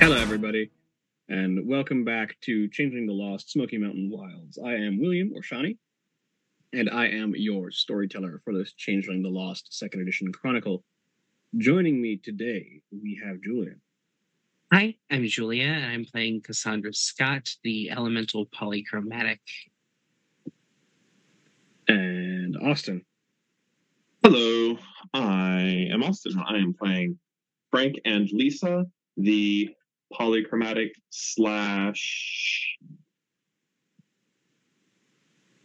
Hello, everybody, and welcome back to Changeling the Lost Smoky Mountain Wilds. I am William Orshani, and I am your storyteller for this Changeling the Lost Second Edition Chronicle. Joining me today, we have Julia. Hi, I'm Julia, and I'm playing Cassandra Scott, the elemental polychromatic. And Austin. Hello, I am Austin. I am playing Frank and Lisa, the polychromatic slash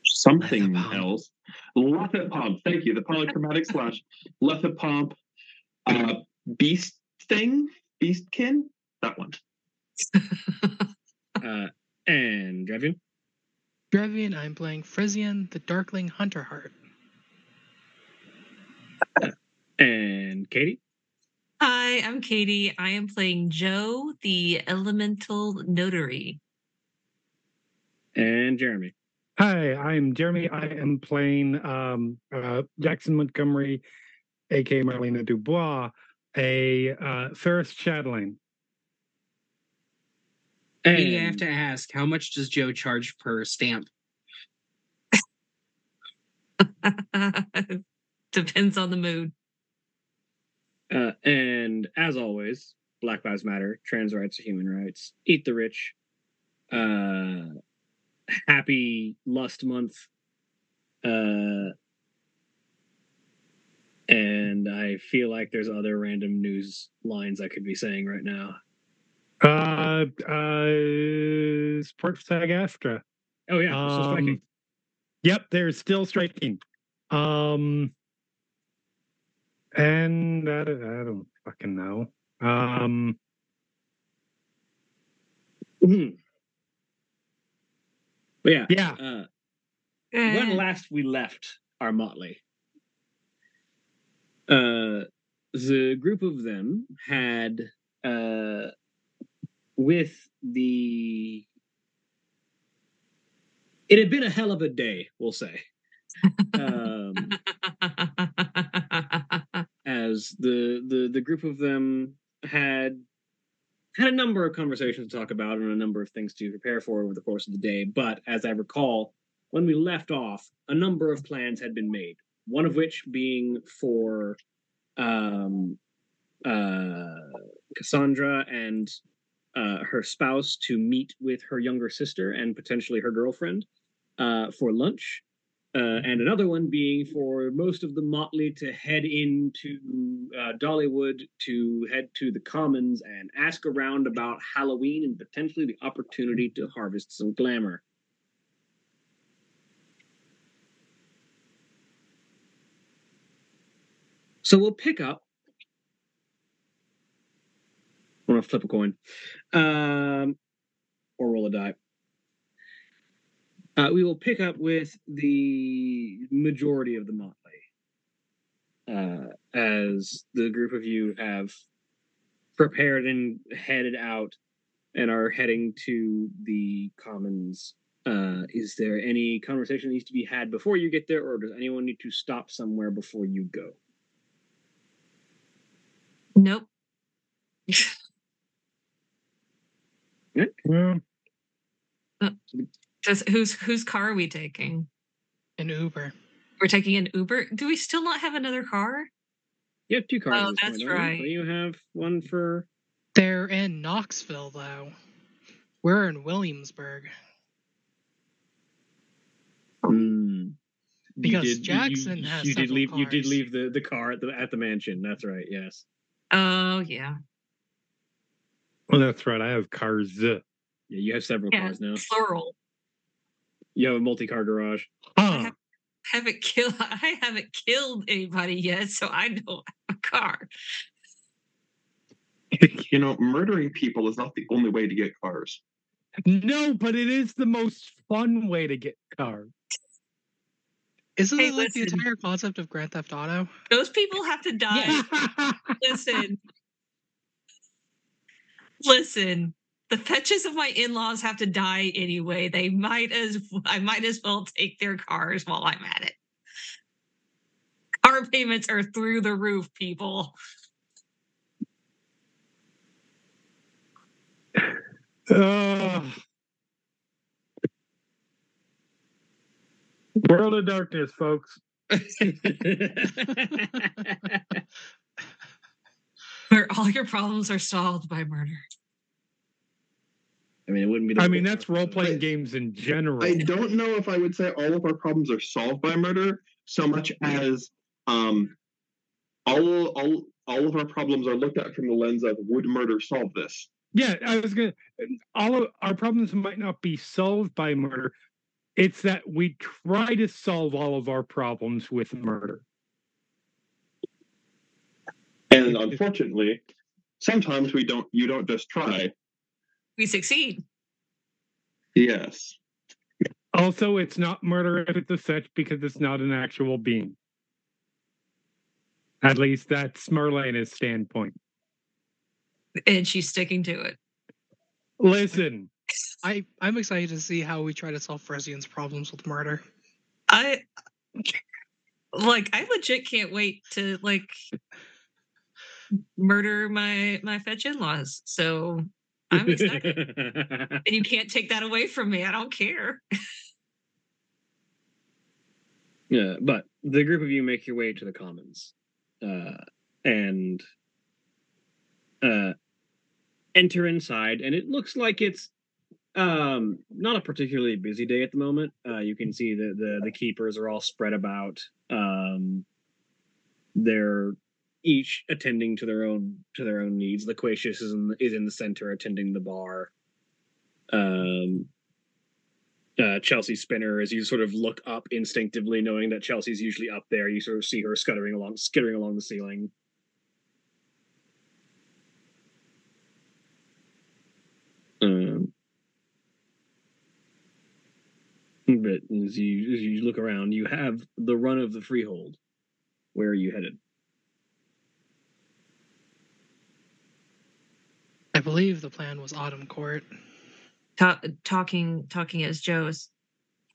something Lethipomp. else. Lethipomp. Thank you. The polychromatic slash Lethipomp uh, beast thing, beastkin. That one. Uh, and Drevian. Brevian, I'm playing Frisian, the Darkling Hunter Hunterheart. And Katie. Hi, I'm Katie. I am playing Joe, the elemental notary. And Jeremy. Hi, I'm Jeremy. I am playing um, uh, Jackson Montgomery, aka Marlena Dubois, a uh, Fairest Chatelaine. Maybe I have to ask, how much does Joe charge per stamp? Depends on the mood. Uh, and as always, Black Lives Matter, trans rights are human rights, eat the rich, uh, happy lust month, uh, and I feel like there's other random news lines I could be saying right now. Uh, uh, support for SAG-AFTRA. Oh yeah, we're still striking. Um, Yep, they're still striking. Um, and I, don't- I don't fucking know. Um. But yeah, yeah, uh, Eh, when last we left our motley, uh, the group of them had, uh, with the, it had been a hell of a day, we'll say, um, as the the the group of them had had a number of conversations to talk about and a number of things to prepare for over the course of the day. But as I recall, when we left off, a number of plans had been made. One of which being for um, uh, Cassandra and uh, her spouse to meet with her younger sister and potentially her girlfriend uh, for lunch. Uh, and another one being for most of the motley to head into uh, Dollywood to head to the Commons and ask around about Halloween and potentially the opportunity to harvest some glamour. So we'll pick up. Gonna flip a coin, um, or roll a die. Uh, we will pick up with the majority of the motley, uh, as the group of you have prepared and headed out and are heading to the commons. Uh, is there any conversation that needs to be had before you get there, or does anyone need to stop somewhere before you go? nope. well, uh, Does, whose whose car are we taking? An Uber. We're taking an Uber. Do we still not have another car? You have two cars. Oh, that's point, right. Don't You have one for. They're in Knoxville, though. We're in Williamsburg. Hmm. You Because did- Jackson you, has you did several leave. You did leave the, the car at the at the mansion. That's right. Yes. Oh yeah. Oh, that's right. I have cars. Yeah, you have several Yeah, cars now. plural. You have a multi-car garage. Huh. Haven't killed. I haven't killed anybody yet, so I don't have a car. You know, murdering people is not the only way to get cars. No, but it is the most fun way to get cars. Isn't Hey, it like the entire concept of Grand Theft Auto? Those people have to die. Listen. Listen. The fetches of my in-laws have to die anyway. They might as I might as well take their cars while I'm at it. Car payments are through the roof, people. Ugh. World of Darkness, folks. Where all your problems are solved by murder. I mean, it wouldn't be. the I mean, that's role playing games in general. I don't know if I would say all of our problems are solved by murder so much as um, all all all of our problems are looked at from the lens of would murder solve this? Yeah, I was gonna. All of our problems might not be solved by murder. It's that we try to solve all of our problems with murder. And unfortunately, sometimes we don't. You don't just try. We succeed. Yes. Also, it's not murder if it's a fetch because it's not an actual being. At least that's Marlena's standpoint. And she's sticking to it. Listen, I I'm excited to see how we try to solve Frisian's problems with murder. I like I legit can't wait to like murder my my fetch in-laws. So I'm excited. and you can't take that away from me. I don't care. Yeah, but the group of you make your way to the commons, uh, and uh, enter inside, and it looks like it's um, not a particularly busy day at the moment. Uh, you can see the, the the keepers are all spread about. Um, they're each attending to their own to their own needs. Loquacious is in the, is in the center, attending the bar. Um, uh, Chelsea Spinner, as you sort of look up instinctively, knowing that Chelsea's usually up there, you sort of see her scuttering along, skittering along the ceiling. Um, but as you as you look around, you have the run of the freehold. Where are you headed? Believe the plan was Autumn Court. Ta- talking talking as Joe's.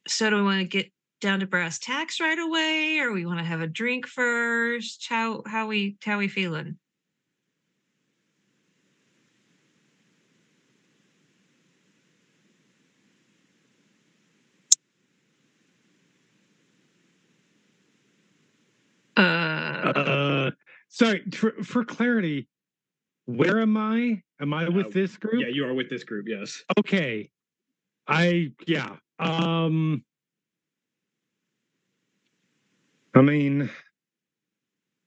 So do we want to get down to brass tacks right away, or we want to have a drink first? How how we how we feeling? Uh, uh, sorry for, for clarity. Where am I? Am I with Uh, this group? Yeah, you are with this group. Yes. okay i yeah um i mean i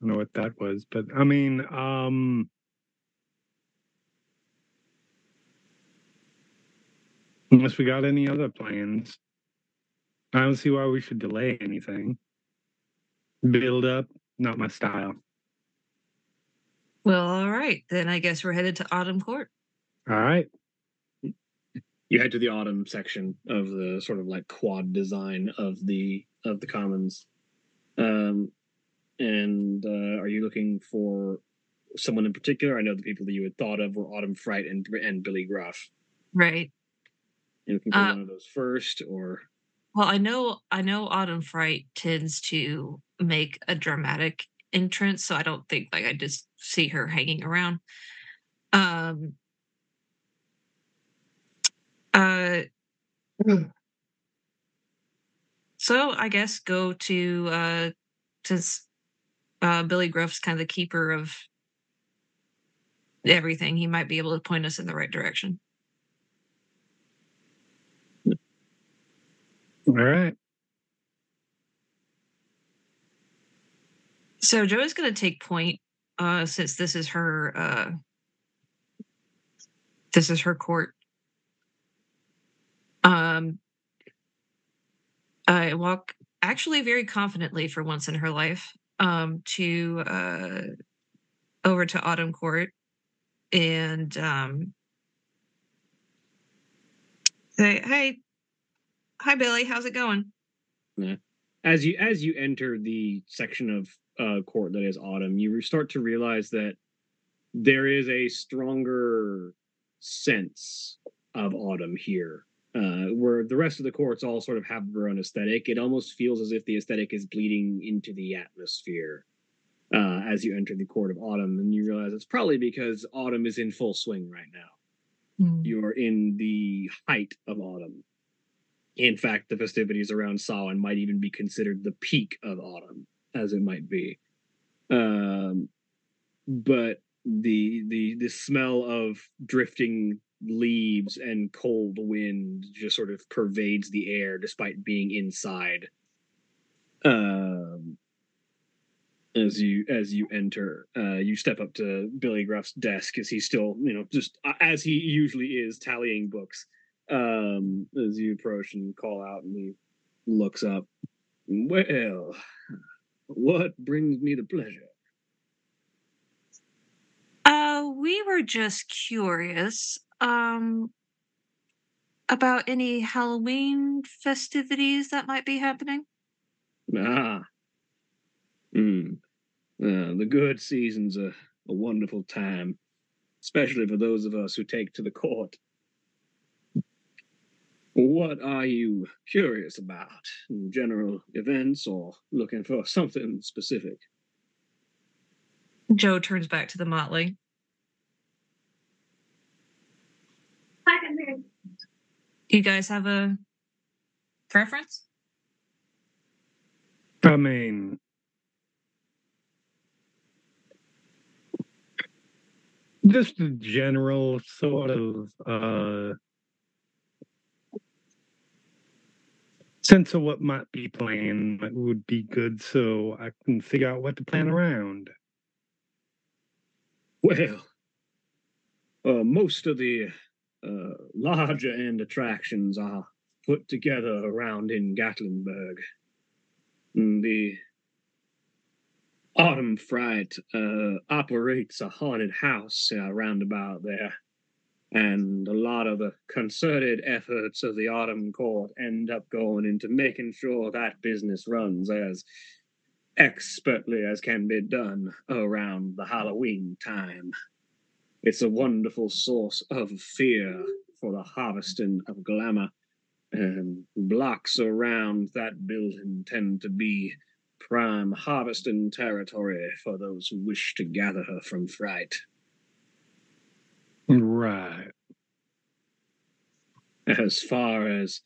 don't know what that was but i mean um unless we got any other plans i don't see why we should delay anything build up not my style well, all right. Then I guess we're headed to Autumn Court. all right you head to the autumn section of the sort of like quad design of the of the commons um and uh are you looking for someone in particular i know the people that you had thought of were autumn fright and and billy gruff Right. you looking for Uh, one of those first or Well, I know I know Autumn Fright tends to make a dramatic entrance, so I don't think like I just see her hanging around. Um uh so I guess go to uh since uh Billy Gruff's kind of the keeper of everything, he might be able to point us in the right direction. all right So Joe's going to take point uh, since this is her uh, This is her court. Um, I walk actually very confidently for once in her life um, to uh, over to Autumn Court and um, say, "Hey, hi Billy, how's it going?" as you as you enter the section of uh, court that is autumn, you start to realize that there is a stronger sense of autumn here. Uh, where the rest of the courts all sort of have their own aesthetic. It almost feels as if the aesthetic is bleeding into the atmosphere uh, as you enter the court of autumn, and you realize it's probably because autumn is in full swing right now. Mm. You're in the height of autumn. In fact, the festivities around Samhain might even be considered the peak of autumn, as it might be. Um, but the the the smell of drifting leaves and cold wind just sort of pervades the air, despite being inside. Um, as you as you enter, uh, you step up to Billy Gruff's desk as he's still, you know, just uh, as he usually is, tallying books um as you approach and call out and he looks up well what brings me the pleasure Uh, we were just curious um about any Halloween festivities that might be happening. ah mm. uh, the good season's a, a wonderful time especially for those of us who take to the court what are you curious about general events or looking for something specific Joe turns back to the motley. You guys have a preference? I mean, just a general sort of uh, sense of what might be planned would be good so I can figure out what to plan around. Well, uh, most of the uh, larger end attractions are put together around in Gatlinburg. Mm, The Autumn Fright uh, operates a haunted house uh, roundabout there, and a lot of the concerted efforts of the Autumn Court end up going into making sure that business runs as expertly as can be done around the Halloween time. It's a wonderful source of fear for the harvesting of glamour, and blocks around that building tend to be prime harvesting territory for those who wish to gather her from fright. Right. as far as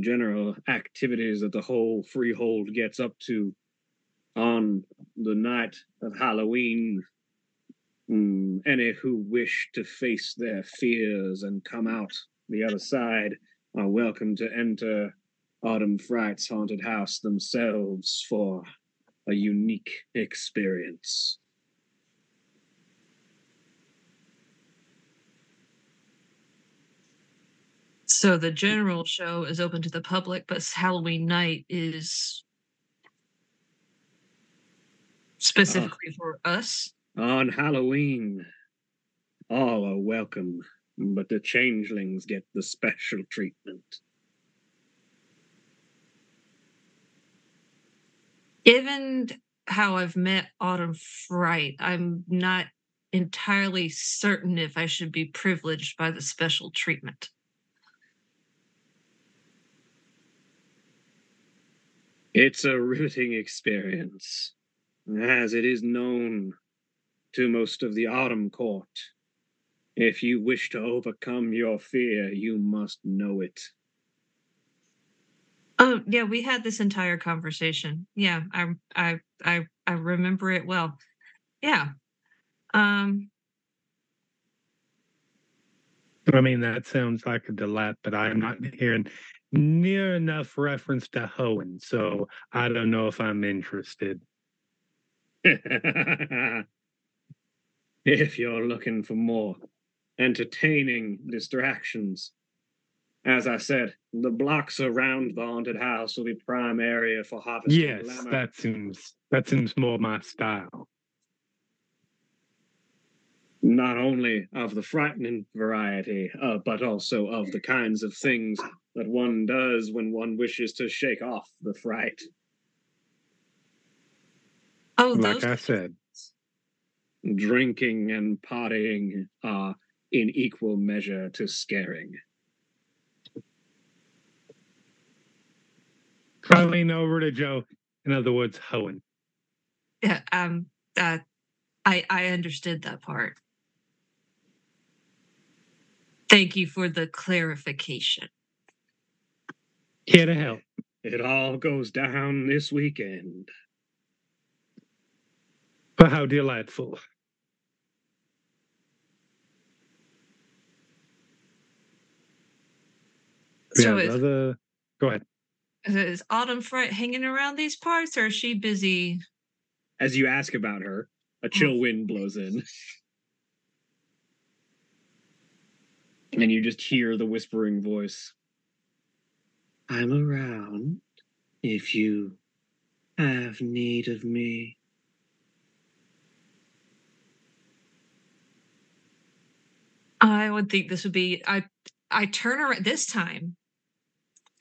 general activities that the whole freehold gets up to on the night of Halloween. mm, any who wish to face their fears and come out the other side are welcome to enter Autumn Fright's haunted house themselves for a unique experience. So the general show is open to the public, but Halloween night is specifically oh. for us. On Halloween, all are welcome, but the changelings get the special treatment. Given how I've met Autumn Fright, I'm not entirely certain if I should be privileged by the special treatment. It's a riveting experience, as it is known to most of the Autumn Court. If you wish to overcome your fear, you must know it. Oh yeah, we had this entire conversation. Yeah, I I I I remember it well. Yeah. Um I mean, that sounds like a delight, but I'm not hearing near enough reference to hoeing, so I don't know if I'm interested. if you're looking for more entertaining distractions. As I said, the blocks around the haunted house will be prime area for harvesting Yes, glamour. that seems that seems more my style. Not only of the frightening variety, uh, but also of the kinds of things that one does when one wishes to shake off the fright. Oh, Like those I said. Drinking and partying are in equal measure to scaring. I lean over to Joe. In other words, hoeing. Yeah, um, uh, I I understood that part. Thank you for the clarification. Here to help. It all goes down this weekend. But how delightful. So have is, go ahead. is Autumn Fright hanging around these parts, or is she busy? As you ask about her, a oh. chill wind blows in. And you just hear the whispering voice. I'm around if you have need of me. I would think this would be. I I turn around this time.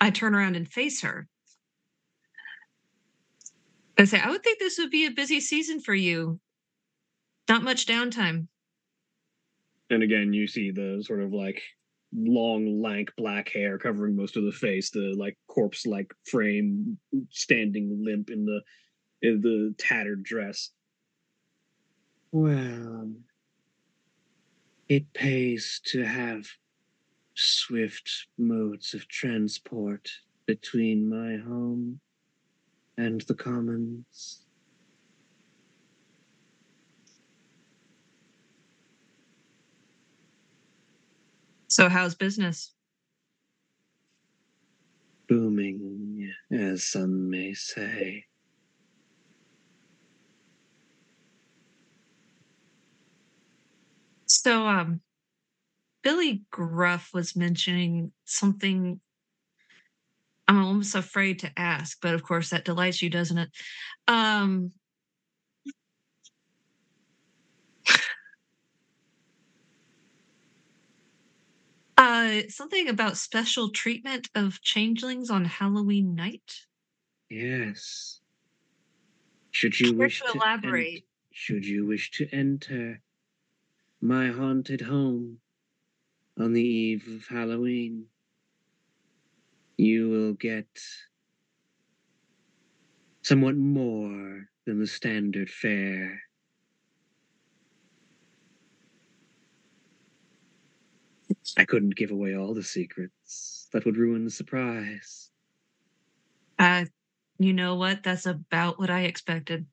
I turn around and face her. I say, I would think this would be a busy season for you. Not much downtime. And again, you see the sort of like long, lank black hair covering most of the face, the like corpse like frame standing limp in the in the tattered dress. Well, it pays to have swift modes of transport between my home and the commons. So how's business? Booming, as some may say. So um Billy Gruff was mentioning something I'm almost afraid to ask, but of course that delights you, doesn't it? Um uh something about special treatment of changelings on Halloween night. Yes. Should you wish to to en- elaborate? should you wish to enter my haunted home on the eve of Halloween, you will get somewhat more than the standard fare. I couldn't give away all the secrets. That would ruin the surprise. Uh you know what? That's about what I expected.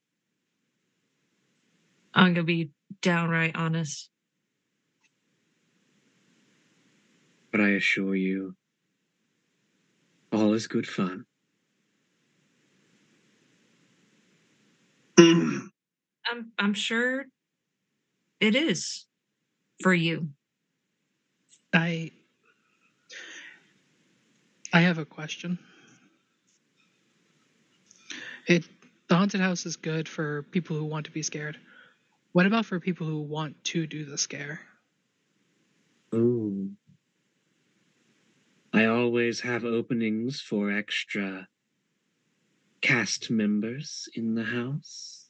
I'm gonna be downright honest. But I assure you, all is good fun. Mm. I'm I'm sure it is for you. I I have a question. It the haunted house is good for people who want to be scared. What about for people who want to do the scare? Ooh. I always have openings for extra cast members in the house.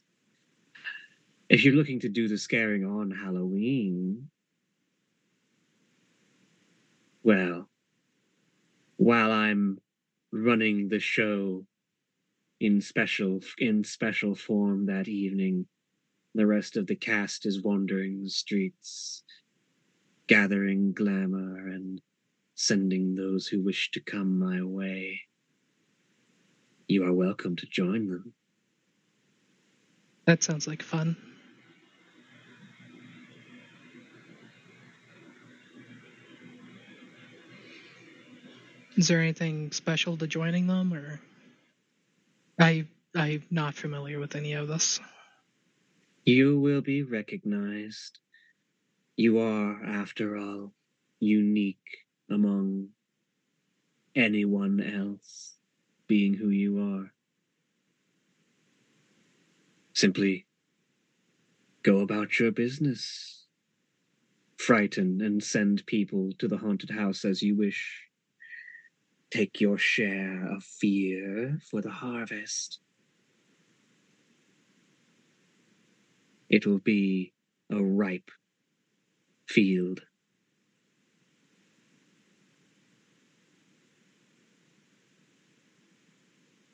If you're looking to do the scaring on Halloween, well, while I'm running the show in special in special form that evening, the rest of the cast is wandering the streets, gathering glamour and sending those who wish to come my way. You are welcome to join them. That sounds like fun. Is there anything special to joining them or I I'm not familiar with any of this. You will be recognized. You are, after all, unique among anyone else, being who you are. Simply go about your business. Frighten and send people to the haunted house as you wish. Take your share of fear for the harvest. It will be a ripe field.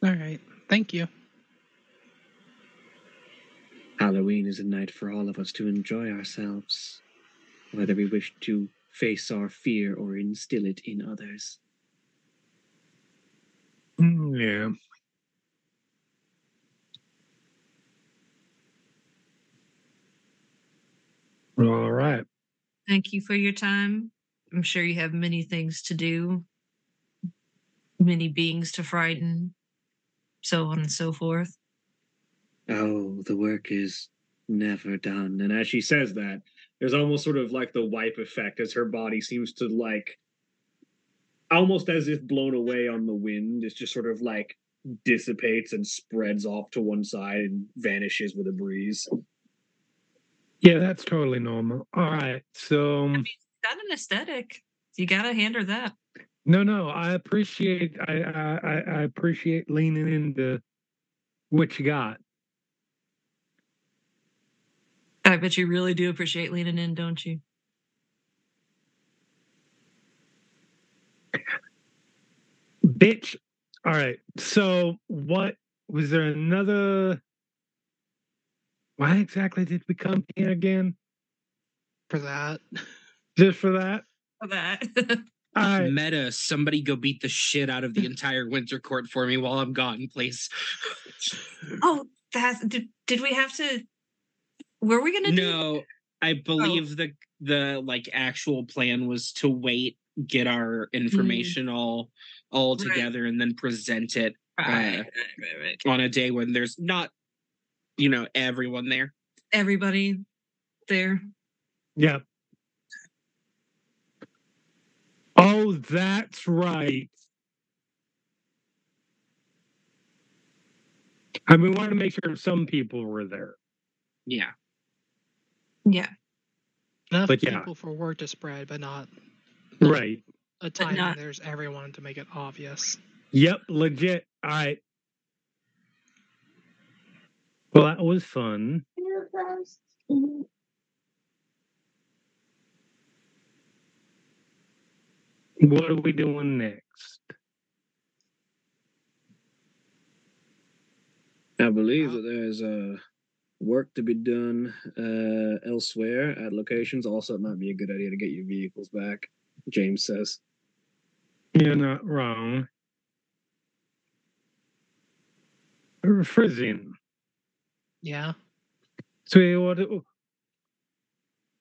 All right. Thank you. Halloween is a night for all of us to enjoy ourselves, whether we wish to face our fear or instill it in others. Yeah. All right. Thank you for your time. I'm sure you have many things to do, many beings to frighten, so on and so forth. Oh, the work is never done. And as she says that, there's almost sort of like the wipe effect as her body seems to like almost as if blown away on the wind. It's just sort of like dissipates and spreads off to one side and vanishes with a breeze. Yeah, that's totally normal. All right. So um, I mean, got an aesthetic. You gotta hand her that. no, no, I appreciate I I, I I appreciate leaning into what you got. I bet you really do appreciate leaning in, don't you? Bitch. All right. So what was there another why exactly did we come here again? For that. Just for that? For that. All right. Meta, somebody go beat the shit out of the entire Winter Court for me while I'm gone, please. oh, that did, did we have to were we gonna do no, I believe the the like actual plan was to wait, get our oh. mm. information all all Right. together, and then present it Right, uh, right, right, right. on a day when there's not, you know, everyone there. Everybody there. Yeah. Oh, that's right. I mean, we wanted to make sure some people were there. Yeah. Yeah. Enough But yeah. people for word to spread, but not Right. A time when not- there's everyone to make it obvious. Yep, legit. All right. Well, that was fun. What are we doing next? I believe that there's uh, work to be done uh, elsewhere at locations. Also, it might be a good idea to get your vehicles back, James says. You're not wrong. Frisian. Yeah. So what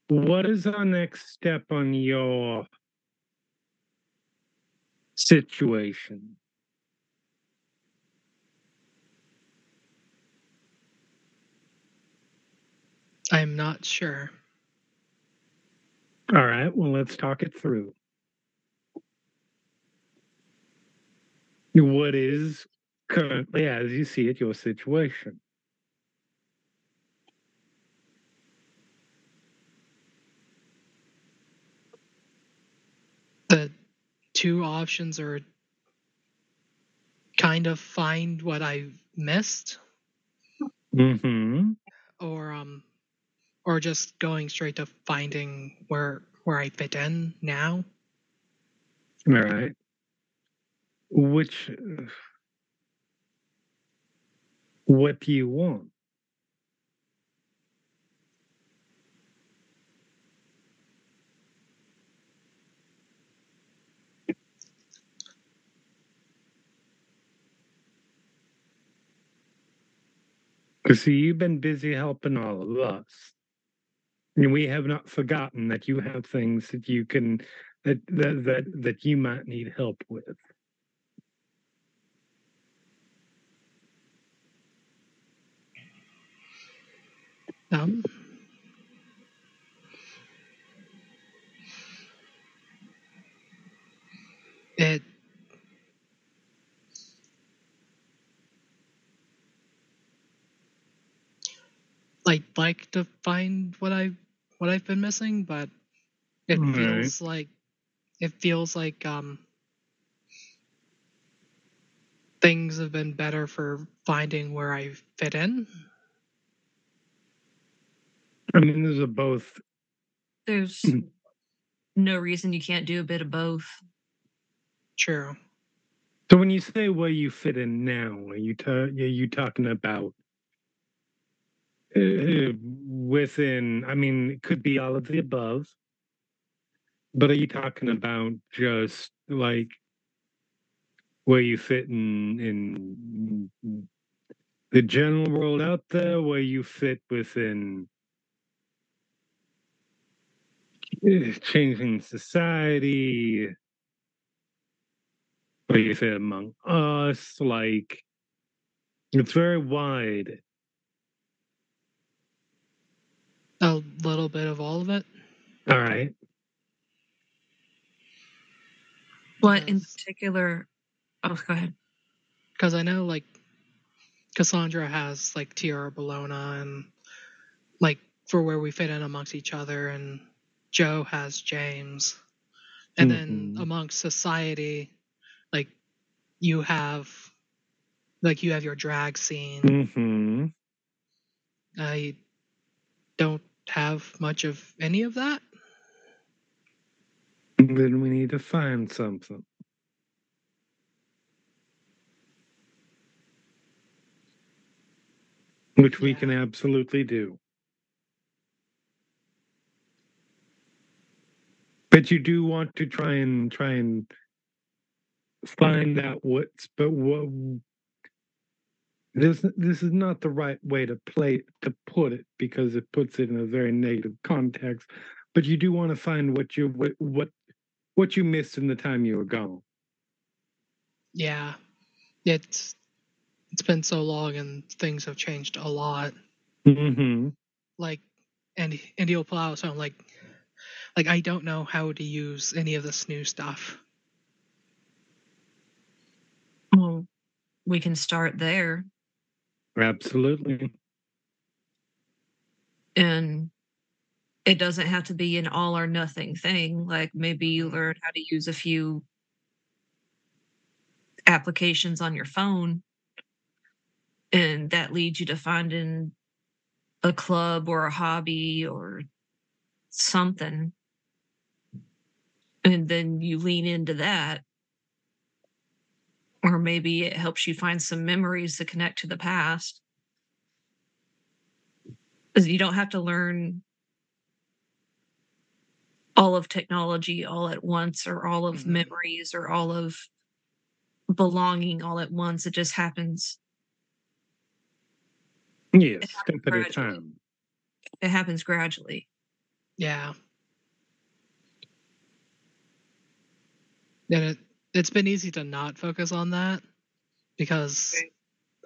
what is our next step on your situation? I'm not sure. All right, well let's talk it through. What is currently, as you see it, your situation? The two options are kind of find what I missed Mm-hmm. or um or just going straight to finding where where I fit in now. All right. Which what do you want? Because see, you've been busy helping all of us. And we have not forgotten that you have things that you can that that that, that you might need help with. Now, it like like to find what I what I've been missing, but it All feels right. like it feels like um things have been better for finding where I fit in. I mean, there's a both. There's Mhm. no reason you can't do a bit of both. True. So when you say where you fit in now, are you ta- are you talking about uh, within? I mean, it could be all of the above, but are you talking about just like where you fit in in the general world out there, where you fit within uh, changeling society? Where you fit among us? Like it's very wide. A little bit of all of it. All right. What in particular? Oh, go ahead. because I know like Cassandra has like Tiara Bologna and like for where we fit in amongst each other, and Joe has James, and then Mhm. amongst society, like you have like you have your drag scene. Mm-hmm. I don't have much of any of that. Then we need to find something. Which we can absolutely do. But you do want to try and try and find out what's but what this this is not the right way to play to put it because it puts it in a very negative context. But you do want to find what you what what, what you missed in the time you were gone. Yeah, it's it's been so long and things have changed a lot. Mm-hmm. like and Indio Plow, so I'm like like I don't know how to use any of this new stuff. Well, we can start there, Absolutely. and it doesn't have to be an all or nothing thing. Like maybe you learn how to use a few applications on your phone, and that leads you to finding a club or a hobby or something. And then you lean into that. Or maybe it helps you find some memories to connect to the past. 'Cause you don't have to learn all of technology all at once or all of Mhm. memories or all of belonging all at once. It just happens. Yes, It step at a time. It happens gradually. Yeah. And it it's been easy to not focus on that because Right.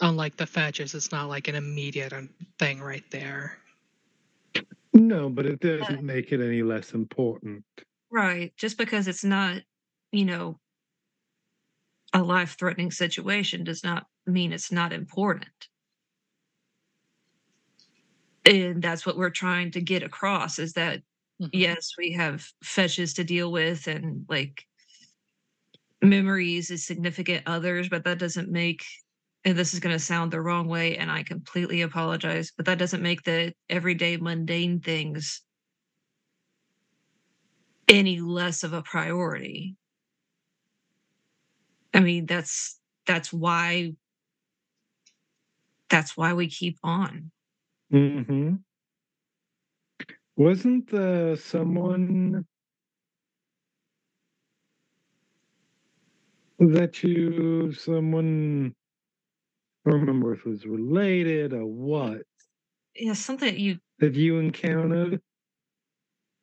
unlike the fetches, it's not like an immediate um, thing right there. No, but it doesn't make it any less important. Right. Just because it's not, you know, a life threatening situation does not mean it's not important. And that's what we're trying to get across is that Mhm. yes, we have fetches to deal with and like memories is significant others, but that doesn't make and this is going to sound the wrong way and I completely apologize, but that doesn't make the everyday mundane things any less of a priority. I mean, that's that's why that's why we keep on. Mm-hmm. Wasn't there someone that you, someone, I don't remember if it was related or what, Yeah, something that you that you encountered?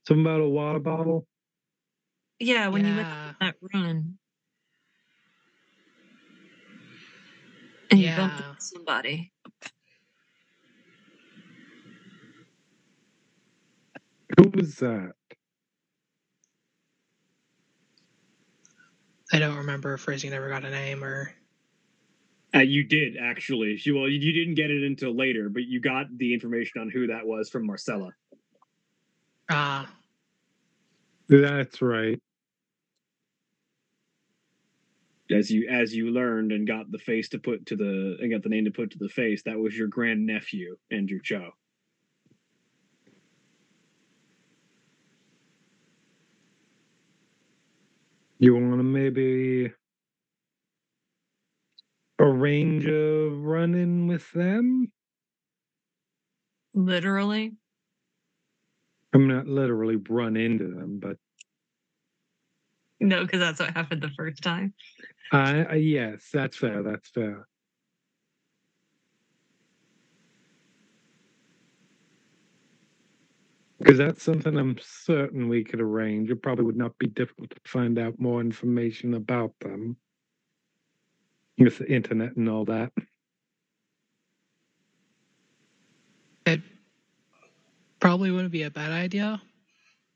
Something about a water bottle? yeah, when you went yeah. that run. And you bumped into somebody. Who was that? I don't remember if Rizzy never got a name or Uh, you did actually. She, well, you didn't get it until later, but you got the information on who that was from Marcella. ah That's right. As you as you learned and got the face to put to the and got the name to put to the face, that was your grand nephew Andrew Cho. You want to maybe arrange a run in with them? Literally. I'm not literally run into them, but No, because that's what happened the first time. I, I yes, that's fair. That's fair. Because that's something I'm certain we could arrange. It probably would not be difficult to find out more information about them with the internet and all that. it probably wouldn't be a bad idea,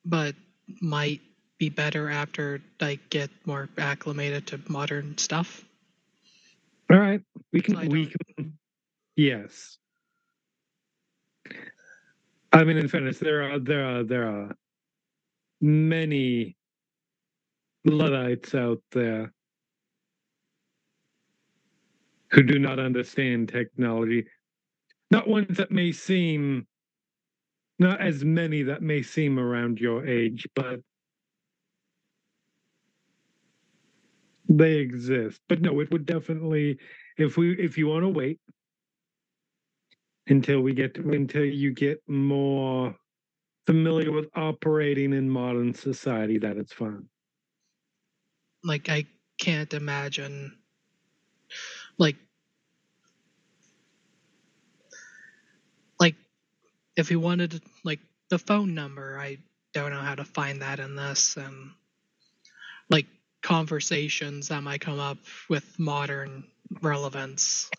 but might be better after I get more acclimated to modern stuff. All right, we can. I we can. Yes. I mean, in fairness, there are there are there are many luddites out there who do not understand technology. Not ones that may seem, not as many that may seem around your age, but they exist. But no, it would definitely if we if you want to wait until we get to, until you get more familiar with operating in modern society, that it's fun. Like I can't imagine like like if he wanted like the phone number, I don't know how to find that in this and like conversations that might come up with modern relevance.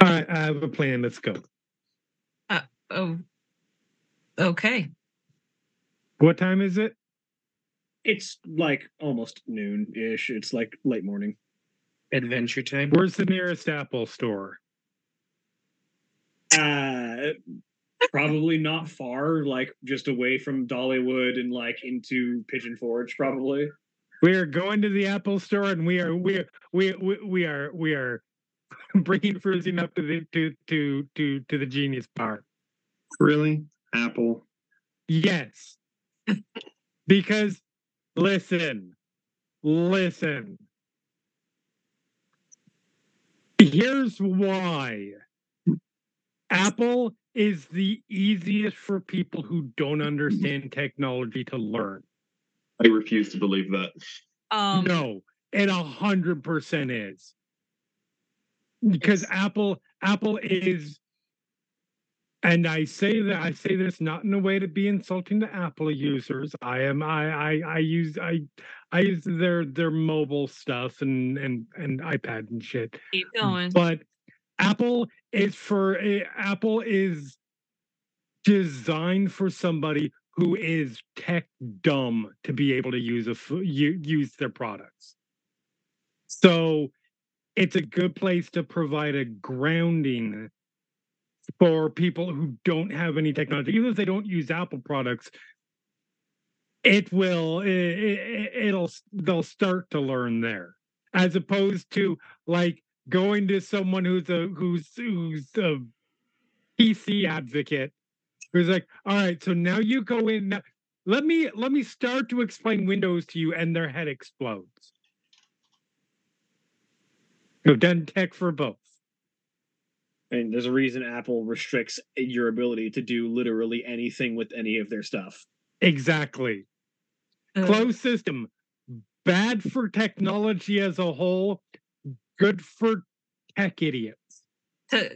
All right, I have a plan. Let's go. Oh, okay. What time is it? It's like almost noon ish. It's like late morning. Adventure time. Where's the nearest Apple store? Uh, probably not far, like just away from Dollywood and like into Pigeon Forge, probably. We are going to the Apple store, and we are we are we we, we are we are bringing Fruiting up to the to to to to the Genius Bar. Really? Apple. Yes. because listen, listen. Here's why. Apple is the easiest for people who don't understand technology to learn. I refuse to believe that. Um, no, it a hundred percent is. Because Apple, Apple is, and I say that I say this not in a way to be insulting to Apple users. I am I I, I use I I use their their mobile stuff and and and iPad and shit. keep going. But Apple is for eh, Apple is designed for somebody who is tech dumb to be able to use a use their products. So it's a good place to provide a grounding for people who don't have any technology, even if they don't use Apple products. It will it, it, it'll they'll start to learn there, as opposed to like going to someone who's a who's who's a PC advocate who's like, all right, so now you go in. Let me let me start to explain Windows to you, and their head explodes. I've done tech for both. And there's a reason Apple restricts your ability to do literally anything with any of their stuff. Exactly. Uh, Closed system, bad for technology as a whole, good for tech idiots. to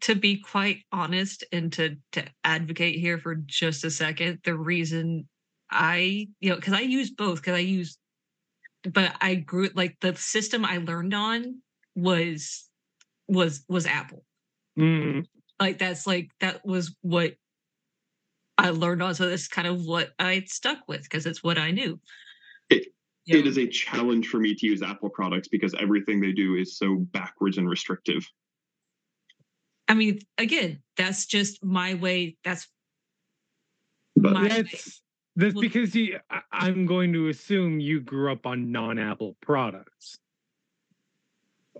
to be quite honest and to to advocate here for just a second the reason i you know because i use both because i use but i grew like the system i learned on was was was apple Mhm. like that's like that was what i learned on so that's kind of what i stuck with because it's what i knew Yeah. it is a challenge for me to use Apple products because everything they do is so backwards and restrictive. I mean, again, that's just my way. That's But My- That's that's Well- because you. I, I'm going to assume you grew up on non-Apple products.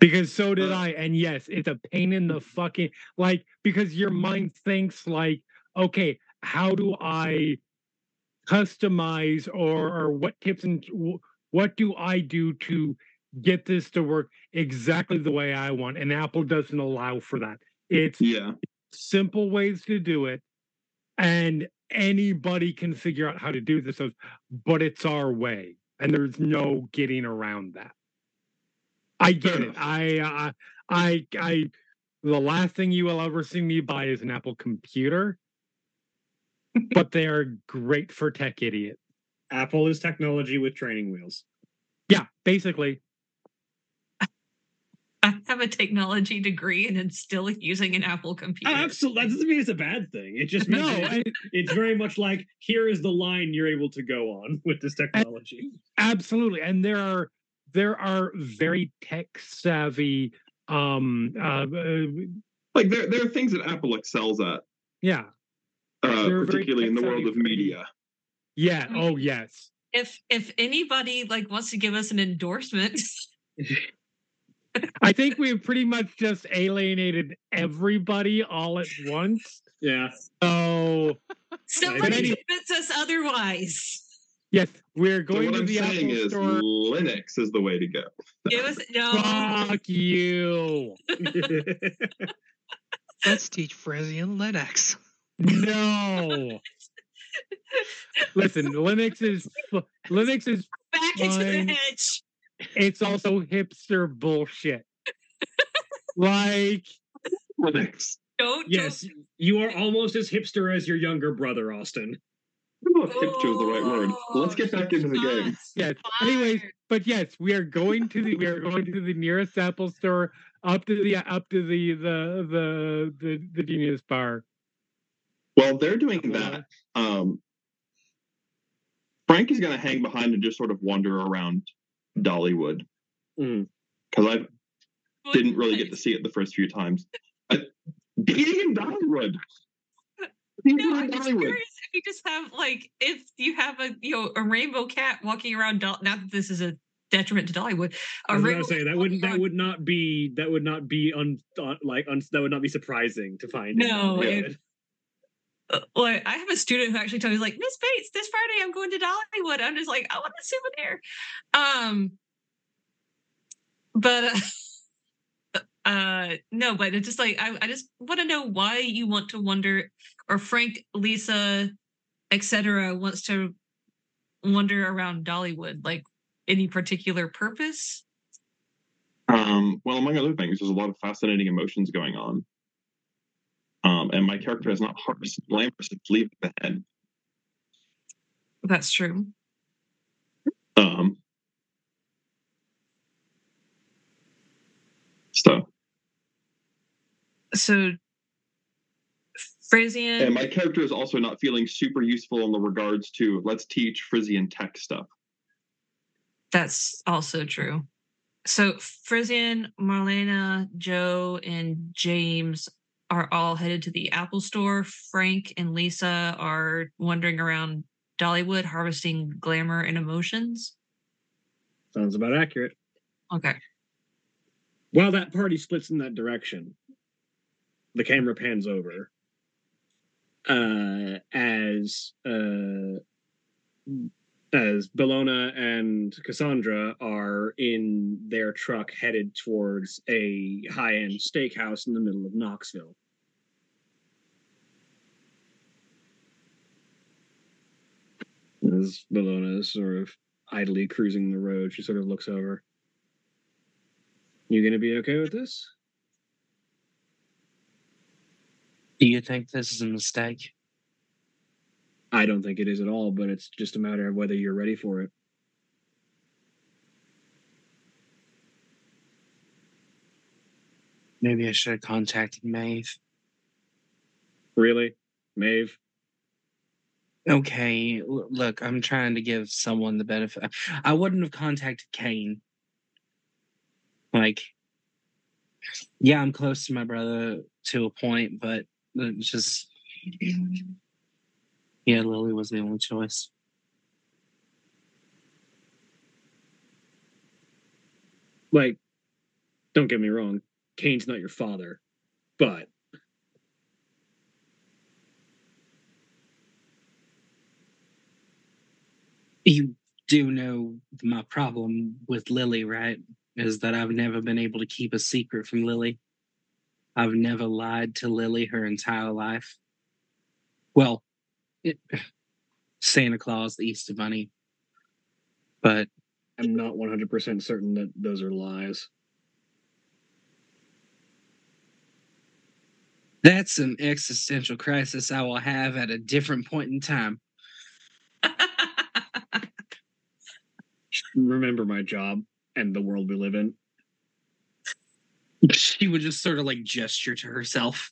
Because so did Uh, I, and yes, it's a pain in the fucking like because your mind thinks like, okay, how do I customize or or what tips and what do I do to get this to work exactly the way I want? And Apple doesn't allow for that. It's yeah, simple ways to do it and anybody can figure out how to do this but it's our way and there's no getting around that i get it i uh, i i the last thing you will ever see me buy is an apple computer but they are great for tech idiots Apple is technology with training wheels. yeah basically I have a technology degree and I'm still using an Apple computer. Absolutely, that doesn't mean it's a bad thing. It just means no that I- it's very much like here is the line you're able to go on with this technology. absolutely and there are there are very tech savvy um uh, uh like there there are things that Apple excels at, yeah. Uh, particularly in the world of media. yeah oh yes. If if anybody like wants to give us an endorsement, I think we've pretty much just alienated everybody all at once. Yeah, So somebody any- convince us otherwise. Yes, we're So going what to I'm saying Apple is store. Linux is the way to go. Give us no. Fuck you. Let's teach Frisian Linux. No. Listen, Linux is Linux is Back into the hedge. it's also hipster bullshit. like Linux. Don't. yes, you are almost as hipster as your younger brother, Austin. I don't know if hipster is the right word. Let's get back into the game. shots yes. Anyways, but yes, we are going to the we are going to the nearest Apple store up to the up to the the the the, the Genius Bar. Well, they're doing that. Um, Frank is going to hang behind and just sort of wander around Dollywood Mm. because I didn't really get to see it the first few times. Uh, being in Dollywood. No, I'm just curious if you just have like if you have a you know a rainbow cat walking around. Not that this is a detriment to Dollywood. I A was rainbow gonna say that wouldn't walking that would not be that would not be un, un like un, that would not be surprising to find. in No, it- Uh, like I have a student who actually told me like Miss Bates, this Friday I'm going to Dollywood. I'm just like I want a souvenir. Um, but uh, uh no, but it's just like I, I just want to know why you want to wonder, or Frank, Lisa, etc. wants to wander around Dollywood. Like any particular purpose? Um, well, among other things, there's a lot of fascinating emotions going on. Um, and my character is not glamorous, it's leave the head. That's true. Um, so, So Frisian. and my character is also not feeling super useful in the regards to let's teach Frisian tech stuff. That's also true. So Frisian, Marlena, Jo, and James are all headed to the Apple store. Frank and Lisa are wandering around Dollywood harvesting glamour and emotions. Sounds about accurate. Okay. While that party splits in that direction, the camera pans over uh, as uh, as Bellona and Cassandra are in their truck headed towards a high end steakhouse in the middle of Knoxville. As Bellona is sort of idly cruising the road, she sort of looks over. You gonna be okay with this? Do you think this is a mistake? I don't think it is at all, but it's just a matter of whether you're ready for it. Maybe I should have contacted Maeve. Really? Maeve? Okay, look, I'm trying to give someone the benefit. I wouldn't have contacted Kane. Like, yeah, I'm close to my brother to a point, but it's just, yeah, Lily was the only choice. Like, don't get me wrong, Kane's not your father, but You do know my problem with Lily, right? Is that I've never been able to keep a secret from Lily. I've never lied to Lily her entire life. Well, it, Santa Claus, the Easter Bunny. But I'm not 100% certain that those are lies. that's an existential crisis I will have at a different point in time. Remember my job and the world we live in. She would just sort of like gesture to herself.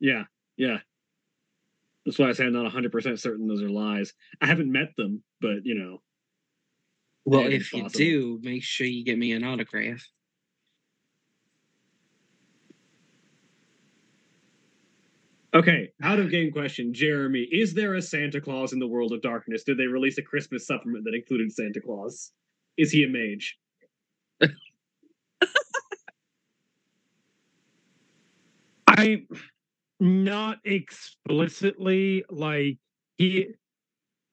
Yeah, yeah. That's why I say I'm not 100% certain those are lies. I haven't met them, but you know. Well, if you possible. do, make sure you get me an autograph. Okay, out of game question, Jeremy. Is there a Santa Claus in the world of darkness? Did they release a Christmas supplement that included Santa Claus? Is he a mage? I not explicitly like he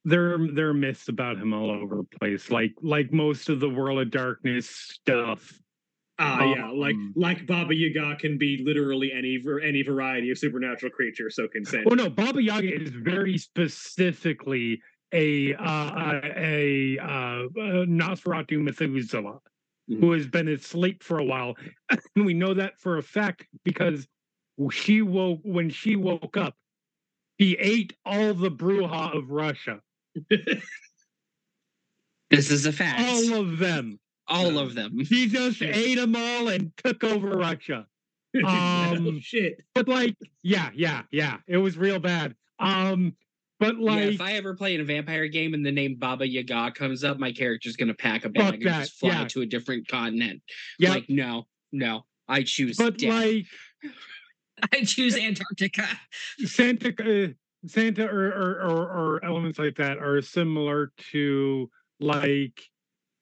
there there are myths about him all over the place like like most of the world of darkness stuff Ah, yeah, like Um, like Baba Yaga can be literally any any variety of supernatural creature. So can Santa. oh no baba yaga is very specifically a uh a uh, uh nosferatu methuselah who has been asleep for a while and we know that for a fact because she woke when she woke up he ate all the Brujah of russia This is a fact. all of them All of them. He just Shit. ate them all and took over Russia. oh, Um, shit. But like, yeah, yeah, yeah, it was real bad. Um, but yeah, like, if I ever play in a vampire game and the name Baba Yaga comes up, my character's gonna pack a bag and just fly yeah. to a different continent. yeah, Like, no, no, I choose but death. like I choose Antarctica. Santa, uh, Santa, or, or or or elements like that are similar to like.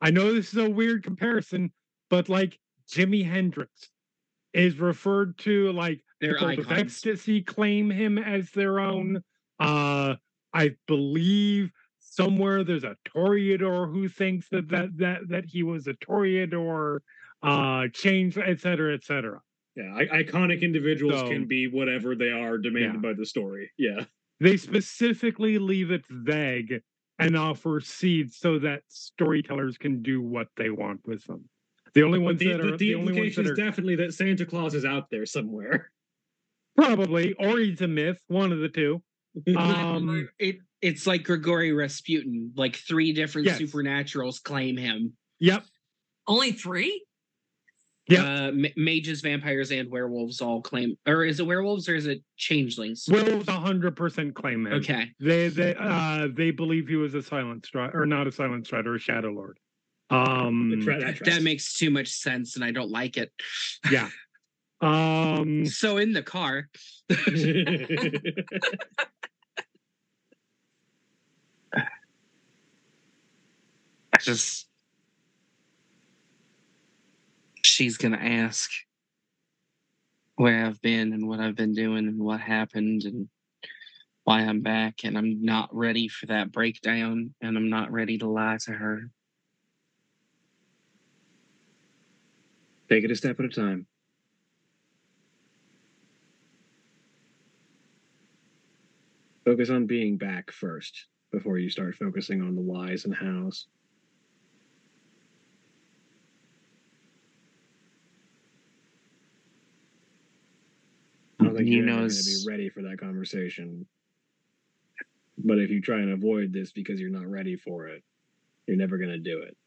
I know this is a weird comparison, but like Jimi Hendrix is referred to like They're Cult of icons. Ecstasy claim him as their own. Uh, I believe somewhere there's a Toreador who thinks that that that that he was a Toreador. Uh, change, et cetera, et cetera. Yeah, I- iconic individuals So- can be whatever they are demanded by the story. Yeah. They specifically leave it vague and offer seeds so that storytellers can do what they want with them. The only But ones the, that are but the the only ones implication that is are definitely that Santa Claus is out there somewhere. probably or he's a myth, one of the two. Um, it it's like Grigori Rasputin. Like three different Yes. supernaturals claim him. yep, Only three? Yep. Uh, ma- mages, vampires, and werewolves all claim. Or is it werewolves or is it changelings? Will's hundred percent claim him. Okay. They they uh they believe he was a silent strider or not a silent strider, or a shadow lord. Um that That makes too much sense, and I don't like it. yeah. Um So in the car, I just she's gonna ask where I've been and what I've been doing and what happened and why I'm back and I'm not ready for that breakdown and I'm not ready to lie to her. Take it a step at a time. Focus on being back first before you start focusing on the whys and hows. I don't You you're know, to be ready for that conversation. But if you try and avoid this because you're not ready for it, you're never going to do it.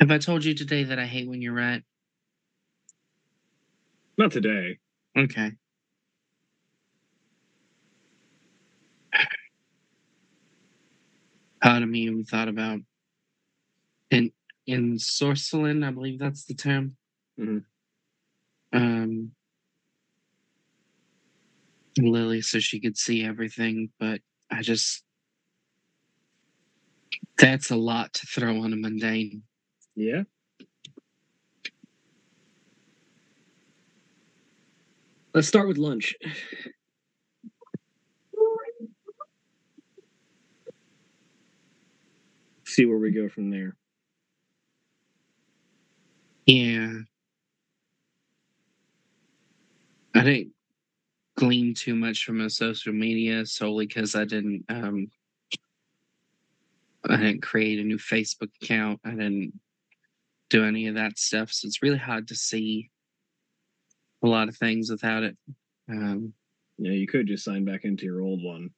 Have I told you today that I hate when you're right? Not today. Okay. Part of me even thought about in in Sorceland, I believe that's the term. Mhm. Um, Lily, so she could see everything, but I just that's a lot to throw on a mundane. Yeah. Let's start with lunch. See where we go from there. Yeah. I didn't glean too much from her social media solely because I didn't um I didn't create a new Facebook account. I didn't do any of that stuff. So it's really hard to see a lot of things without it. Um Yeah, you could just sign back into your old one.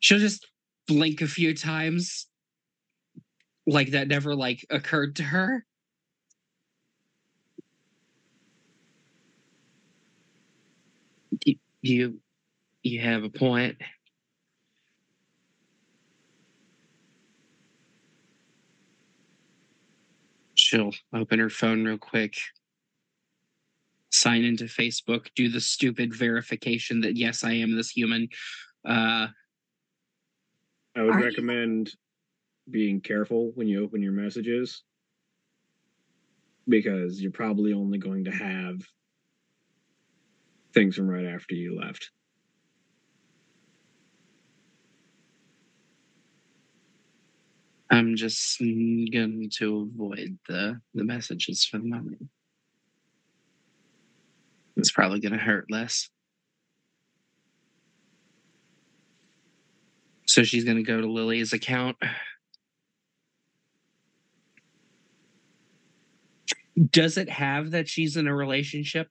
she'll just blink a few times like that never like occurred to her. You you have a point. She'll open her phone real quick, sign into Facebook, do the stupid verification that yes, I am this human. Uh, I would Are you- recommend being careful when you open your messages because you're probably only going to have things from right after you left. I'm just going to avoid the the messages for the moment. It's probably going to hurt less. So she's going to go to Lily's account. Does it have that she's in a relationship?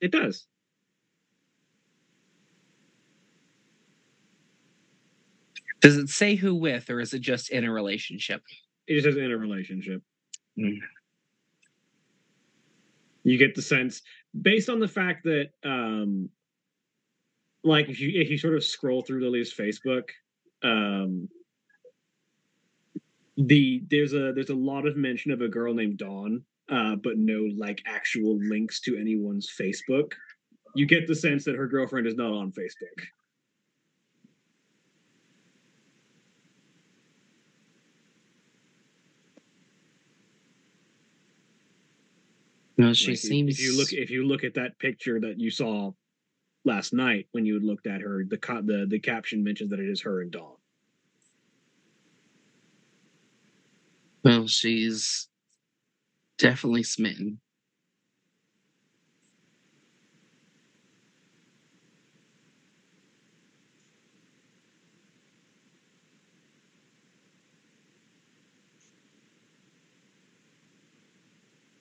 It does. Does it say who with, or is it just in a relationship? It just says in a relationship. Mm. You get the sense based on the fact that um like if you if you sort of scroll through Lily's Facebook, um the there's a there's a lot of mention of a girl named Dawn, uh, but no like actual links to anyone's Facebook. You get the sense that her girlfriend is not on Facebook. No, she Like, seems. If you look, if you look at that picture that you saw last night when you looked at her, the the the caption mentions that it is her and Dawn. Well, she's definitely smitten.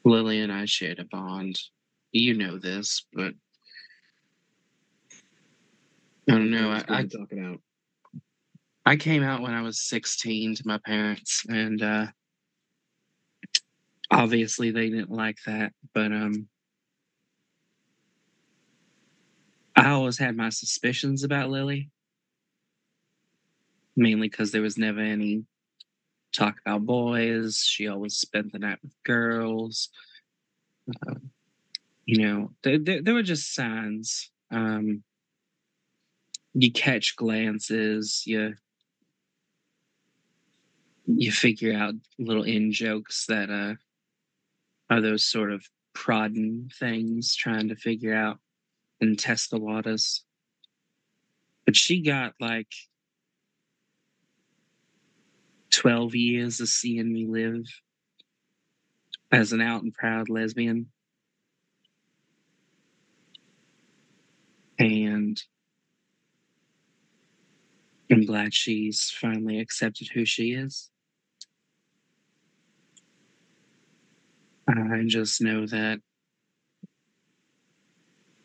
Lily and I shared a bond. You know this, but I don't know. I, I and talk it out. I came out when I was 16 to my parents, and uh, obviously they didn't like that. But um, I always had my suspicions about Lily, mainly because there was never any talk about boys. She always spent the night with girls. Uh, you know, there, there, there were just signs. Um, you catch glances. You you figure out little in jokes that uh are those sort of prodding things trying to figure out and test the waters but she got like 12 years of seeing me live as an out and proud lesbian and I'm glad she's finally accepted who she is. I just know that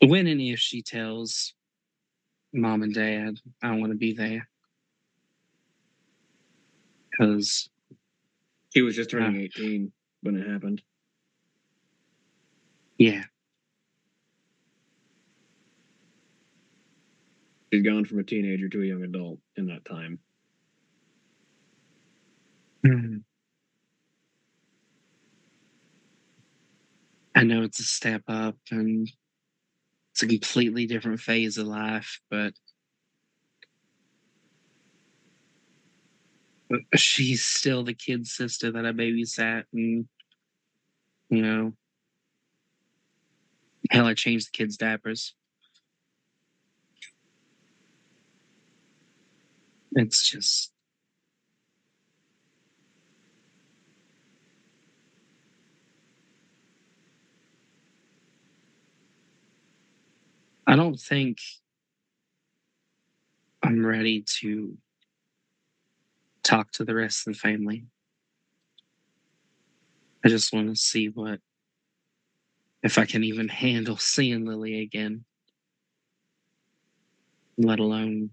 when and if she tells mom and dad, I want to be there. Because He was just turning 18 when it happened. Yeah. She's gone from a teenager to a young adult in that time. Mhm. I know it's a step up and it's a completely different phase of life, but she's still the kid's sister that I babysat and you know hell I changed the kids' diapers. It's just I don't think I'm ready to talk to the rest of the family. I just want to see what if I can even handle seeing Lily again, let alone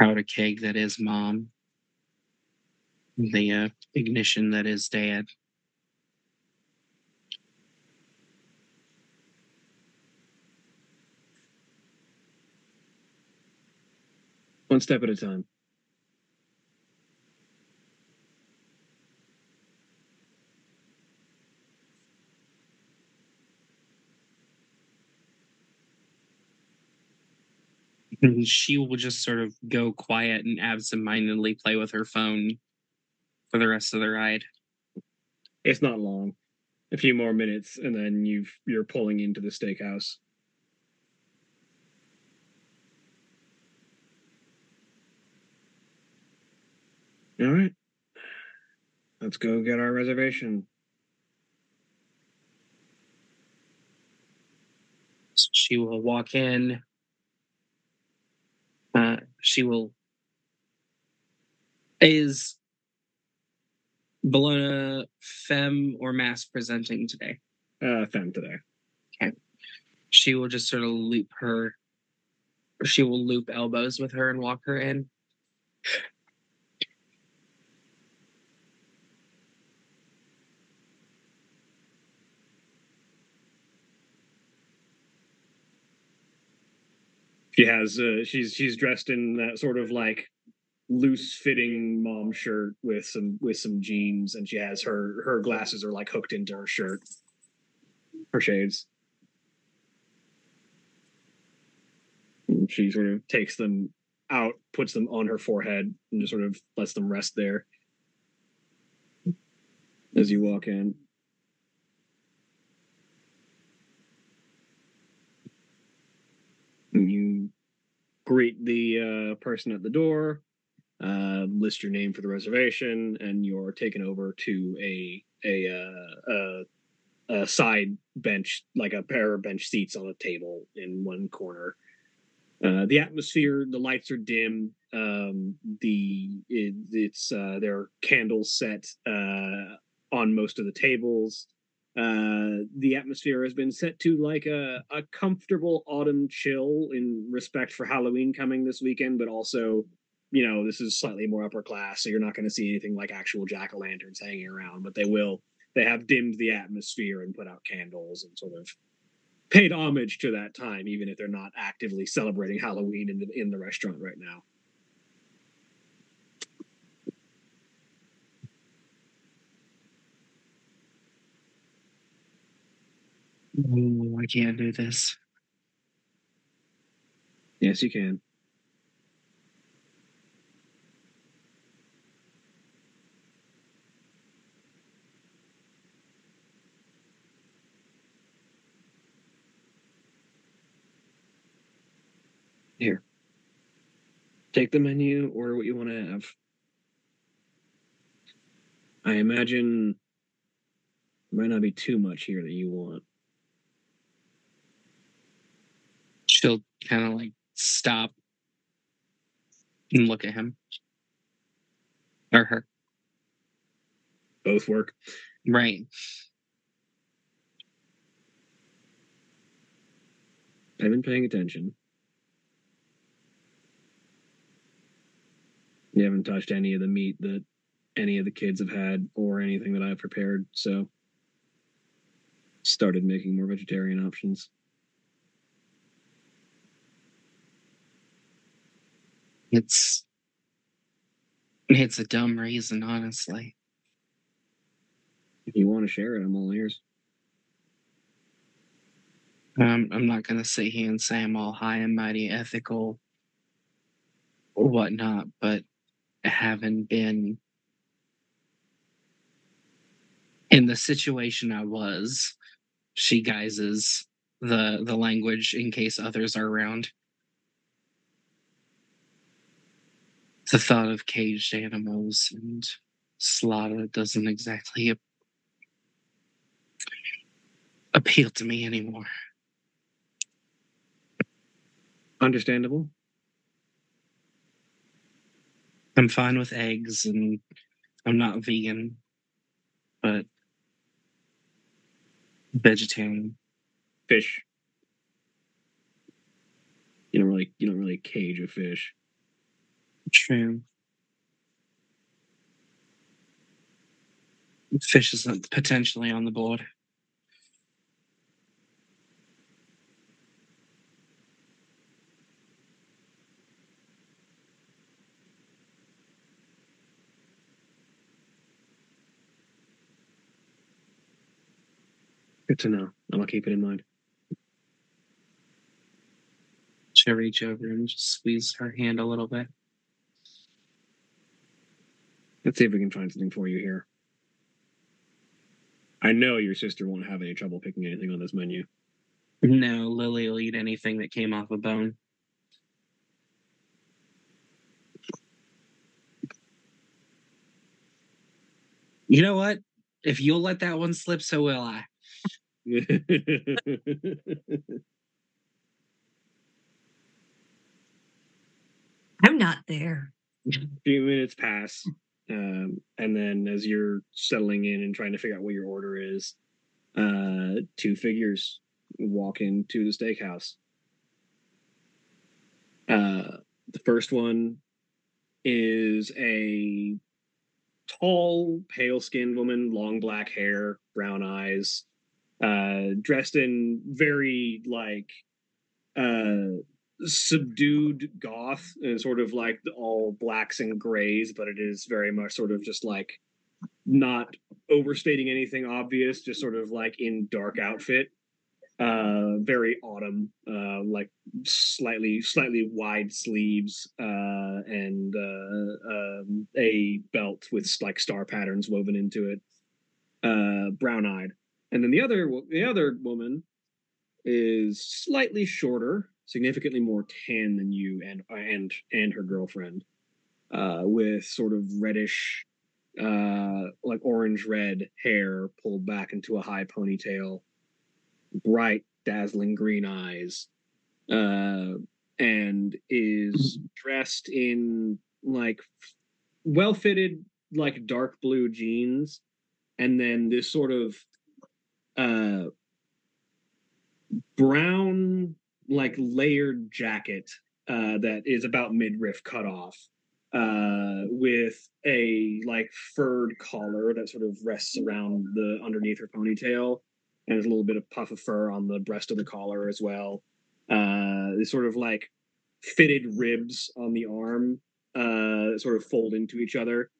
powder keg that is mom, the uh, ignition that is dad. One step at a time. And she will just sort of go quiet and absentmindedly play with her phone for the rest of the ride. It's not long. A few more minutes, and then you've you're pulling into the steakhouse. All right. Let's go get our reservation. She will walk in. Uh, she will. Is Bellona femme or mass presenting today? Uh, femme today. Okay. She will just sort of loop her. She will loop elbows with her and walk her in. She has uh, she's she's dressed in that sort of like loose fitting mom shirt with some with some jeans, and she has her her glasses are like hooked into her shirt. Her shades. She sort of takes them out, puts them on her forehead, and just sort of lets them rest there as you walk in. And you greet the uh, person at the door, uh, list your name for the reservation, and you're taken over to a a, uh, a a side bench, like a pair of bench seats on a table in one corner. Uh, the atmosphere, the lights are dim. Um, the it, it's uh, there are candles set on most of the tables. Uh, the atmosphere has been set to like a, a comfortable autumn chill in respect for Halloween coming this weekend, but also, you know, this is slightly more upper class, so you're not going to see anything like actual jack o' lanterns hanging around, but they will. They have dimmed the atmosphere and put out candles and sort of paid homage to that time, even if they're not actively celebrating Halloween in the in the restaurant right now. Ooh, I can't do this. Yes, you can. Here. Take the menu, order what you want to have. I imagine might not be too much here that you want. She'll kind of like stop and look at him or her. Both work. Right. I've been paying attention. You haven't touched any of the meat that any of the kids have had or anything that I've prepared. So started making more vegetarian options. It's it's a dumb reason, honestly. If you want to share it, I'm all ears. Um, I'm not gonna sit here and say I'm all high and mighty ethical or whatnot, but having been in the situation I was, she guises the the language in case others are around. The thought of caged animals and slaughter doesn't exactly ap- appeal to me anymore. Understandable. I'm fine with eggs and I'm not vegan, but vegetarian. Fish. You don't really you don't really cage a fish. True. Fish is potentially on the board. Good to know. I'll keep it in mind. She'll reach over and just squeeze her hand a little bit. Let's see if we can find something for you here. I know your sister won't have any trouble picking anything on this menu. No, Lily will eat anything that came off a bone. You know what? If you'll let that one slip, so will I. I'm not there. A few minutes pass, um, and then as you're settling in and trying to figure out what your order is, uh, two figures walk into the steakhouse. Uh, the first one is a tall, pale-skinned woman, long black hair, brown eyes, uh, dressed in very like uh subdued goth and sort of like all blacks and grays, but it is very much sort of just like not overstating anything obvious, just sort of like in dark outfit. Uh very autumn, uh like slightly slightly wide sleeves, uh and uh um, a belt with like star patterns woven into it. Uh brown eyed. And then the other the other woman is slightly shorter, significantly more tan than you and and and her girlfriend, uh, with sort of reddish, uh, like orange red hair pulled back into a high ponytail, bright, dazzling green eyes, uh, and is dressed in like well fitted, like dark blue jeans, and then this sort of uh brown like layered jacket uh, that is about midriff cut off uh, with a like furred collar that sort of rests around the underneath her ponytail and there's a little bit of puff of fur on the breast of the collar as well. Uh sort of like fitted ribs on the arm uh sort of fold into each other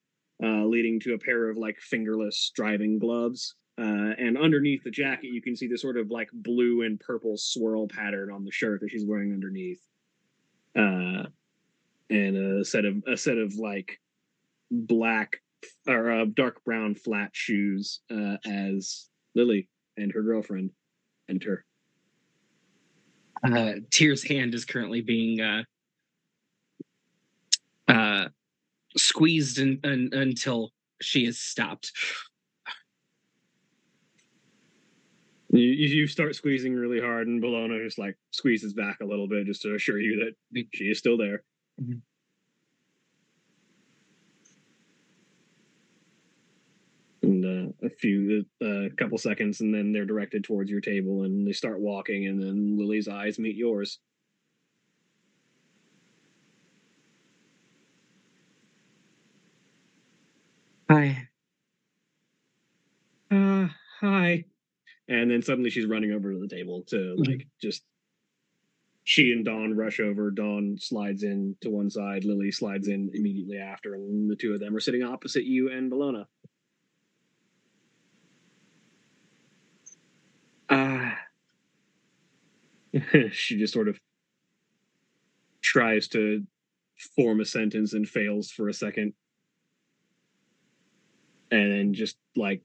uh leading to a pair of like fingerless driving gloves uh, and underneath the jacket, you can see the sort of like blue and purple swirl pattern on the shirt that she's wearing underneath. Uh, and a set of a set of like black or uh, dark brown flat shoes uh, as Lily and her girlfriend enter. Uh, Tyr's hand is currently being squeezed in, un, until she is stopped. You, you start squeezing really hard, and Bellona just like squeezes back a little bit just to assure you that she is still there. Mhm. And uh, a few, a uh, couple seconds, and then they're directed towards your table, and they start walking, and then Lily's eyes meet yours. Hi. Uh, hi. And then suddenly she's running over to the table to like just. She and Dawn rush over. Dawn slides in to one side. Lily slides in immediately after, and the two of them are sitting opposite you and Bellona. Uh, she just sort of tries to form a sentence and fails for a second and then just like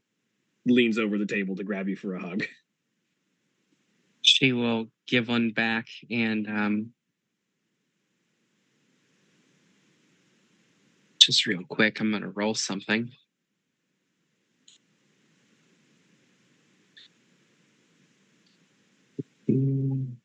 leans over the table to grab you for a hug she will give one back and um, just real quick, I'm gonna roll something. Mm.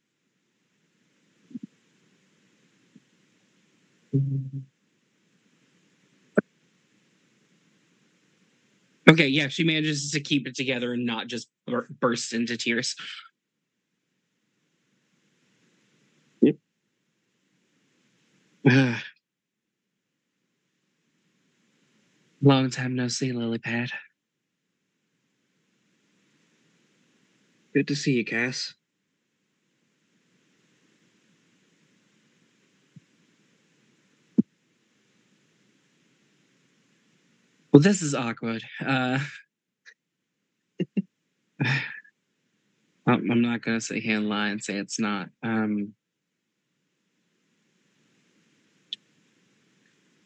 Okay, yeah, she manages to keep it together and not just bur- burst into tears. Yep. Long time no see, Lily Pad. good to see you cass Well, this is awkward. Uh, I'm I'm not gonna sit here and lie and say it's not. Um,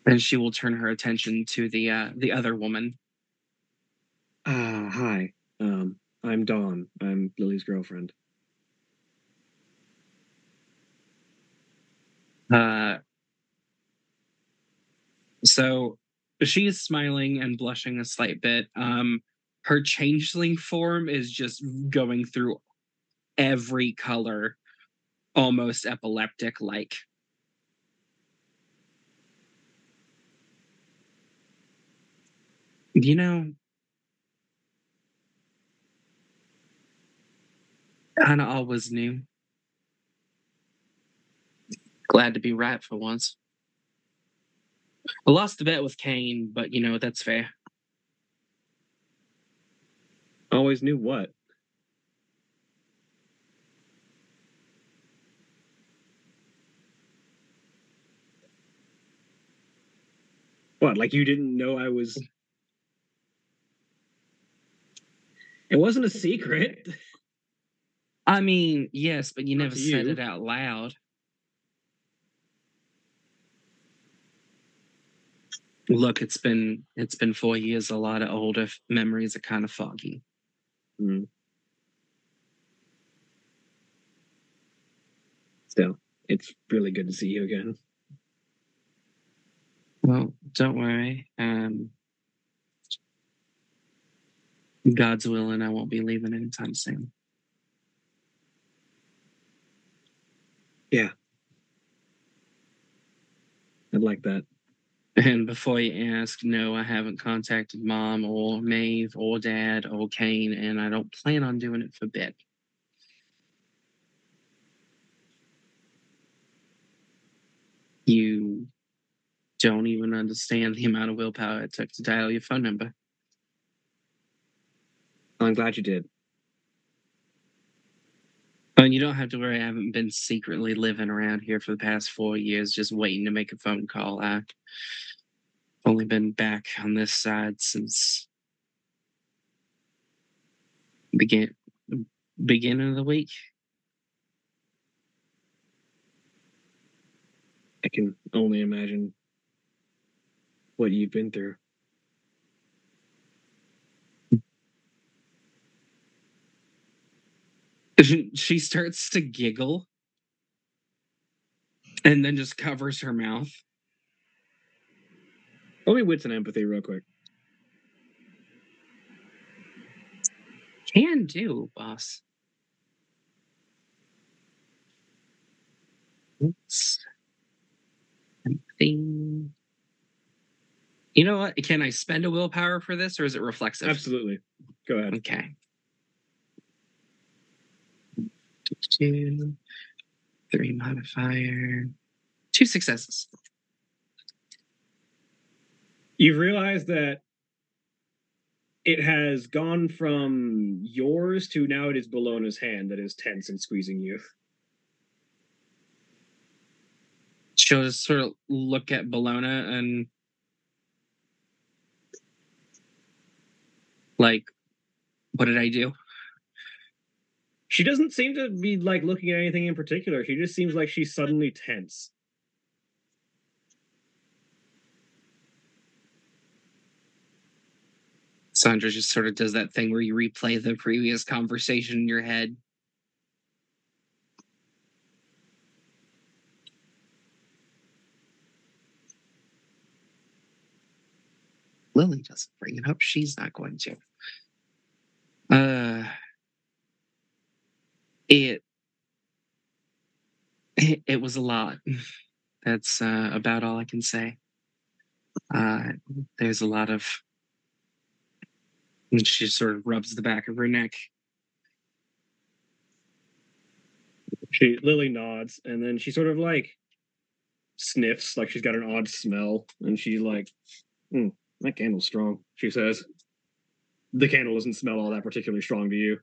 and she will turn her attention to the uh, the other woman. uh hi um i'm dawn i'm lily's girlfriend Uh, so she is smiling and blushing a slight bit. Um, her changeling form is just going through every color, almost epileptic like. You know, kind of always knew. Glad to be right for once. I lost the bet with Kane, but you know, that's fair. always knew what what like you didn't know i was it wasn't a secret I mean, yes, but you Not never said you. it out loud. Look, it's been it's been four years. A lot of older f- memories are kind of foggy. Mm. Still, it's really good to see you again. Well, don't worry. Um, God's willing, I won't be leaving anytime soon. Yeah. I'd like that. And before you ask, no, I haven't contacted mom or Maeve or dad or Kane, and I don't plan on doing it for bit. You don't even understand the amount of willpower it took to dial your phone number. I'm glad you did. You don't have to worry, I haven't been secretly living around here for the past four years just waiting to make a phone call. I've only been back on this side since begin beginning of the week. I can only imagine what you've been through. she starts to giggle and then just covers her mouth. Roll me wits and empathy real quick. Can do, boss. Oops. Empathy. You know what? Can I spend a willpower for this or is it reflexive? Absolutely. Go ahead. Okay. Two, three modifier, two successes. You've realized that it has gone from yours to now it is Bellona's hand that is tense and squeezing you. She'll just sort of look at Bellona and like, what did I do? She doesn't seem to be like looking at anything in particular. She just seems like she's suddenly tense. Sandra just sort of does that thing where you replay the previous conversation in your head. Lily doesn't bring it up. She's not going to. Uh, it it, was a lot. That's uh, about all I can say. Uh, there's a lot of and she sort of rubs the back of her neck. She Lily nods and then she sort of like sniffs, like she's got an odd smell, and she like, "Hmm, that candle's strong. She says, "The candle doesn't smell all that particularly strong to you."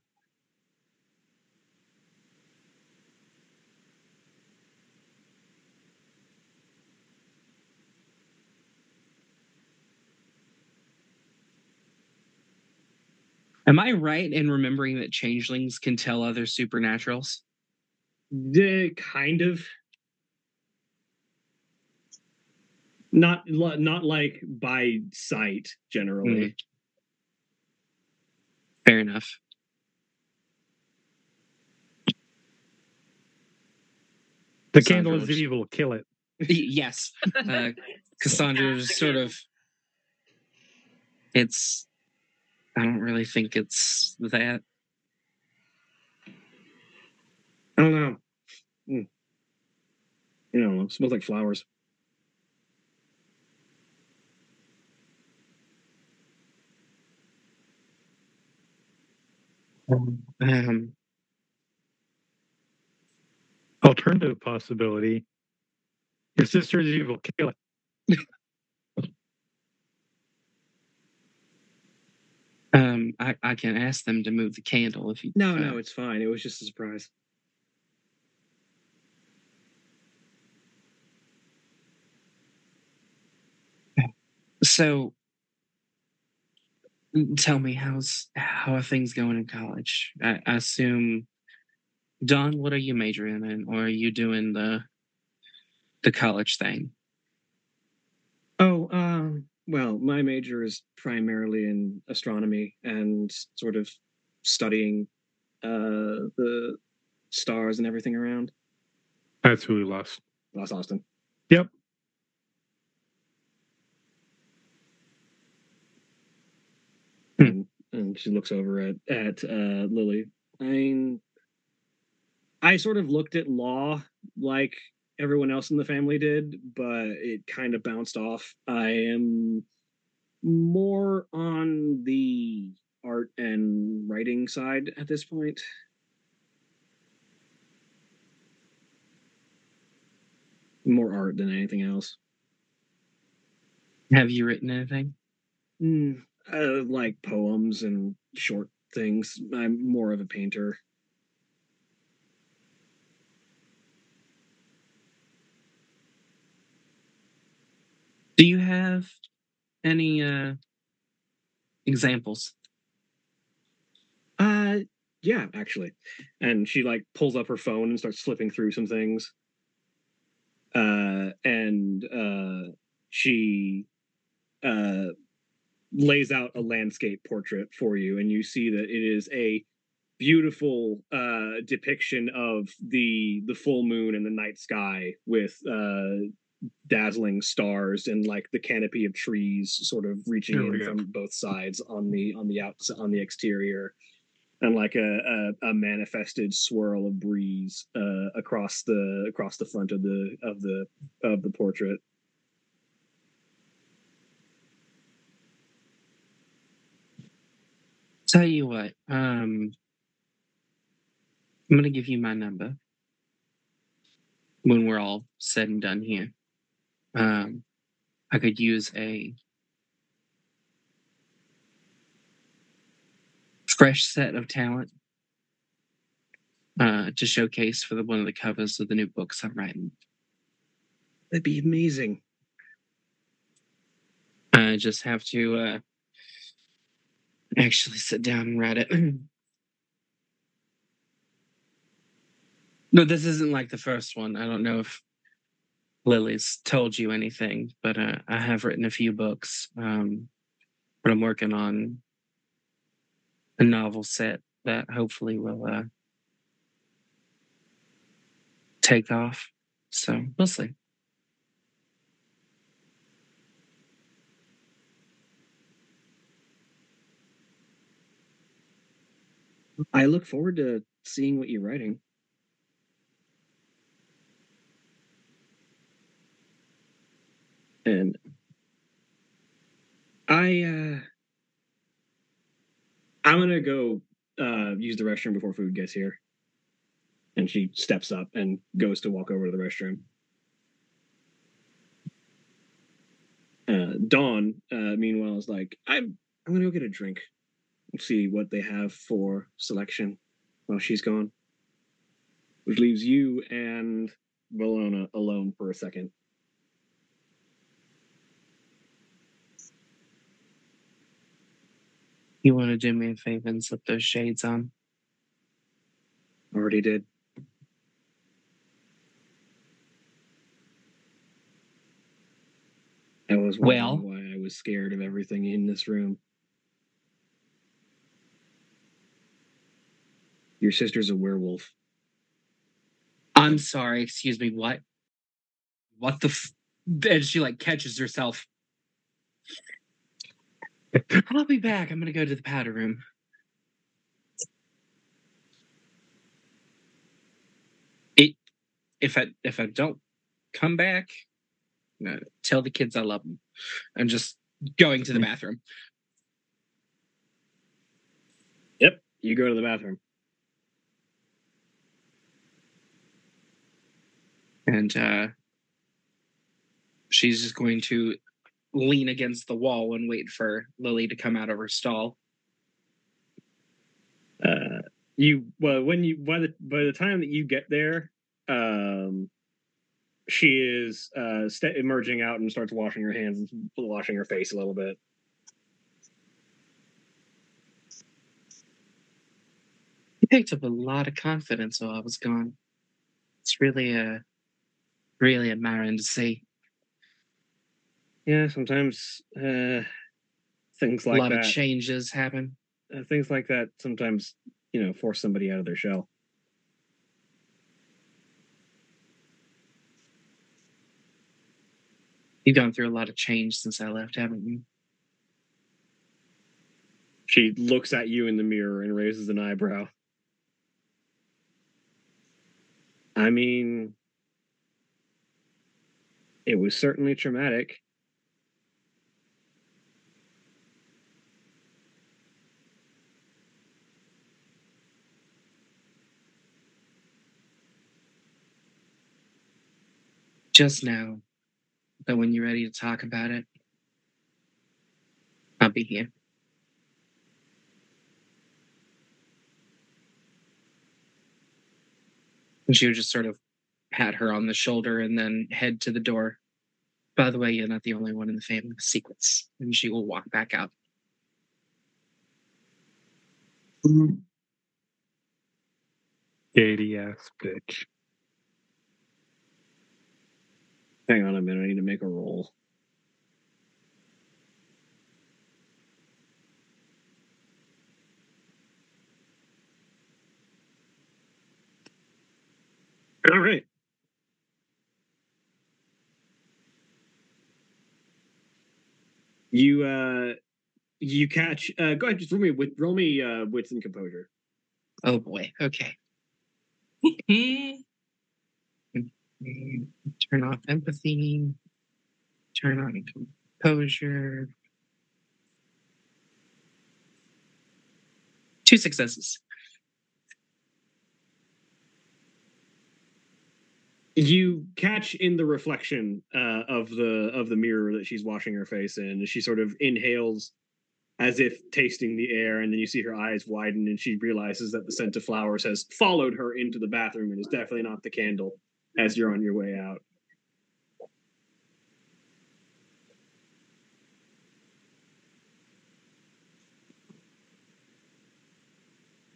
Am I right in remembering that changelings can tell other supernaturals? The kind of not not like by sight generally. Fair enough. The Cassandra candle is looks- evil. Kill it. Yes. Uh, Cassandra is sort of. It's. I don't really think it's that. I don't know. Hmm. You know, it smells like flowers. Um, Alternative possibility. Your sister is evil. Kill it. um, I, I can ask them to move the candle if you. No, no, it's fine. It was just a surprise. So, tell me, how's how are things going in college? I, I assume, Don, what are you majoring in, or are you doing the the college thing? Well, my major is primarily in astronomy and sort of studying uh the stars and everything around That's really lost. Los Austin. Yep. Hmm. And, and she looks over at at uh, Lily. I mean, I sort of looked at law like everyone else in the family did, but it kind of bounced off. I am more on the art and writing side at this point. More art than anything else. Have you written anything? Mm, uh, like poems and short things. I'm more of a painter. Do you have any uh examples? Uh, yeah, actually. And she like pulls up her phone and starts flipping through some things. Uh, and uh, she uh lays out a landscape portrait for you, and you see that it is a beautiful uh depiction of the the full moon and the night sky with uh dazzling stars and like the canopy of trees sort of reaching There in go. from both sides on the on the outs on the exterior and like a, a, a manifested swirl of breeze uh, across the across the front of the of the of the portrait. Tell you what, um, I'm gonna give you my number when we're all said and done here. Um, I could use a fresh set of talent uh, to showcase for the one of the covers of the new books I'm writing. That'd be amazing. I just have to uh, actually sit down and write it. no, this isn't like the first one. I don't know if Lily's told you anything, but uh, I have written a few books. Um, but I'm working on a novel set that hopefully will uh, take off. So we'll see. I look forward to seeing what you're writing. And I uh I'm gonna go uh use the restroom before food gets here. And she steps up and goes to walk over to the restroom. Uh Dawn, uh, meanwhile, is like, I'm I'm gonna go get a drink see what they have for selection while she's gone. Which leaves you and Bellona alone for a second. You want to do me a favor and slip those shades on? Already did. I was Well- why I was scared of everything in this room. Your sister's a werewolf. I'm sorry. Excuse me. What? What the? F-? And she like catches herself. I'll be back. I'm gonna go to the powder room. It. If I if I don't come back, uh, tell the kids I love them. I'm just going to the bathroom. Yep. You go to the bathroom. and uh, she's just going to lean against the wall and wait for Lily to come out of her stall. uh you well when you by the by the time that you get there um she is uh st- emerging out and starts washing her hands and washing her face a little bit He picked up a lot of confidence while I was gone. It's really uh really admiring to see. Yeah sometimes uh things like a lot that of changes happen. uh, things like that sometimes you know force somebody out of their shell You've gone through a lot of change since I left, haven't you? she looks at you in the mirror and raises an eyebrow i mean it was certainly traumatic Just know that when you're ready to talk about it, I'll be here. And she would just sort of pat her on the shoulder and then head to the door. By the way, you're not the only one in the family with secrets. And she will walk back out. Mm-hmm. Shady ass bitch. Hang on a minute i need to make a roll all right you uh you catch uh go ahead just roll me with roll me uh wits and composure Oh boy. Okay. Turn off empathy. Turn on composure. Two successes. you catch in the reflection uh, of the of the mirror that she's washing her face in she sort of inhales as if tasting the air, and then you see her eyes widen, and she realizes that the scent of flowers has followed her into the bathroom and is definitely not the candle as you're on your way out.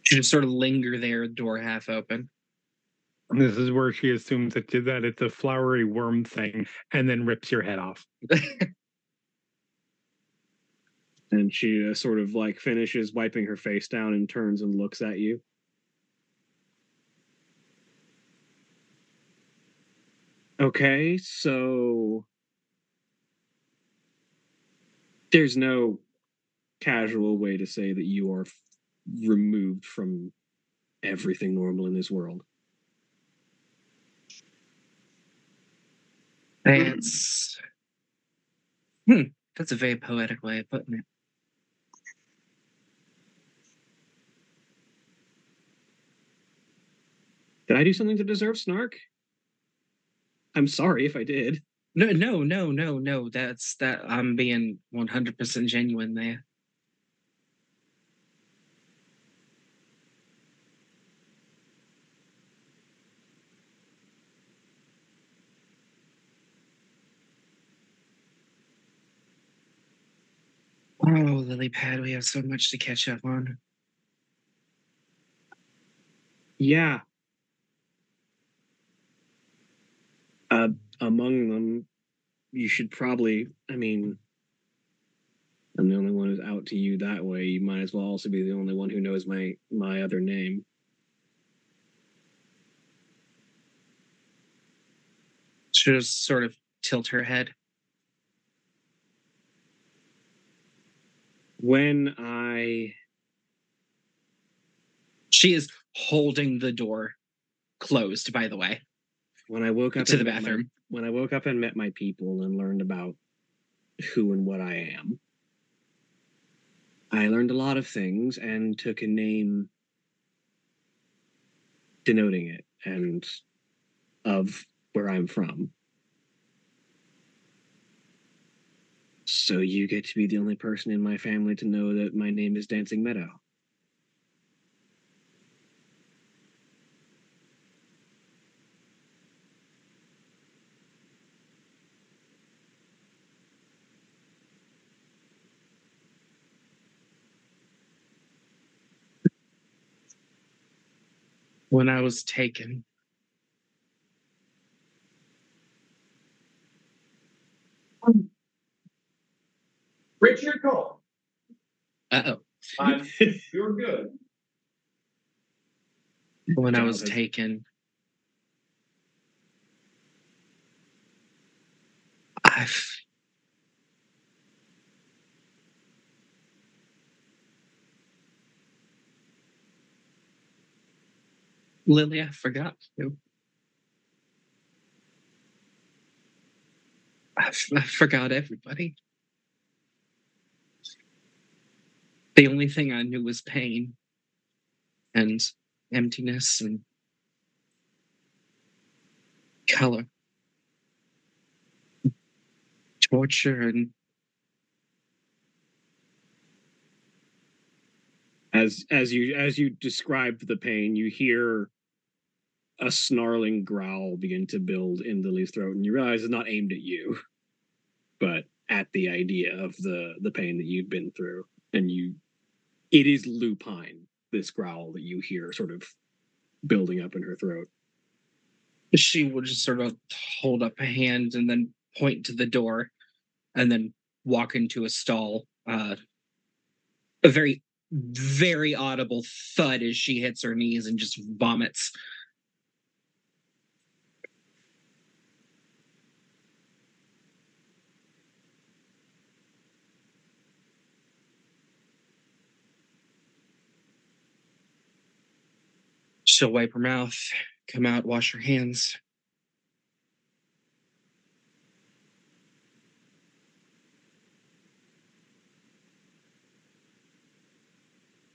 She just sort of linger there, door half open. This is where she assumes that that it's a flowery worm thing, and then rips your head off. And she uh, sort of like finishes wiping her face down and turns and looks at you. Okay, so there's no casual way to say that you are f- removed from everything normal in this world. That's hmm, that's a very poetic way of putting it. Did I do something to deserve snark? I'm sorry if I did. No, no, no, no, no. That's that. I'm being 100% genuine there. Oh, lily pad, we have so much to catch up on. Yeah. Uh, among them, you should probably, I mean, I'm the only one who's out to you that way. You might as well also be the only one who knows my my other name. She'll just sort of tilt her head. When I She is holding the door closed, by the way, when I woke up to the met my- bathroom. when I woke up and met my people and learned about who and what I am, I learned a lot of things and took a name denoting it and of where I'm from. So you get to be the only person in my family to know that my name is Dancing Meadow. When I was taken, Richard Cole. uh oh. I'm, you're good. When I was taken, I've Lily, I forgot you. I, f- I forgot everybody. The only thing I knew was pain and emptiness and color, torture, and as as you as you described the pain, you hear a snarling growl begin to build in Lily's throat, and you realize it's not aimed at you, but at the idea of the the pain that you've been through, and you, it is lupine. This growl that you hear, sort of building up in her throat. she will just sort of hold up a hand and then point to the door and then walk into a stall. Uh, a very, very audible thud as she hits her knees and just vomits. She'll wipe her mouth, come out, wash her hands.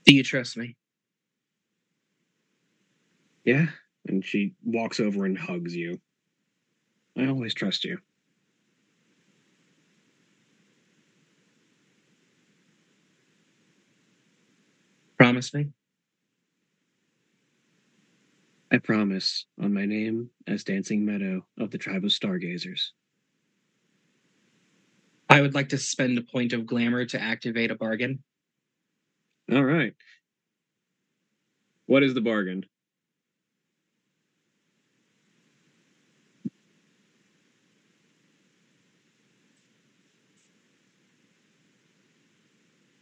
Do you trust me? Yeah, and she walks over and hugs you. I always trust you. Promise me. I promise on my name as Dancing Meadow of the tribe of Stargazers. I would like to spend a point of glamour to activate a bargain. All right. What is the bargain?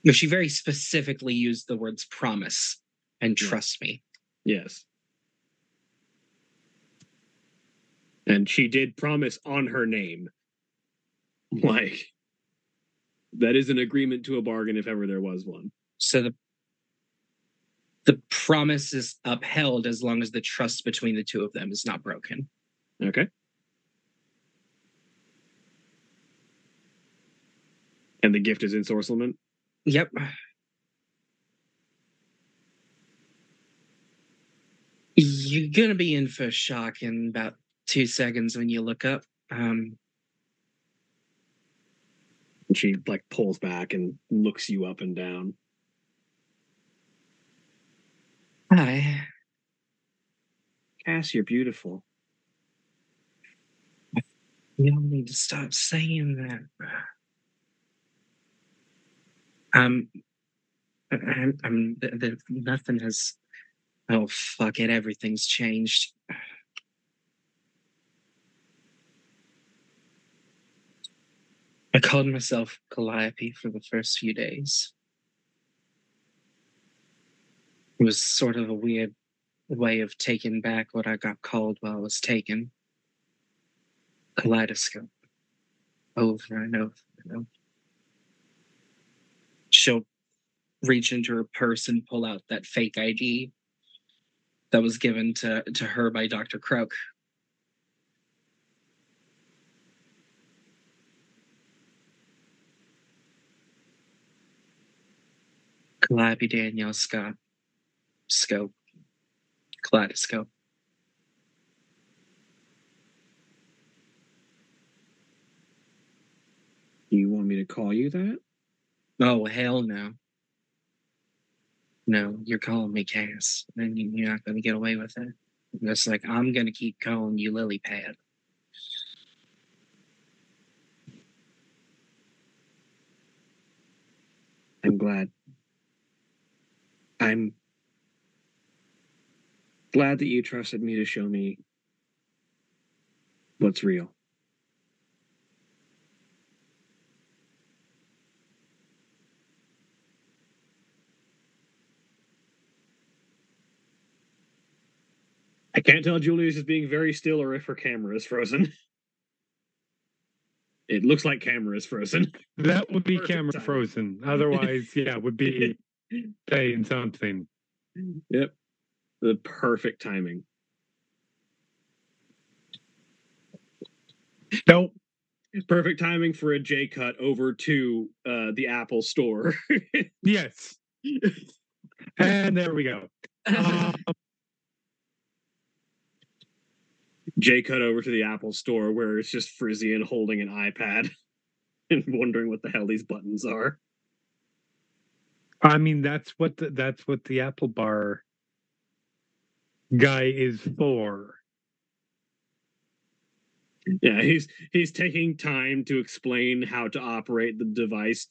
No, she very specifically used the words promise and Yeah. trust me. Yes. And she did promise on her name. Mm-hmm. Like, that is an agreement to a bargain if ever there was one. So the the promise is upheld as long as the trust between the two of them is not broken. Okay. And the gift is ensorcelment. Yep. You're gonna be in for a shock in about two seconds when you look up. Um, And she like pulls back and looks you up and down. hi. Cass, you're beautiful. You don't need to stop saying that. Um, I'm, I'm the, the, nothing has. Oh fuck it! Everything's changed. I called myself Calliope for the first few days. It was sort of a weird way of taking back what I got called while I was taken. Kaleidoscope. Over and over and over. She'll reach into her purse and pull out that fake ID that was given to, to her by Dr. Croak. Calliope Danielle Scott. Scope. Kaleidoscope. You want me to call you that? Oh, hell no. No, you're calling me Cass, and you- you're not going to get away with it. It's like, I'm going to keep calling you Lily Pad. I'm glad. I'm glad that you trusted me to show me what's real. I can't tell Julia's is being very still or if her camera is frozen. It looks like camera is frozen. That would be Perfect camera frozen. Otherwise, yeah, would be saying something. Yep. The perfect timing. Nope. Perfect timing for a J cut over to uh, the Apple store. Yes. And there we go. Um, J cut over to the Apple store where it's just Frisian holding an iPad and wondering what the hell these buttons are. I mean, that's what the, that's what the Apple Bar guy is for. Yeah, he's he's taking time to explain how to operate the device,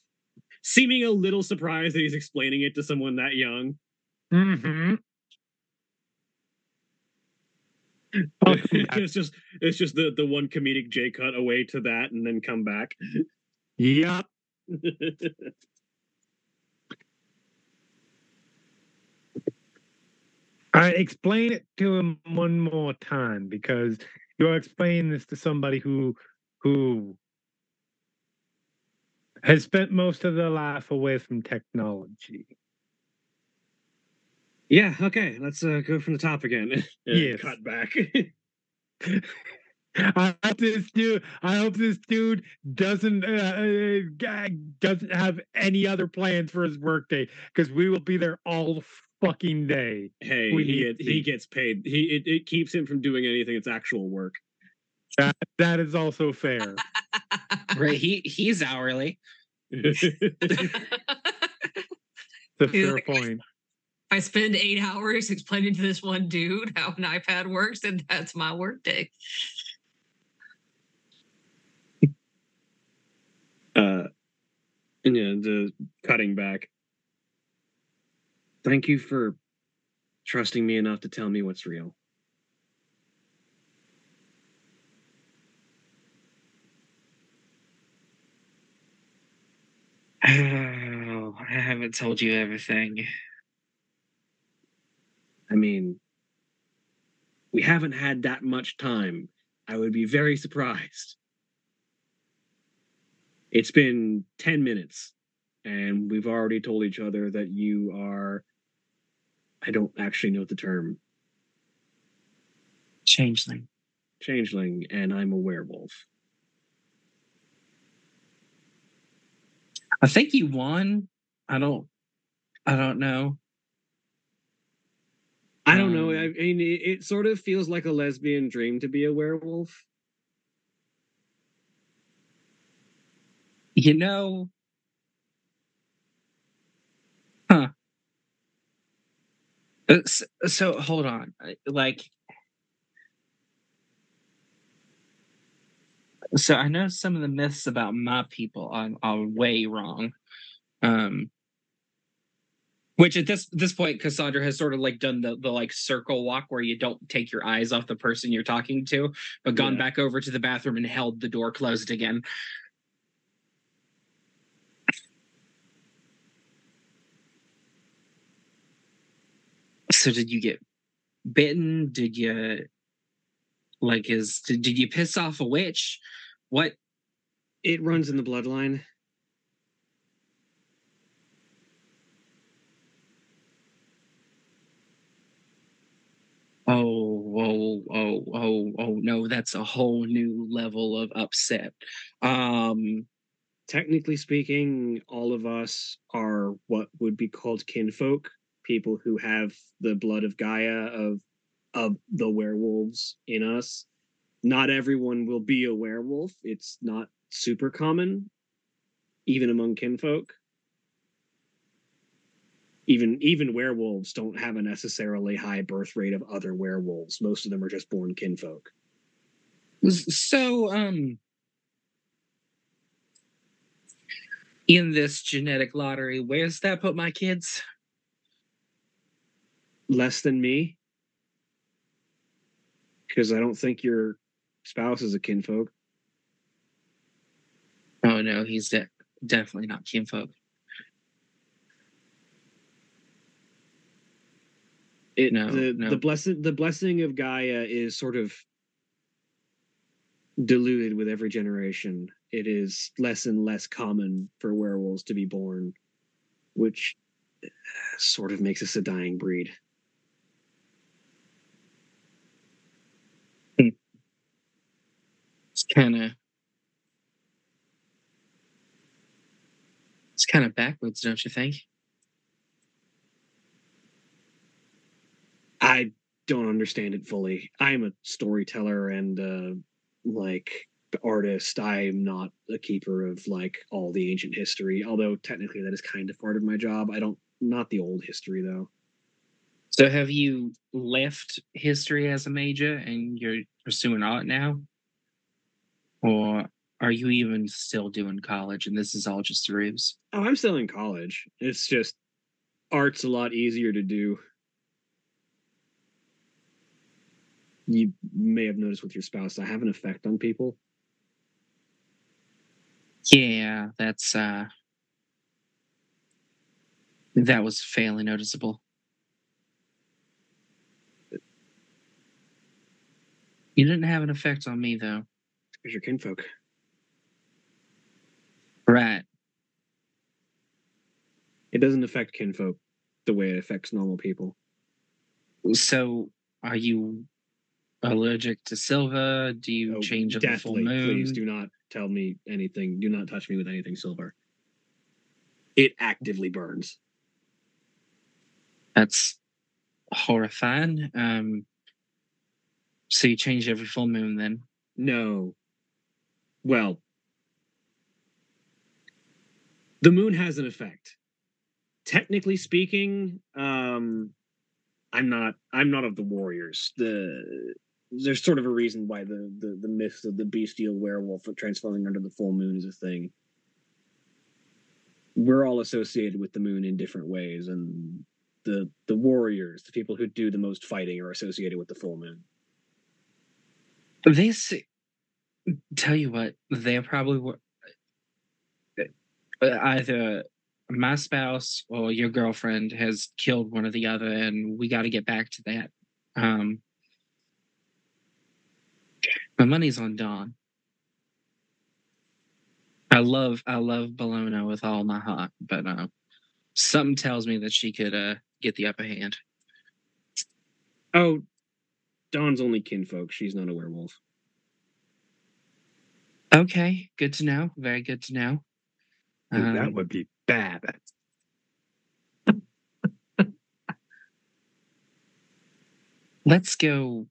seeming a little surprised that he's explaining it to someone that young. Mm-hmm. it's just it's just the the one comedic J cut away to that and then come back. Yep. I explain it to him one more time because you're explaining this to somebody who who has spent most of their life away from technology. yeah, okay, let's uh, go from the top again. and Yes. Cut back. I hope this dude. I hope this dude doesn't uh, uh, doesn't have any other plans for his workday because we will be there all fucking day. hey, We he need get, he the- gets paid. He it, it keeps him from doing anything It's actual work. That that is also fair. Right? He he's hourly. It's a fair like, point. I spend eight hours explaining to this one dude how an iPad works, and that's my work day. Uh, and yeah, the cutting back. Thank you for trusting me enough to tell me what's real. Oh, I haven't told you everything. I mean, we haven't had that much time. I would be very surprised. It's been 10 minutes, and we've already told each other that you are. I don't actually know the term. Changeling. Changeling, and I'm a werewolf. I think you won. I don't. I don't know. I don't know. Um, I mean, it, it sort of feels like a lesbian dream to be a werewolf. You know. Huh. Uh, s- So, hold on. Like. So I know some of the myths about my people are, are way wrong. Um which at this this point Cassandra has sort of like done the the like circle walk where you don't take your eyes off the person you're talking to, but gone Yeah. back over to the bathroom and held the door closed again. So did you get bitten? Did you like is did, did you piss off a witch? What It runs in the bloodline. Oh, oh, oh, oh, oh no, that's a whole new level of upset. Um Technically speaking, all of us are what would be called kinfolk, people who have the blood of Gaia of of the werewolves in us. Not everyone will be a werewolf. It's not super common, even among kinfolk. Even even werewolves don't have a necessarily high birth rate of other werewolves. Most of them are just born kinfolk. so um in this genetic lottery, where's that put my kids? Less than me because I don't think your spouse is a kinfolk. Oh no, he's de- definitely not kinfolk. It No, the no. the blessing the blessing of Gaia is sort of diluted with every generation. It is less and less common for werewolves to be born, which uh, sort of makes us a dying breed. Kind of it's kind of backwards, don't you think? I don't understand it fully. I'm a storyteller and uh like artist. I'm not a keeper of like all the ancient history, although technically that is kind of part of my job. I don't not the old history though. So have you left history as a major and you're pursuing art now? Or are you even still doing college and this is all just a ruse? Oh, I'm still in college. It's just art's a lot easier to do. You may have noticed with your spouse, I have an effect on people. Yeah, that's uh that was fairly noticeable. You didn't have an effect on me though. You're kinfolk. Right. It doesn't affect kinfolk the way it affects normal people. So are you allergic to silver? Do you Oh, change at the full moon? Please do not tell me anything. Do not touch me with anything silver. It actively burns. That's horrifying. Um so you change every full moon then? No. Well, the moon has an effect. technically speaking, um, I'm not. I'm not of the warriors. The there's sort of a reason why the the, the myth of the bestial werewolf transforming under the full moon is a thing. We're all associated with the moon in different ways, and the the warriors, the people who do the most fighting, are associated with the full moon. This, tell you what, they probably were uh, either my spouse or your girlfriend has killed one or the other, and we got to get back to that. Um, my money's on Dawn. I love I love Bellona with all my heart, but uh, something tells me that she could uh, get the upper hand. Oh, Dawn's only kinfolk. She's not a werewolf. Okay, good to know. Very good to know. Dude, that Um, would be bad. let's go.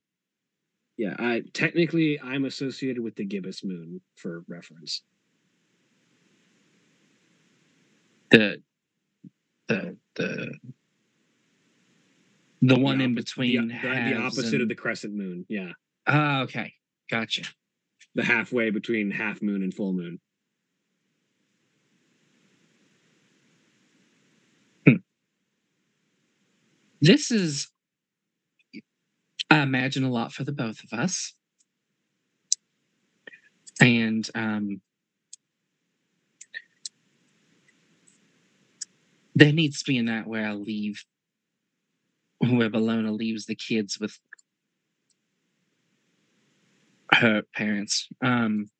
Yeah, I technically I'm associated with the gibbous moon for reference. the the the the one in between the, the, the opposite of the crescent moon. Yeah, Ah, okay, gotcha. The halfway between half moon and full moon. This is, I imagine, a lot for the both of us, and um, there needs to be a night where I leave, where Bellona leaves the kids with her parents um,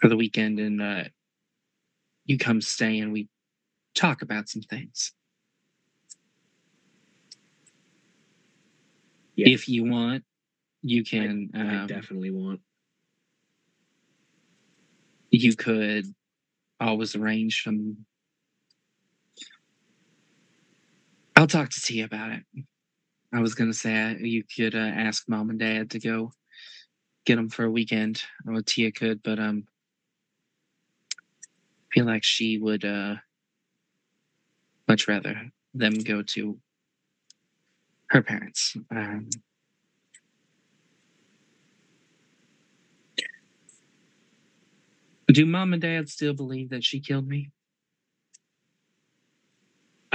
for the weekend, and uh, you come stay, and we talk about some things. Yeah. If you want, you can. I um, definitely want. you could always arrange some. I'll talk to Tia about it. I was gonna say uh, you could uh, ask mom and dad to go get them for a weekend, or Tia could, but um, I feel like she would uh much rather them go to her parents. Um, do mom and dad still believe that she killed me?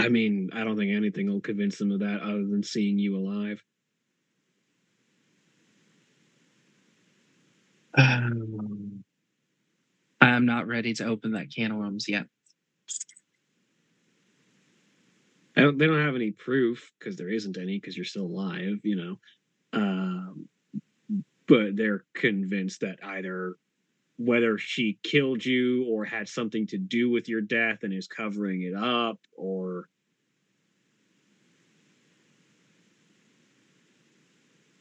I mean, I don't think anything will convince them of that other than seeing you alive. Um, I'm not ready to open that can of worms yet. I don't, they don't have any proof because there isn't any because you're still alive, you know. Um, but they're convinced that either whether she killed you or had something to do with your death and is covering it up or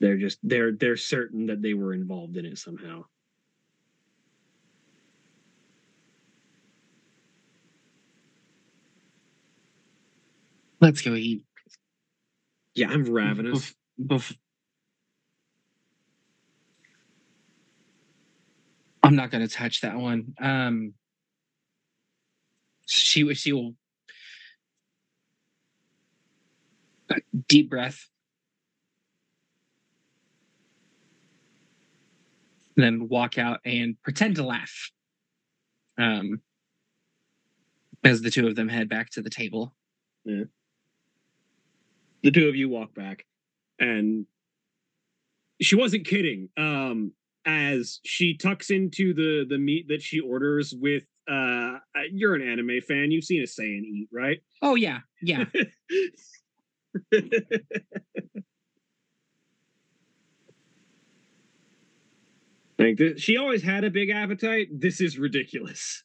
they're just they're they're certain that they were involved in it somehow. Let's go eat. Yeah, I'm ravenous. Bef- bef- I'm not going to touch that one. Um, she will- she will deep breath, then walk out and pretend to laugh. Um, as the two of them head back to the table. the two of you walk back and she wasn't kidding um as she tucks into the the meat that she orders with uh you're an anime fan you've seen a Saiyan eat right Oh yeah, yeah. like th- she always had a big appetite. This is ridiculous.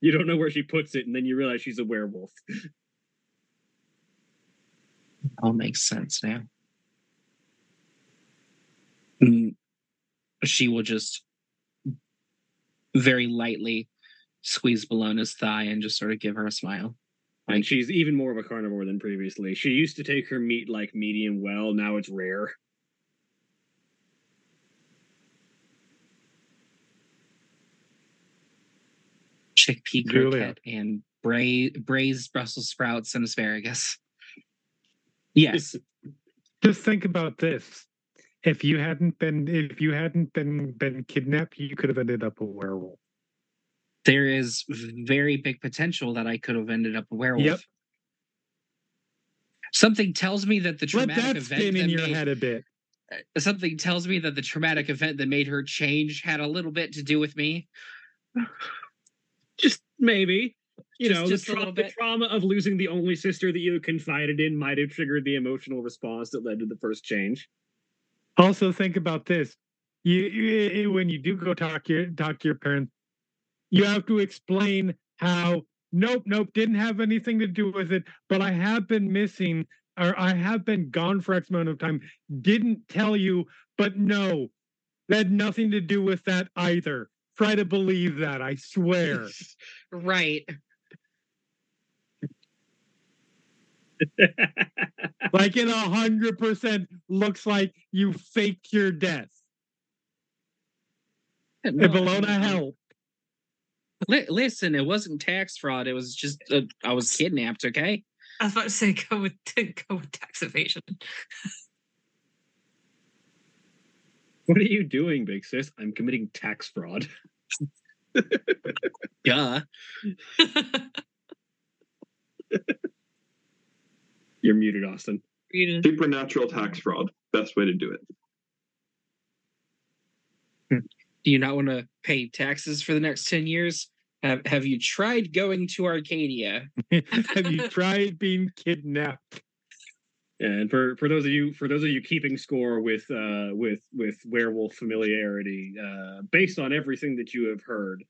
You don't know where she puts it and then you realize she's a werewolf. All makes sense now. Mm, She will just very lightly squeeze Bellona's thigh and just sort of give her a smile. and she's even more of a carnivore than previously. She used to take her meat like medium well. Now it's rare chickpea croquette and bra- braised Brussels sprouts and asparagus. Yes, Just think about this. If you hadn't been if you hadn't been been kidnapped, you could have ended up a werewolf. there is very big potential that I could have ended up a werewolf. Yep. Something tells me that the Let traumatic that event spin that in your made, head a bit. uh, something tells me that the traumatic event that made her change had a little bit to do with me. Just maybe. You Just- know, just the, tra- the trauma of losing the only sister that you confided in might have triggered the emotional response that led to the first change. Also, think about this: you, you when you do go talk your talk to your parents, you have to explain how. Nope, nope, didn't have anything to do with it. But I have been missing, or I have been gone for X amount of time. Didn't tell you, but no, that had nothing to do with that either. Try to believe that. I swear. Right. like it a hundred percent looks like you faked your death. And Bellona helped. Li- listen, it wasn't tax fraud. It was just uh, I was kidnapped. Okay. I was about to say go with go with tax evasion. What are you doing, big sis? I'm committing tax fraud. Duh. You're muted, Austin. You know, Supernatural tax fraud. Best way to do it. Do you not want to pay taxes for the next ten years? Have Have you tried going to Arcadia? have you tried being kidnapped? And for, for those of you for those of you keeping score with uh with with werewolf familiarity, uh based on everything that you have heard,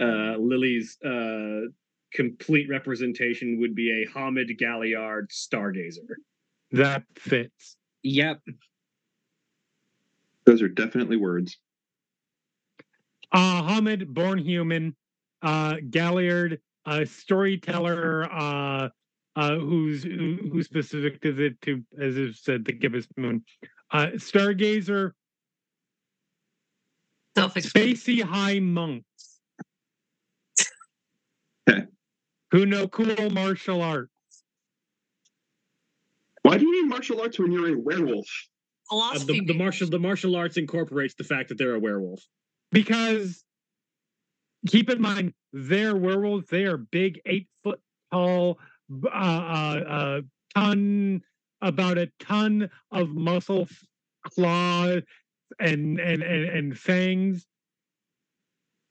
uh Lily's uh complete representation would be a Homid Galliard stargazer. That fits. Yep. Those are definitely words. Uh Homid, born human, uh Galliard, a storyteller, uh uh who's who, who's specific is it to as it said the gibbous moon. Uh Stargazer, self-explained. spacey high monks. Okay. Who know cool martial arts. Why do you need martial arts when you're a werewolf? Uh, the, the martial the martial arts incorporates the fact that they're a werewolf. because keep in mind they're werewolves they are big eight foot tall b- uh, uh, uh ton about a ton of muscle f- claw and and and, and fangs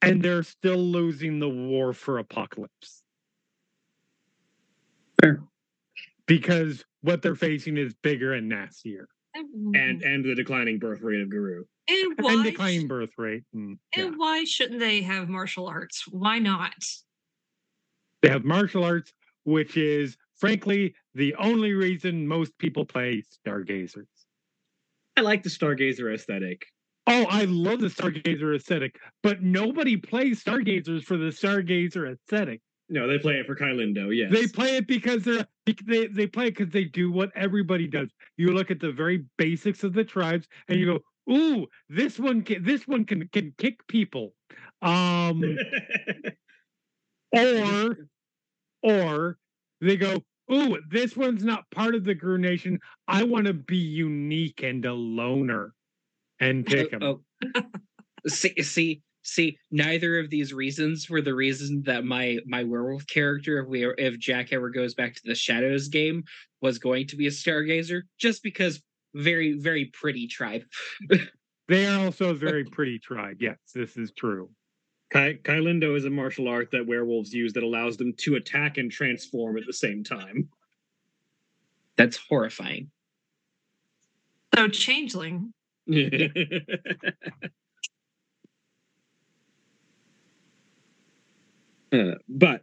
and they're still losing the war for apocalypse Fair. because what they're facing is bigger and nastier And and the declining birth rate of Garou. and why and declining birth rate and, yeah. and why shouldn't they have martial arts? Why not? They have martial arts, which is frankly the only reason most people play Stargazers. I like the stargazer aesthetic. Oh, I love the Stargazer aesthetic, but nobody plays Stargazers for the Stargazer aesthetic. No, they play it for Kailindo, yes. They play it because they're they they play it because they do what everybody does. You look at the very basics of the tribes and you go, "Ooh, this one can this one can can kick people." Um, or or they go ooh this one's not part of the Garou Nation i want to be unique and a loner and oh, pick them Oh, oh. see, see, see. Neither of these reasons were the reason that my my werewolf character, if we if Jack ever goes back to the Shadows game, was going to be a stargazer. Just because very very pretty tribe. they are also a very pretty tribe yes this is true Ky- Kailindo is a martial art that werewolves use that allows them to attack and transform at the same time. That's horrifying. So changeling. Uh, but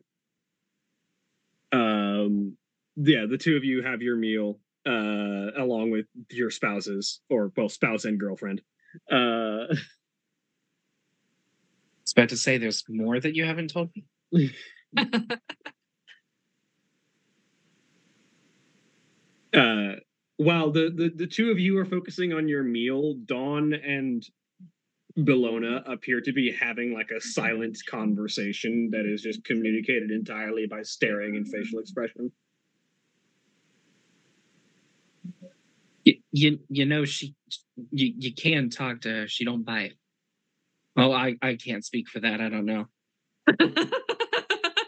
um yeah the two of you have your meal uh along with your spouses or well spouse and girlfriend uh I was about to say there's more that you haven't told me. uh while the, the the two of you are focusing on your meal dawn and Bellona appear to be having like a silent conversation that is just communicated entirely by staring and facial expression. You, you you know she you you can talk to her. She don't bite. Oh, I I can't speak for that. I don't know.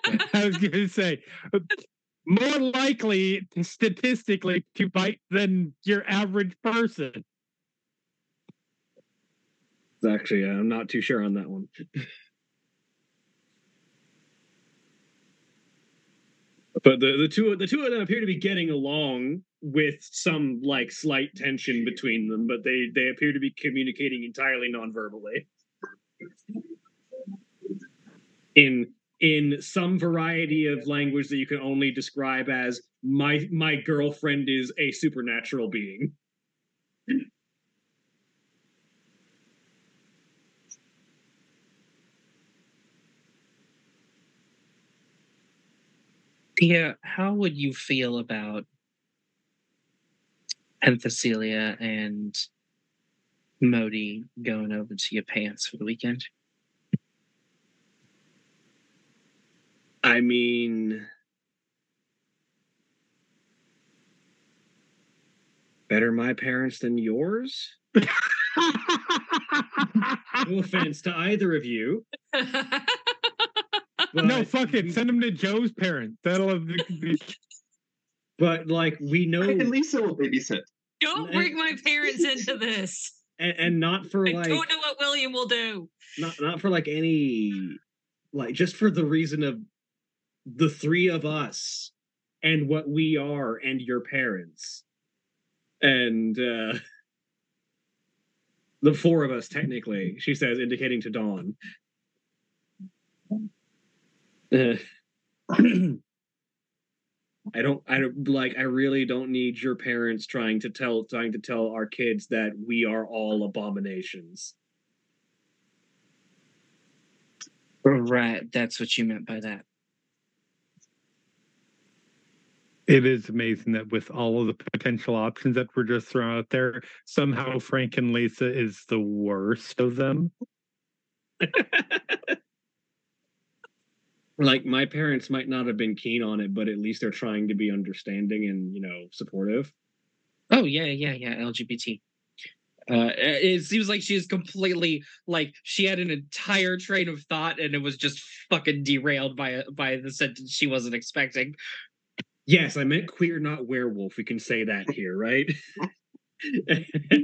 I was going to say, more likely statistically to bite than your average person. Actually, uh, I'm not too sure on that one. but the, the two the two of them appear to be getting along with some like slight tension between them, but they they appear to be communicating entirely non-verbally. In in some variety of language that you can only describe as my my girlfriend is a supernatural being. Tia, how would you feel about Penthesilea and Modi going over to your pants for the weekend? I mean, better my parents than yours. No offense to either of you. no, fuck it. Send them to Jo's parents. That'll be But like we know, I and, and Lisa will babysit. Don't bring my parents into this. And not for I like I don't know what William will do. not not for like any like just for the reason of the three of us and what we are and your parents and uh the four of us technically she says indicating to dawn Uh, i don't i don't like i really don't need your parents trying to tell trying to tell our kids that we are all abominations Right, that's what you meant by that. It is amazing that with all of the potential options that were just thrown out there, somehow Frank and Lisa is the worst of them. like my parents might not have been keen on it but at least they're trying to be understanding and you know supportive Oh yeah, yeah, yeah. LGBT. Uh, it seems like she is completely like she had an entire train of thought and it was just fucking derailed by a, by the sentence she wasn't expecting. yes i meant queer not werewolf we can say that here right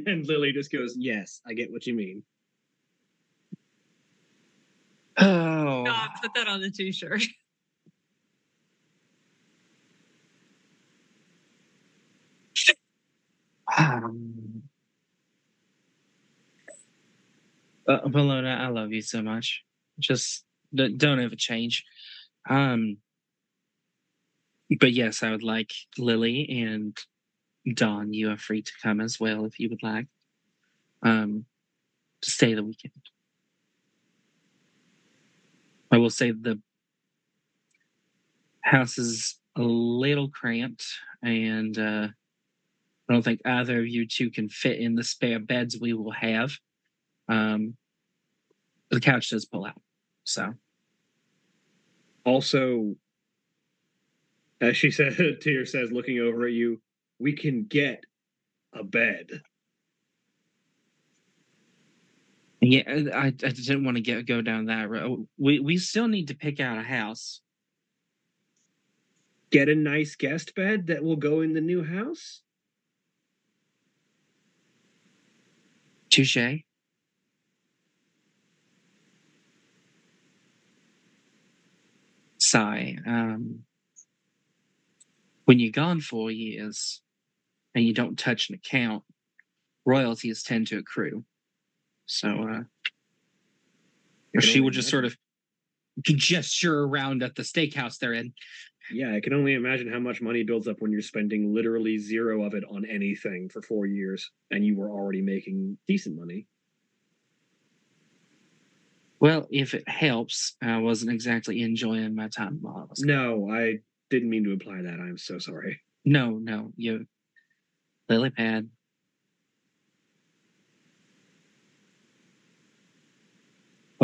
and lily just goes yes i get what you mean Oh, God, put that on the t-shirt. Um, uh, Bellona, I love you so much. Just don't ever change. Um, but yes, I would like Lily and Dawn. You are free to come as well if you would like. Um, to stay the weekend. I will say the house is a little cramped, and uh, I don't think either of you two can fit in the spare beds we will have. Um, the couch does pull out, so also as she said Tyr says looking over at you we can get a bed yeah, I, I didn't want to get go down that road. We we still need to pick out a house. get a nice guest bed that will go in the new house Touche. Sigh. Um, when you're gone four years and you don't touch an account, royalties tend to accrue. So, uh, I can she would just sort of gesture around at the steakhouse they're in. Yeah, I can only imagine how much money builds up when you're spending literally zero of it on anything for four years and you were already making decent money. Well, if it helps, I wasn't exactly enjoying my time while I was No, I didn't mean to imply that. I'm so sorry. No, no, you lily pad.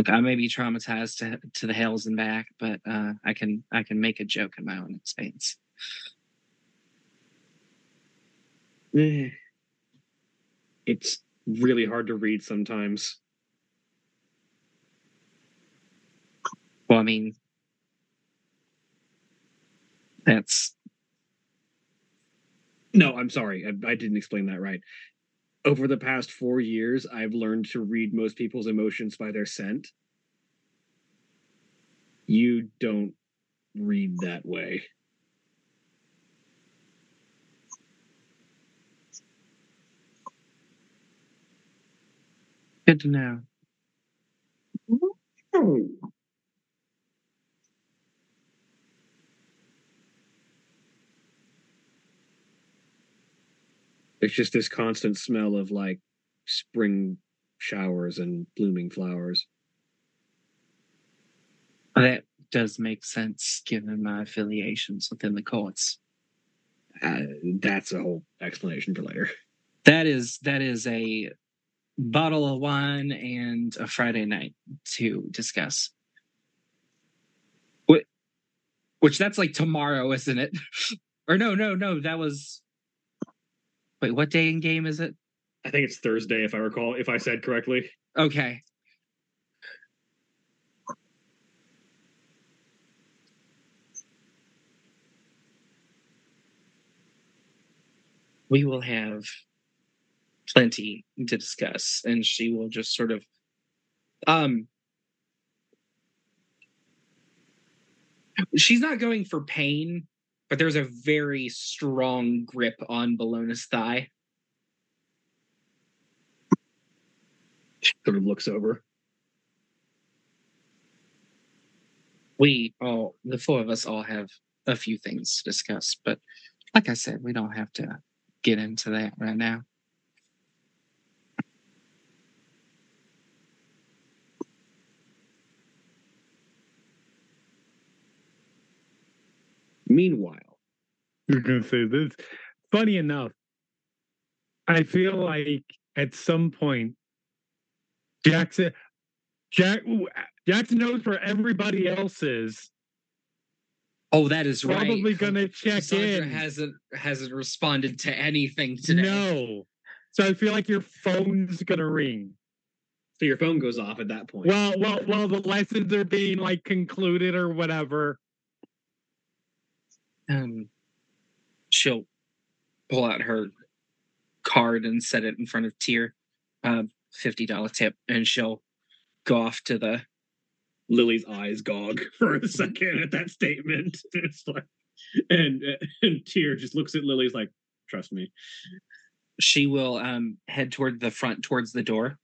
Look, I may be traumatized to, to the hells and back, but uh, I can I can make a joke in my own expense. Eh. It's really hard to read sometimes. Well, I mean, that's No, I'm sorry. I, I didn't explain that right. Over the past four years, I've learned to read most people's emotions by their scent. You don't read that way. good to know. Oh, It's just this constant smell of like spring showers and blooming flowers. That does make sense given my affiliations within the courts. Uh, that's a whole explanation for later. That is that is a bottle of wine and a Friday night to discuss. What? Which that's like tomorrow, isn't it? or no, no, no. That was. Wait, what day in game is it? I think it's Thursday, if I recall, if I said correctly. Okay. We will have plenty to discuss, and she will just sort of um she's not going for pain, but there's a very strong grip on Bellona's thigh. She sort of looks over. we all the four of us all have a few things to discuss but like i said we don't have to get into that right now Meanwhile, You're gonna say this. Funny enough, I feel like at some point Jackson Jack Jackson knows where everybody else is. oh that is right Probably gonna check Cassandra in. hasn't hasn't responded to anything today No. So I feel like your phone's gonna ring. so your phone goes off at that point. Well, well, while the lessons are being like concluded or whatever. Um she'll pull out her card and set it in front of Tier, uh, $50 tip, and she'll go off to the Lily's eyes gog for a second at that statement. It's like, and and Tyr just looks at Lily's like, "Trust me." she will um head toward the front towards the door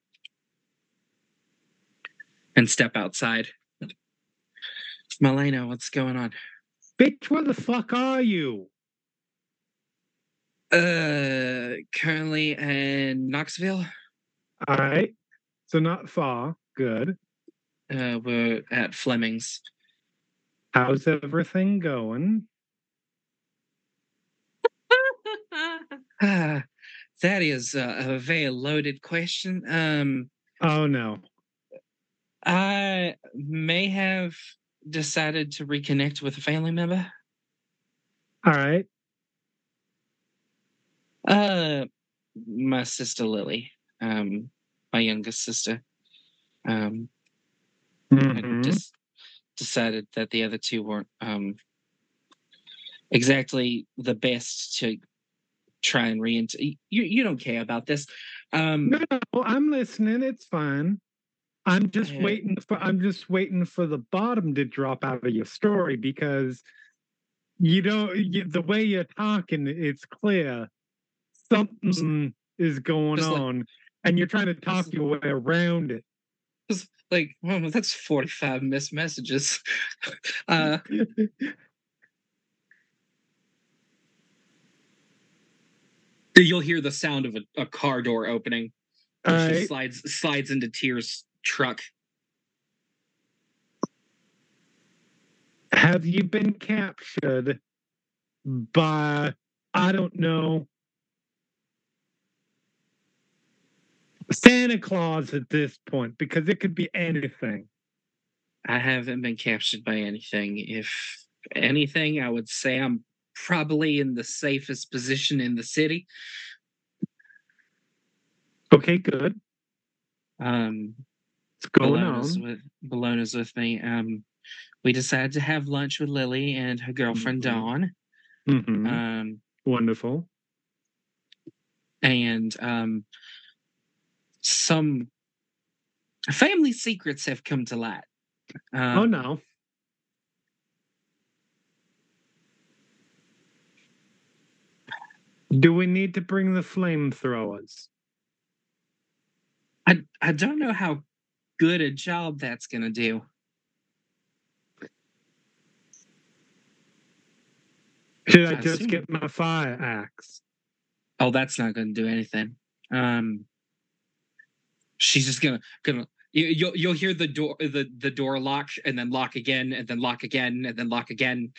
and step outside. Malena, what's going on? Bitch, where the fuck are you? Uh currently in Knoxville. All right. So not far. Good. Uh we're at Fleming's. How's everything going? Ah, that is a, a very loaded question. Um Oh no. I may have decided to reconnect with a family member. All right. Uh, my sister Lily, um, my youngest sister. Um, I Mhm. just decided that the other two weren't um exactly the best to try and re you you don't care about this. Um, No, no, I'm listening. It's fine. I'm just Yeah. waiting for I'm just waiting for the bottom to drop out of your story because you don't you, the way you're talking, it's clear something is going Just like- on, and you're trying to talk your way around it. just like well, that's forty five missed messages. uh, you'll hear the sound of a, a car door opening. She right. slides slides into Tyr's truck. Have you been captured by I don't know Santa Claus at this point because it could be anything. I haven't been captured by anything. If anything, I would say I'm probably in the safest position in the city. Okay, good. Um, going Bellona's on? with Bellona's with me. Um, we decided to have lunch with Lily and her girlfriend Mhm. Dawn. Mhm. Um, Wonderful. and um, some family secrets have come to light. Um, oh no. Do we need to bring the flamethrowers? I I don't know how good a job that's gonna do. Should I I just assume- get my fire axe? Oh, that's not gonna do anything. Um, she's just gonna gonna you, you'll you'll hear the door the the door lock and then lock again and then lock again and then lock again.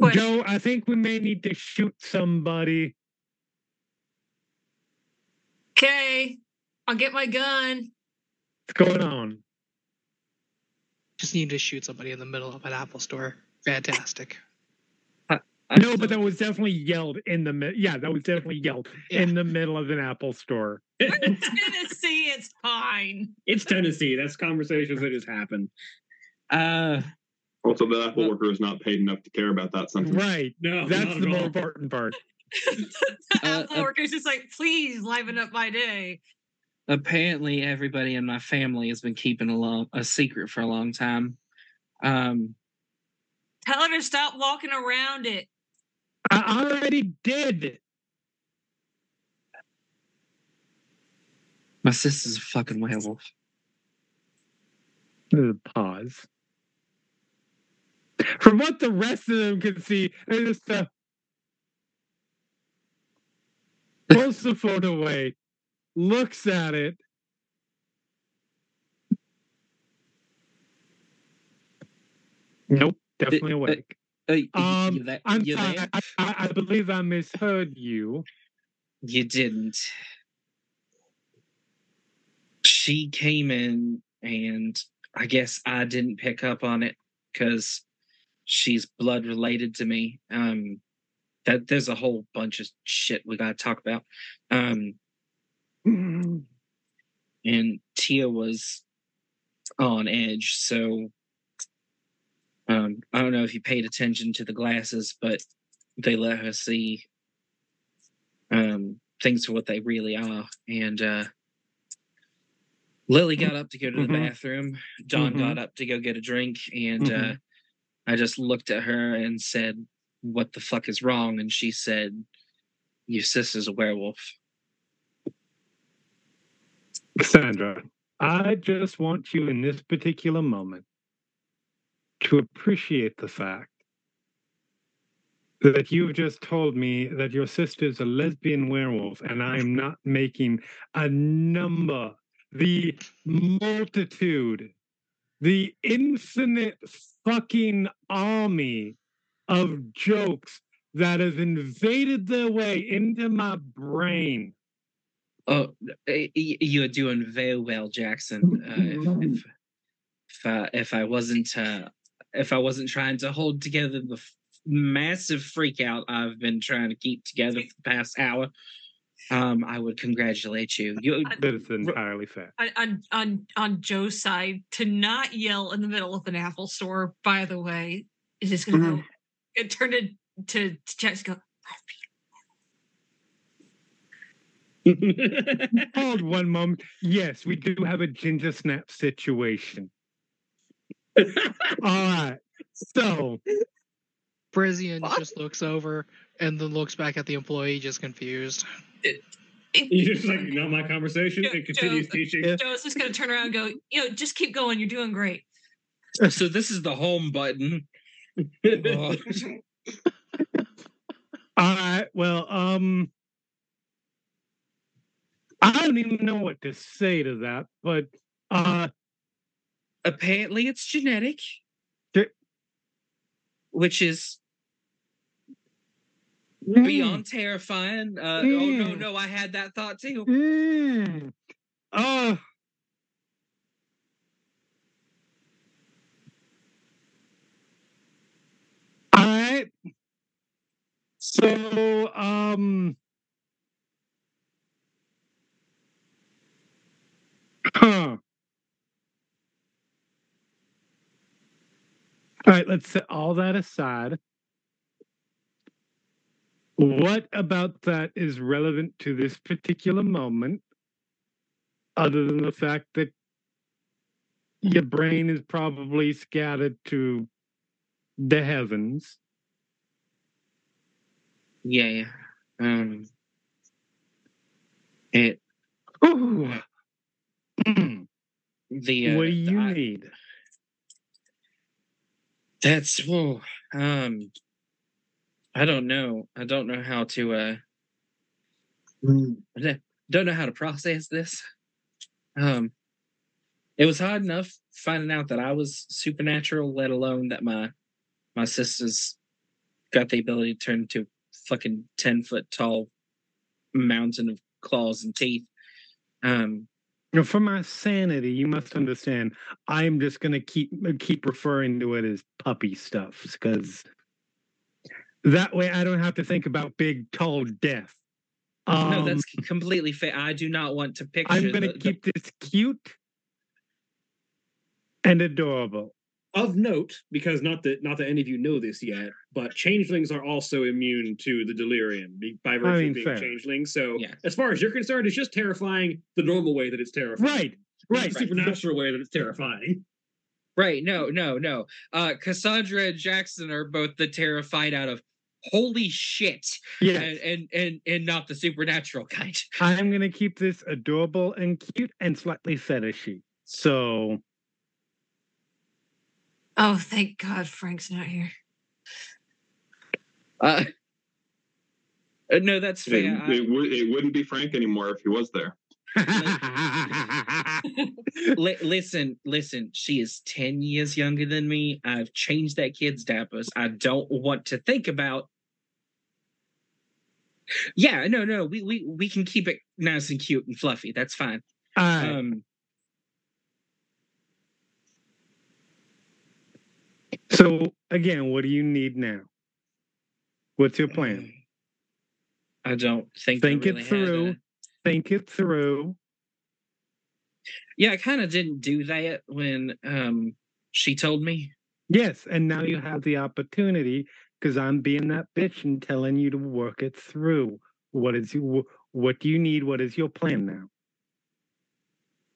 Question. Jo, I think we may need to shoot somebody. Okay, I'll get my gun. What's going on? Just need to shoot somebody in the middle of an Apple store. Fantastic. No, but that was definitely yelled in the middle. Yeah, that was definitely yelled Yeah. in the middle of an Apple store. Tennessee. It's fine. it's Tennessee. That's conversations that just happen. Uh, Also, the Apple worker is not paid enough to care about that sentence. Right. No, That's the more important part. the Uh, Apple uh, is just like, please liven up my day. Apparently, everybody in my family has been keeping a long a secret for a long time. Um, Tell her to stop walking around it. I already did. my sister's a fucking werewolf. There's a pause. From what the rest of them can see, they just uh, pulls the phone away, looks at it. Nope, definitely uh, awake. Uh, y- y- Um. I'm sorry. I, I, I believe I misheard you. You didn't. She came in, and I guess I didn't pick up on it because she's blood related to me. Um, that there's a whole bunch of shit we gotta talk about. Um, and Tia was on edge, so um, I don't know if you paid attention to the glasses, but they let her see um, things for what they really are. And uh, Lily got up to go to the Mhm. bathroom. Dawn Mhm. got up to go get a drink, and uh, Mhm. I just looked at her and said, "What the fuck is wrong?" And she said, "Your sister's a werewolf." Sandra, I just want you in this particular moment to appreciate the fact that you've just told me that your sister's a lesbian werewolf, and I am not making a number, the multitude, the infinite fucking army of jokes that has invaded their way into my brain. Oh, y- y- you're doing very well, Jackson. Uh, if, if, if, I, if I wasn't uh, if I wasn't trying to hold together the f- massive freak out I've been trying to keep together for the past hour, um, I would congratulate you. You That is entirely fair. On, on on on Jo's side, to not yell in the middle of an Apple store. By the way, is just gonna go. It turned it to to Jack's go. Hold one moment. Yes, we do have a ginger snap situation. All right. So, Frisian just looks over and then looks back at the employee, just confused. You're just like, not my conversation. Jo- It continues Jo- teaching. Yeah. Jo's just gonna turn around and go. You know, just keep going. You're doing great. so this is the home button. Oh, all right. Well, um, I don't even know what to say to that, but uh, apparently, it's genetic, which is beyond terrifying. Uh, Oh no, Mm. no, I had that thought too. Mm. Oh. All right. So, um, All right, let's set all that aside. What about that is relevant to this particular moment, other than the fact that your brain is probably scattered to the heavens? Yeah, yeah. Um, it Ooh. The uh, what do you need? That's well, Um, I don't know. I don't know how to. Uh, I don't- know how to process this. Um, it was hard enough finding out that I was supernatural, let alone that my my sisters got the ability to turn into fucking ten foot tall mountain of claws and teeth. Um, You know, for my sanity, you must understand. I'm just gonna keep keep referring to it as puppy stuff because that way I don't have to think about big, tall death. no, Um, that's completely fair. I do not want to picture. I'm gonna the- the- keep this cute and adorable. Of note, because not that not that any of you know this yet, but changelings are also immune to the delirium by virtue mean, of being fair. changelings. So, Yeah. as far as you're concerned, it's just terrifying the normal way that it's terrifying. Right, right. the supernatural way that it's terrifying. Right. No, no, no. Uh Cassandra and Jackson are both the terrified out of holy shit. yeah And, and and and not the supernatural kind. I'm gonna keep this adorable and cute and slightly fetishy. So Oh, thank God Frank's not here. Uh uh, no, that's It, fair. I- it, would, it wouldn't be Frank anymore if he was there. li- listen, listen. She is ten years younger than me. I've changed that kid's diapers. I don't want to think about. Yeah, no, no. We we we can keep it nice and cute and fluffy. That's fine. All right. Um, So again, what do you need now? What's your plan? I don't think. Think it really had through. a- Think it through. Yeah, I kind of didn't do that when um she told me. Yes, and now you have the opportunity because I'm being that bitch and telling you to work it through. What is you? What do you need? What is your plan now?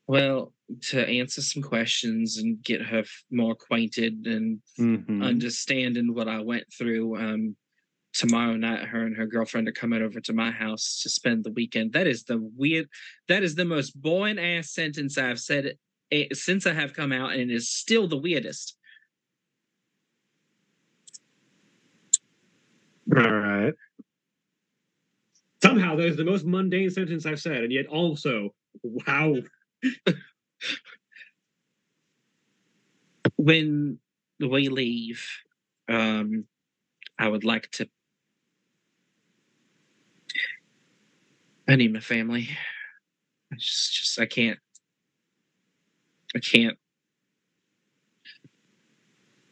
Well, to answer some questions and get her f- more acquainted and Mhm. understanding what I went through. Um, tomorrow night, her and her girlfriend are coming over to my house to spend the weekend. That is the weird. That is the most boring ass sentence I've said eh, since I have come out, and it is still the weirdest. All right. Somehow, that is the most mundane sentence I've said, and yet also, wow. When we leave, um, I would like to. I need my family. I just, just I can't. I can't.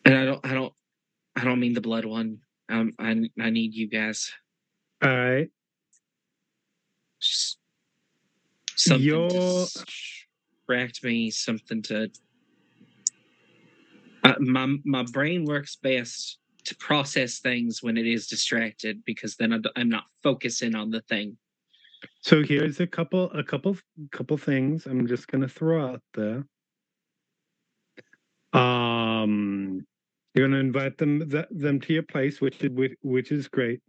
And I don't. I don't. I don't mean the blood one. Um, I I need you guys. All right. Just something Your- to distract me. Something to. Uh, my my brain works best to process things when it is distracted because then I'm not focusing on the thing. So here's a couple, a couple, couple things. I'm just gonna throw out there. Um, you're gonna invite them th- them to your place, which is which is great.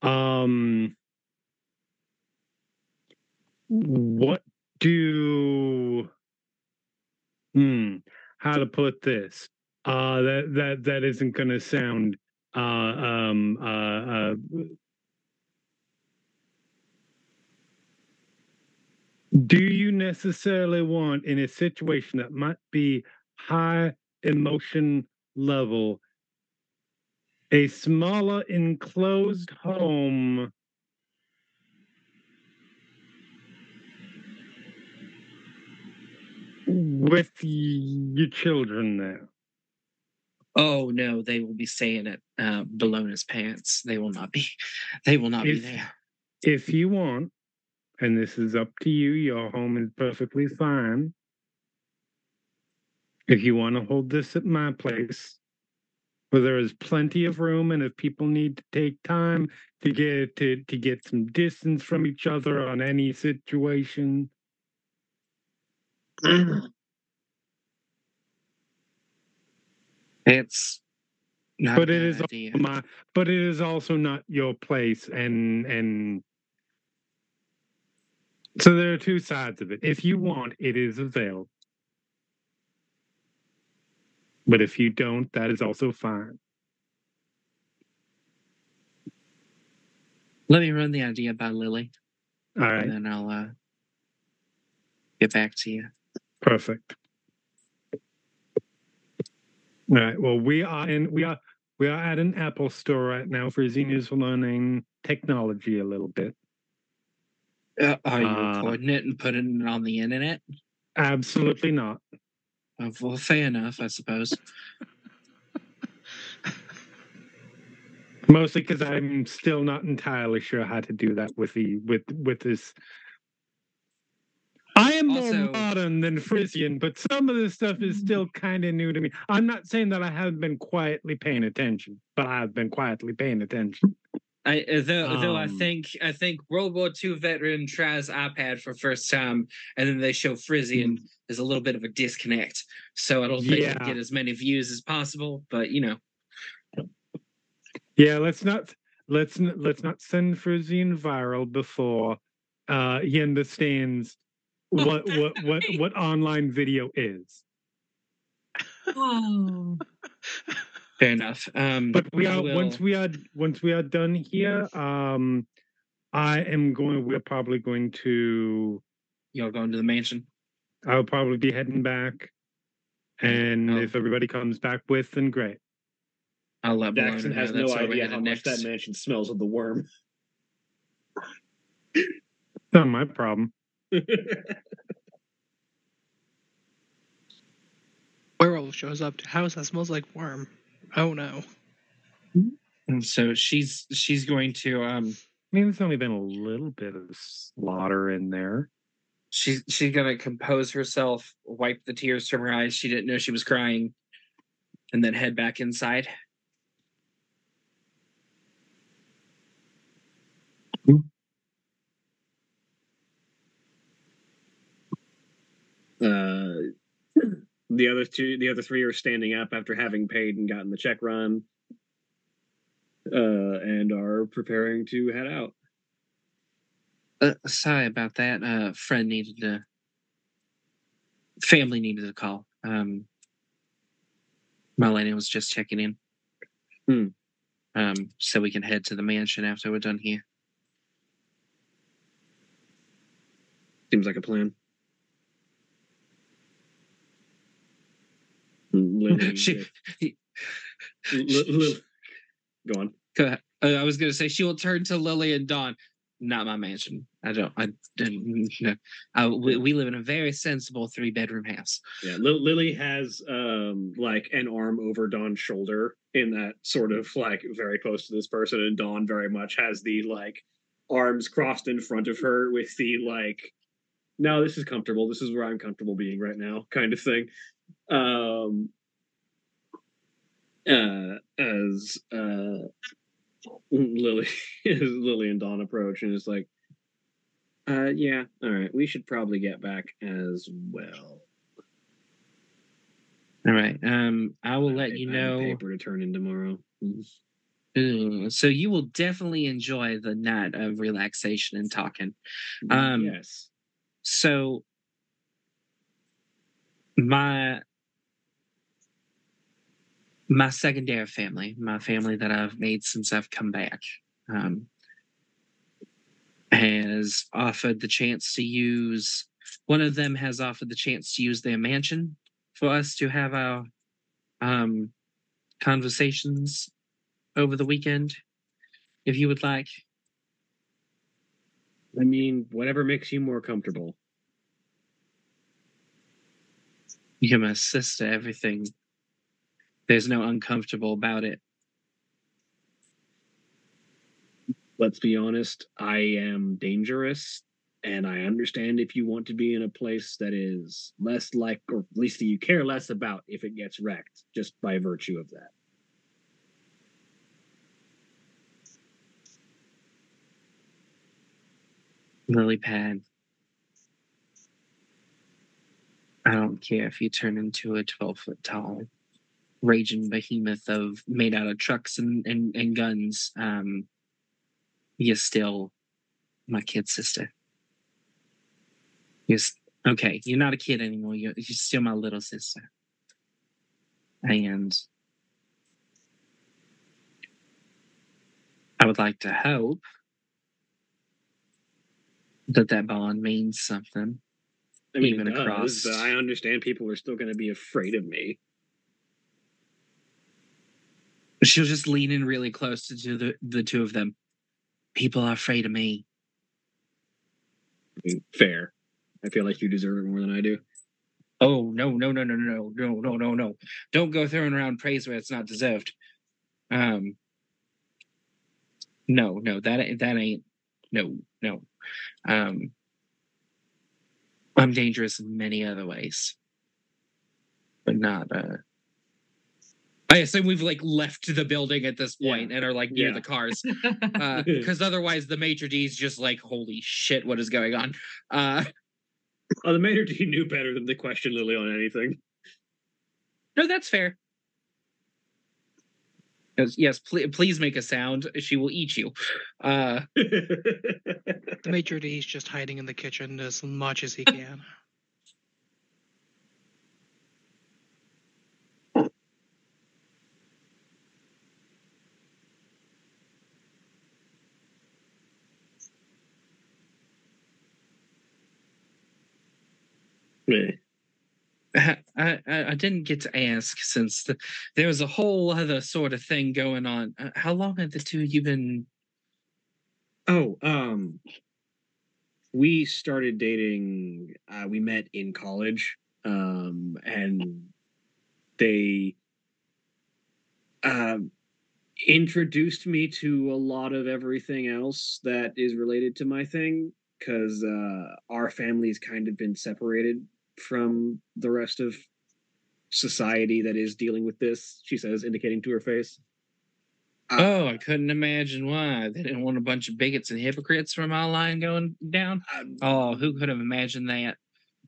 Um, what do? Hmm. How to put this? Uh, that that that isn't gonna sound. Uh, um. Uh. uh do you necessarily want in a situation that might be high emotion level a smaller enclosed home with your children there. Oh no, they will be staying at uh, Bellona's pants. They will not be. They will not be there. If you want, and this is up to you, your home is perfectly fine. If you want to hold this at my place, where there is plenty of room, and if people need to take time to get to, to get some distance from each other on any situation, It's not But it is my but it is also not your place and and so there are two sides of it. If you want it is available. But if you don't that is also fine. Let me run the idea by Lily, all right. and then I'll uh, get back to you. perfect all right well we are in we are we are at an apple store right now for seniors learning technology a little bit Uh, are you Uh, recording it and putting it on the internet? absolutely not Uh, well, fair enough, I suppose. mostly because I'm still not entirely sure how to do that with the with with this. I am Also- more modern than Frisian, but some of this stuff is still kind of new to me. I'm not saying that I haven't been quietly paying attention, but I've been quietly paying attention. I uh, though though I Um, think I think World War II veteran tries iPad for first time, and then they show Frisian is a little bit of a disconnect. So I don't think Yeah. get as many views as possible. But you know, Yeah, let's not let's let's not send Frisian viral before uh, he understands what what what what online video is. Oh. fair enough. Um, but we I are once we are once we are done here um i am going we're probably going to y'all going to the mansion. i'll probably be heading back and Oh. if everybody comes back with then great I'll let Bellona Jackson has no idea headed how much next. that mansion smells of the worm. not my problem Werewolf shows up to house that smells like worm. Oh no. And so she's she's going to um i mean there's only been a little bit of slaughter in there she's she's gonna compose herself, wipe the tears from her eyes. She didn't know she was crying, and then head back inside. Uh, the other two, the other three are standing up after having paid and gotten the check run, uh, and are preparing to head out. Uh, sorry about that. Uh, friend needed to. Family needed a call. Um, Marlena was just checking in. Hmm. Um, so we can head to the mansion after we're done here. Seems like a plan. Lily, She- Li- go on. Go ahead. Uh, I was going to say she will turn to Lily and Dawn. Not my mansion. I don't. I didn't. No. Uh, we, we live in a very sensible three bedroom house. Yeah, Li- Lily has um like an arm over Dawn's shoulder in that sort of like very close to this person, and Dawn very much has the like arms crossed in front of her with the like, no, this is comfortable. This is where I'm comfortable being right now, kind of thing. Um, uh, as uh, Lily, as Lily and Dawn approach, and it's like, uh, yeah, all right, we should probably get back as well. All right. Um, I will I let you pa- I have know. paper to turn in tomorrow. Ooh, so you will definitely enjoy the night of relaxation and talking. Um, yes. So my my secondary family, my family that I've made since I've come back, um, has offered the chance to use. One of them has offered the chance to use their mansion for us to have our um, conversations over the weekend, if you would like. I mean, whatever makes you more comfortable. You're my sister. Everything. There's no uncomfortable about it. Let's be honest, I am dangerous, and I understand if you want to be in a place that is less like, or at least that you care less about if it gets wrecked, just by virtue of that. Lily pad. I don't care if you turn into a 12 foot tall raging behemoth of made out of trucks and, and, and guns. Um, you're still my kid sister. You're okay. You're not a kid anymore. You're, you're still my little sister. And I would like to hope that that bond means something. I mean, Even it does, across- I understand people are still going to be afraid of me. She'll just lean in really close to, to the, the two of them. People are afraid of me. Fair. I feel like you deserve it more than I do. Oh no, no, no, no, no, no, no, no, no. Don't go throwing around praise where it's not deserved. Um no, no, that that ain't no, no. Um I'm dangerous in many other ways. But not uh I assume we've like left the building at this point and are like near Yeah. the cars. because otherwise the maitre d's just like holy shit what is going on uh Oh, the major d knew better than to question Lily on anything. no that's fair yes, yes pl- please make a sound she will eat you uh The maitre d's just hiding in the kitchen as much as he can. I, I didn't get to ask since the, there was a whole other sort of thing going on uh, how long have the two of you been oh, um, we started dating. Uh, we met in college, um, and they um introduced me to a lot of everything else that is related to my thing because uh, our family's kind of been separated from the rest of society that is dealing with this. She says, indicating to her face. Uh, oh i couldn't imagine why they didn't want a bunch of bigots and hypocrites from our line going down um, oh who could have imagined that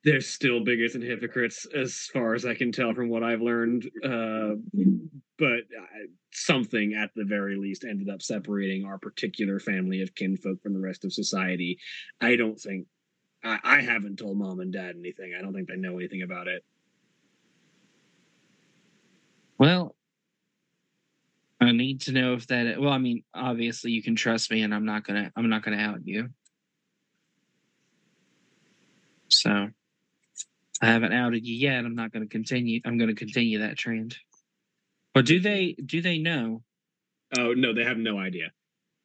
they're still bigots and hypocrites as far as I can tell from what I've learned. Uh, but uh, something at the very least ended up separating our particular family of kinfolk from the rest of society. I don't think I haven't told mom and dad anything. I don't think they know anything about it. Well, I need to know if that. Well, I mean, obviously you can trust me, and I'm not gonna. I'm not gonna out you. So, I haven't outed you yet. I'm not gonna continue. I'm gonna continue that trend. Or do they? Do they know? Oh no, they have no idea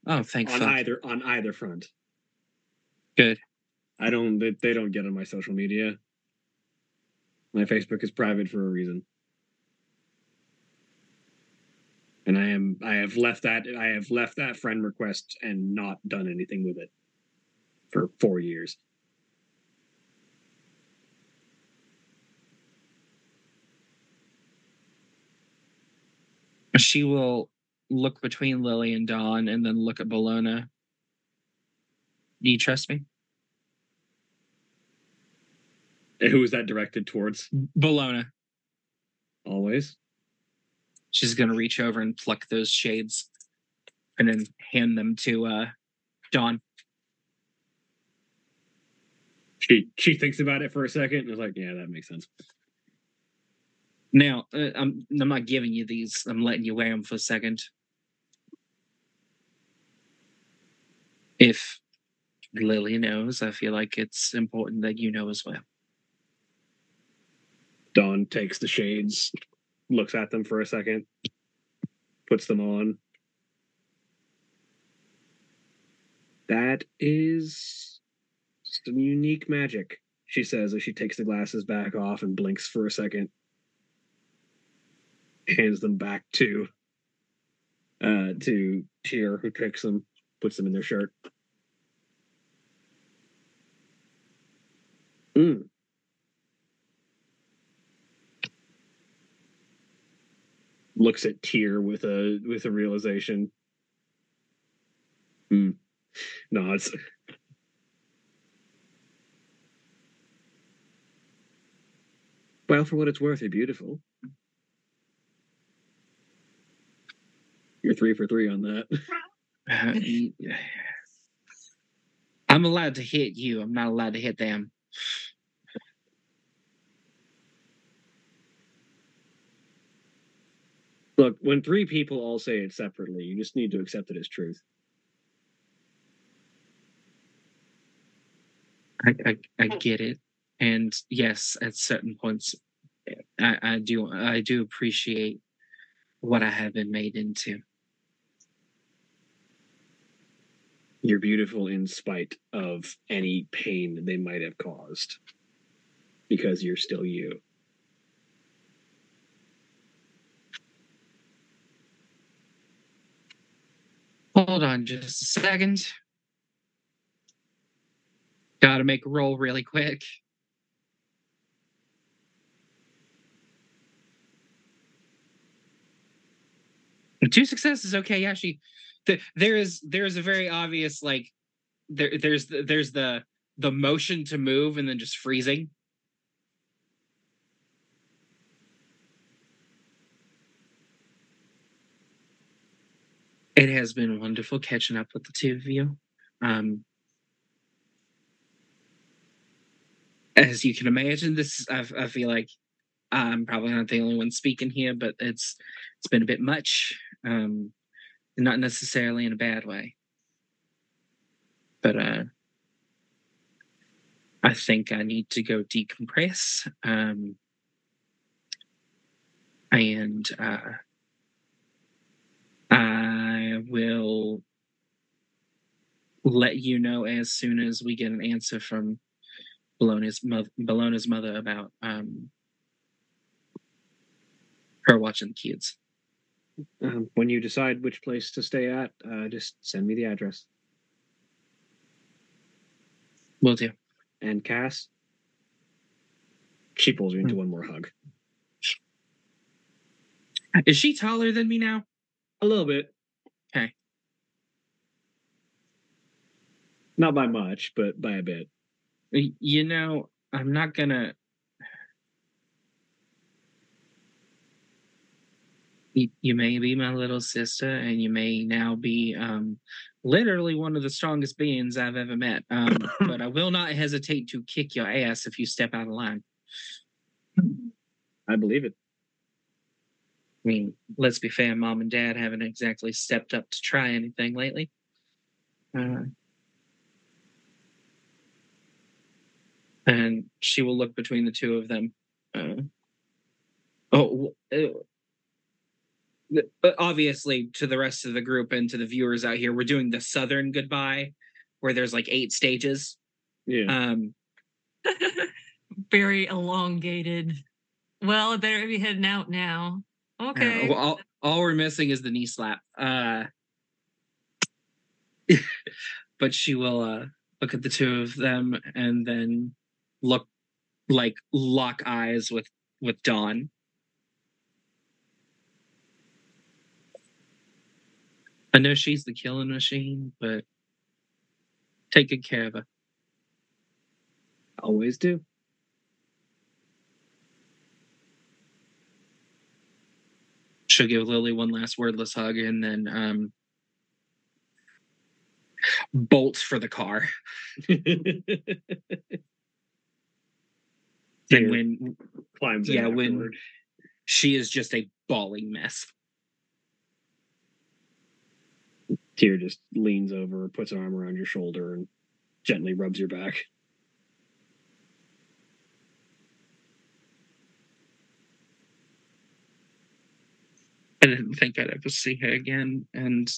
Oh, thank on fuck. either on either front. Good. I don't. They, they don't get on my social media. My Facebook is private for a reason. And I am I have left that I have left that friend request and not done anything with it for 4 years. She will look between Lily and Dawn, and then look at Bellona. Do you trust me, And who is that directed towards? Bellona? Always. She's gonna reach over and pluck those shades, and then hand them to uh, Dawn. She she thinks about it for a second and is like, "Yeah, that makes sense." Now, uh, I'm I'm not giving you these. I'm letting you wear them for a second. If Lily knows, I feel like it's important that you know as well. Dawn takes the shades, looks at them for a second, puts them on. That is some unique magic, she says as she takes the glasses back off and blinks for a second. Hands them back to uh to Tier, who takes them, puts them in their shirt. Mm. Looks at Tyr with a with a realization. Hmm. it's Well, for what it's worth, you're beautiful. You're three for three on that. Uh, I'm allowed to hit you. I'm not allowed to hit them. Look, when three people all say it separately, you just need to accept it as truth. I, I, I get it, and yes, at certain points, I, I do I do appreciate what I have been made into. You're beautiful in spite of any pain they might have caused. Because you're still you. Hold on just a second. Gotta make a roll really quick. Two successes, okay. Yeah, she. The, there is there is a very obvious like there there's the, there's the the motion to move and then just freezing. Has been wonderful catching up with the two of you. Um, as you can imagine, this I, I feel like I'm probably not the only one speaking here, but it's it's been a bit much. Um, not necessarily in a bad way, but uh, I think I need to go decompress. Um, and uh, will let you know as soon as we get an answer from Bellona's mother, Bellona's mother about um, her watching the kids. Um, when you decide which place to stay at, uh, just send me the address. Will do. And Cass, she pulls you into one more hug. Is she taller than me now? A little bit. Okay. Not by much, but by a bit. You know, I'm not gonna. You, you may be my little sister, and you may now be um, literally one of the strongest beings I've ever met. Um, but I will not hesitate to kick your ass if you step out of line. I believe it. I mean, let's be fair, mom and dad haven't exactly stepped up to try anything lately. Uh, and she will look between the two of them. Uh, oh, uh, but obviously, to the rest of the group and to the viewers out here, we're doing the southern goodbye, where there's like eight stages. Yeah. Um, Very elongated. Well, I better be heading out now. Okay. Uh, well, all, all we're missing is the knee slap. Uh, but she will uh, look at the two of them and then look like lock eyes with with Dawn. I know she's the killing machine, but take good care of her. Always do. She'll give Lily one last wordless hug and then um, bolts for the car. And when climbs yeah, when she is just a bawling mess. Tyr just leans over, puts an arm around your shoulder, and gently rubs your back. I didn't think I'd ever see her again. And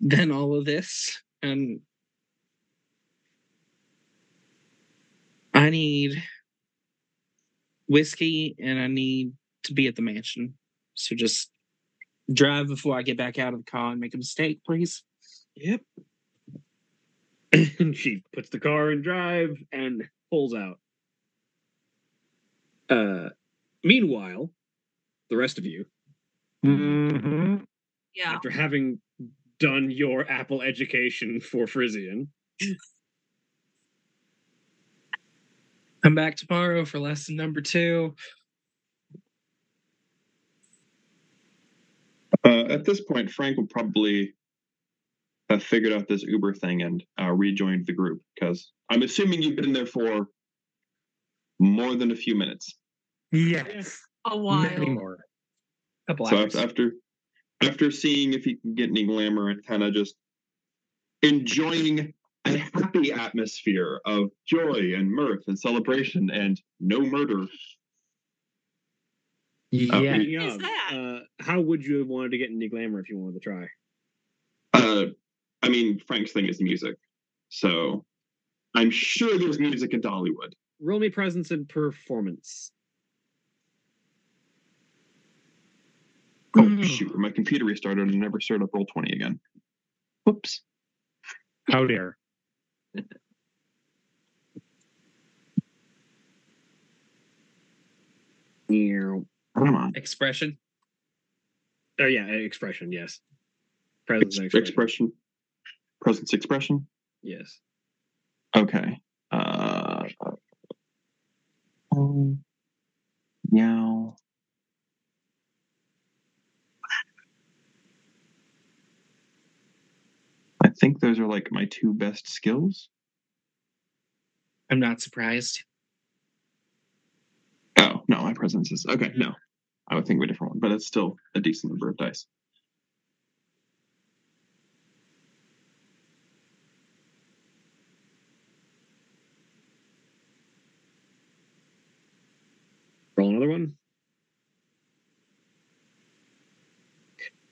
then all of this, and I need whiskey and I need to be at the mansion. So just drive before I get back out of the car and make a mistake, please. Yep. And she puts the car in drive and pulls out. Uh, meanwhile, the rest of you hmm Yeah. after having done your Apple education for Frisian, Come back tomorrow for lesson number two. Uh, at this point, Frank will probably have figured out this Uber thing and uh, rejoined the group because I'm assuming you've been there for more than a few minutes. Yes. A Many while. more. Couple So hours. after, after after seeing if he can get any glamour and kind of just enjoying a happy atmosphere of joy and mirth and celebration and no murder. Yeah. speaking is of, that? uh, how would you have wanted to get any glamour if you wanted to try? Uh, I mean, Frank's thing is music, so I'm sure there's music in Dollywood. Roll me presence and performance. Oh Mm. shoot! My computer restarted and never started up Roll20 again. Whoops. How dare. Come on. Expression. Oh yeah, expression. Yes. Presence Ex- expression. expression. Presence expression. Yes. Okay. Uh. Oh. Meow. Think those are like my two best skills. I'm not surprised. Oh no, my presence is okay. Mm-hmm. No, I would think of a different one, but it's still a decent number of dice. Roll another one.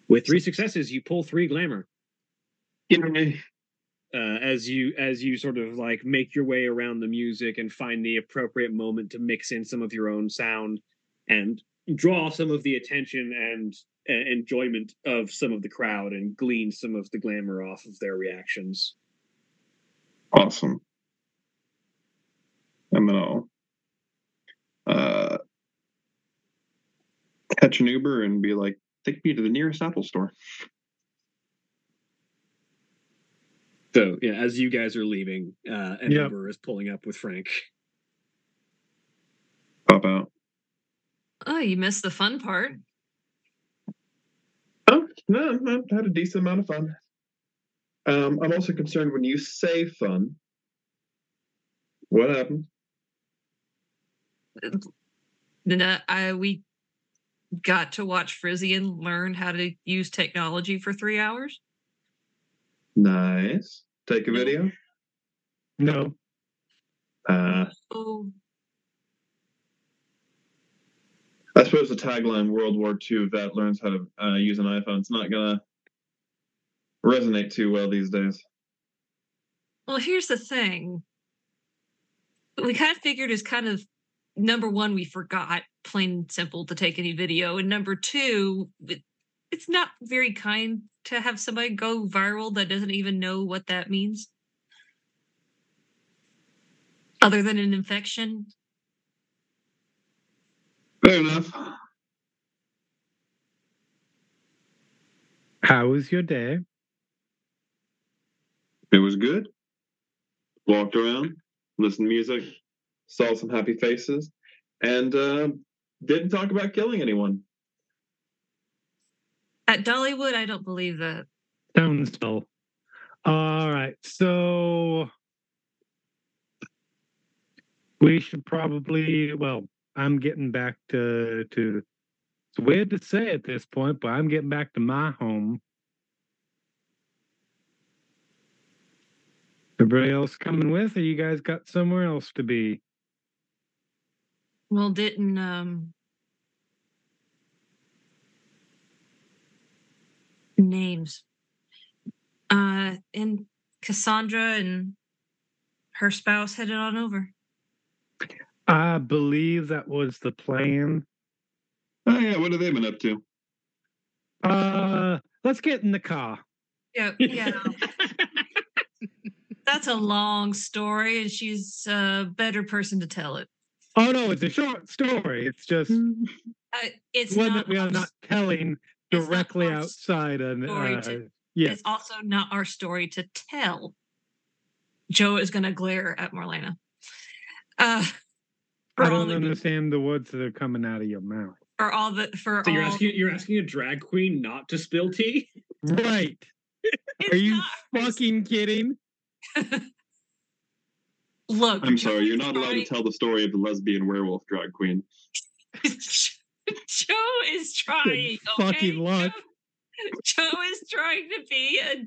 With three successes, you pull three glamour. Yay. uh, as you as you sort of like make your way around the music and find the appropriate moment to mix in some of your own sound and draw some of the attention and uh, enjoyment of some of the crowd and glean some of the glamour off of their reactions. Awesome. And then I'll uh, catch an Uber and be like, take me to the nearest Apple store. So yeah, as you guys are leaving, uh, an Yep. Uber is pulling up with Frank. Pop out. Oh, you missed the fun part. Oh, no, no, had a decent amount of fun. Um, I'm also concerned when you say fun. What happened? Then uh, I we got to watch Frisian learn how to use technology for three hours. Nice. Take a video. No. Uh, Oh, I suppose the tagline World War II vet learns how to uh, use an iPhone. It's not gonna resonate too well these days. well, here's the thing. We kind of figured as kind of number one, we forgot plain and simple to take any video, and number two, it, it's not very kind to have somebody go viral that doesn't even know what that means, other than an infection. Fair enough. How was your day? It was good. Walked around, listened to music, saw some happy faces, and uh, didn't talk about killing anyone. At Dollywood, I don't believe that. Sounds dull. All right. So we should probably well, I'm getting back to to it's weird to say at this point, but I'm getting back to my home. Everybody else coming with, or you guys got somewhere else to be? Well, didn't um names. Uh and Cassandra and her spouse headed on over. I believe that was the plan. Oh yeah, what have they been up to? Uh, let's get in the car. Yeah, yeah. That's a long story, and she's a better person to tell it. Oh no, it's a short story. It's just Uh, it's one not that we are not telling it's not directly outside. And story uh, to- yes, It's also not our story to tell. Jo is going to glare at Marlena. Uh, I don't understand the words that are coming out of your mouth. For all the for So you're all, asking you're asking a drag queen not to spill tea? Right? Are you not her fucking kidding? Look, I'm Jo sorry, you're not allowed to tell the story of the lesbian werewolf drag queen. Jo is trying. fucking okay? luck. Jo, Jo is trying to be a,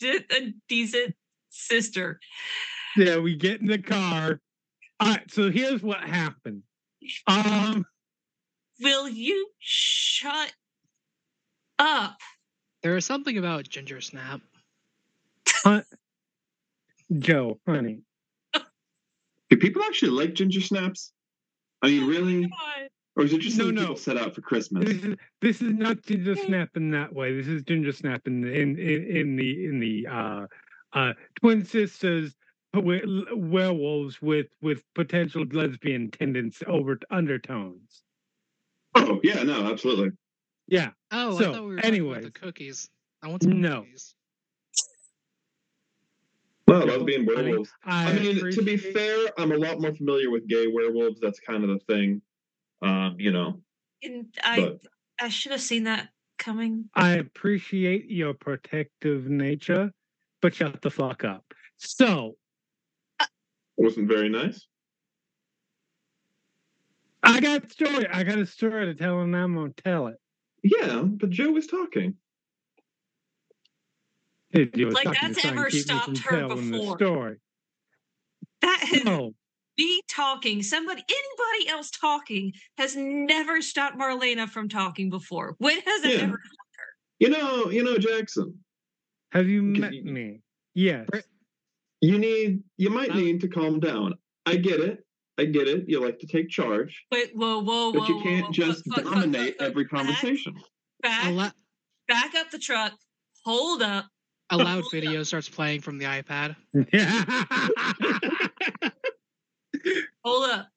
de- a decent sister. Yeah, we get in the car. All right, so here's what happened. Um, Will you shut up? There is something about Ginger Snap. Jo, honey, Do people actually like ginger snaps? I mean, really? God. Or is it just No, no. people set out for Christmas? this is this is not ginger snap in that way. This is ginger snap in the in in, in the in the uh uh twin sisters werewolves with with potential lesbian tendencies over undertones. Oh, yeah, no, absolutely. Yeah, Oh, So, I thought we were talking about the cookies. I want some No. cookies. No, lesbian werewolves. I, I mean, to be fair, I'm a lot more familiar with gay werewolves. That's kind of the thing. Um, you know, And I but I should have seen that coming. I appreciate your protective nature, but shut the fuck up. So wasn't very nice. I got a story. I got a story to tell, and I'm gonna tell it. Yeah, but Jo was talking. You were Like, talking to that's try and ever keep me from stopped her telling the before. story. That has No, me talking, somebody, anybody else talking, has never stopped Marlena from talking before. When has it Yeah. ever? You know, you know, Jackson. have you met you- me? Yes. You need, you might Well- need to calm down. I get it. I get it. You like to take charge, Wait, whoa, whoa, whoa! but you can't whoa, just fuck, fuck, fuck, dominate fuck, every conversation. Back, A, la- back up the truck. Hold up. a loud Hold up. video starts playing from the iPad. Hold up.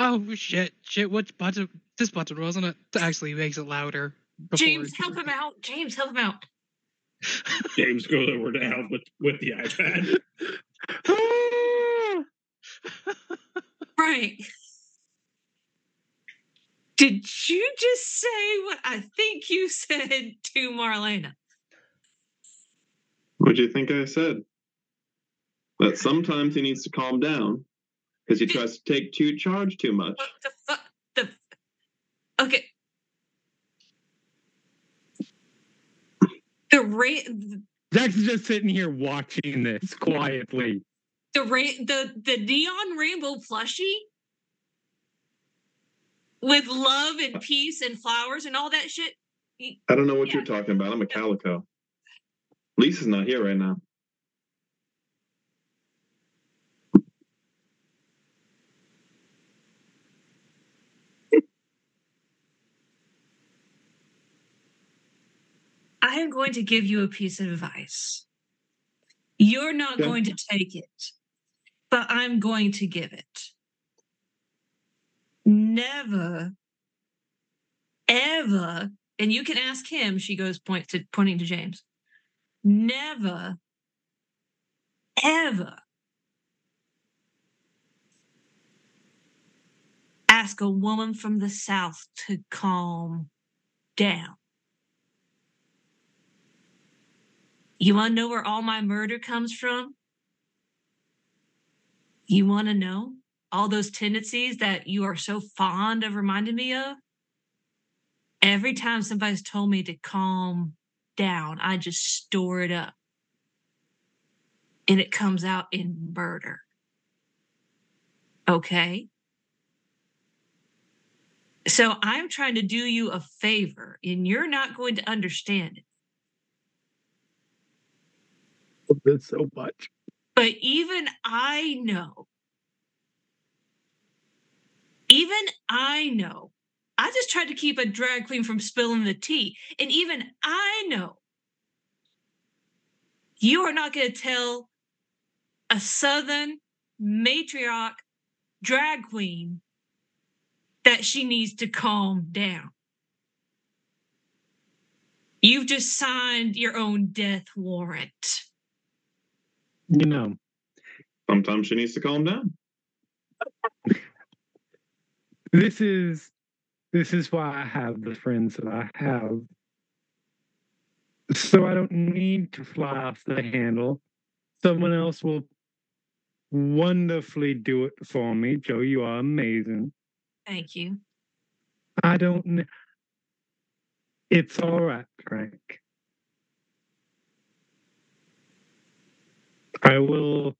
Oh shit! Shit! Which button? This button wasn't it? That actually makes it louder. before James, help him out. James, help him out. James goes over to help with, with the iPad. Right. Did you just say what I think you said to Marlena? What do you think I said? That sometimes he needs to calm down because he tries to take too charge too much. What the fuck? The okay. The ra- Jackson's just sitting here watching this quietly. the ra- the the neon rainbow plushie with love and peace and flowers and all that shit. I don't know what Yeah. you're talking about. I'm a calico. Lisa's not here right now. I am going to give you a piece of advice. You're not going to take it, but I'm going to give it. Never, ever, and you can ask him, she goes point to pointing to James. Never, ever ask a woman from the South to calm down. You want to know where all my murder comes from? You want to know all those tendencies that you are so fond of reminding me of? Every time somebody's told me to calm down, I just store it up. And it comes out in murder. Okay? So I'm trying to do you a favor, and you're not going to understand it. That's so much. But even I know even I know. I just tried to keep a drag queen from spilling the tea. And even I know you are not going to tell a Southern matriarch drag queen that she needs to calm down. You've just signed your own death warrant. You know, Sometimes she needs to calm down. this is this is why I have the friends that I have. So I don't need to fly off the handle. Someone else will wonderfully do it for me. Jo, you are amazing. Thank you. I don't. kn- It's all right, Frank. I will.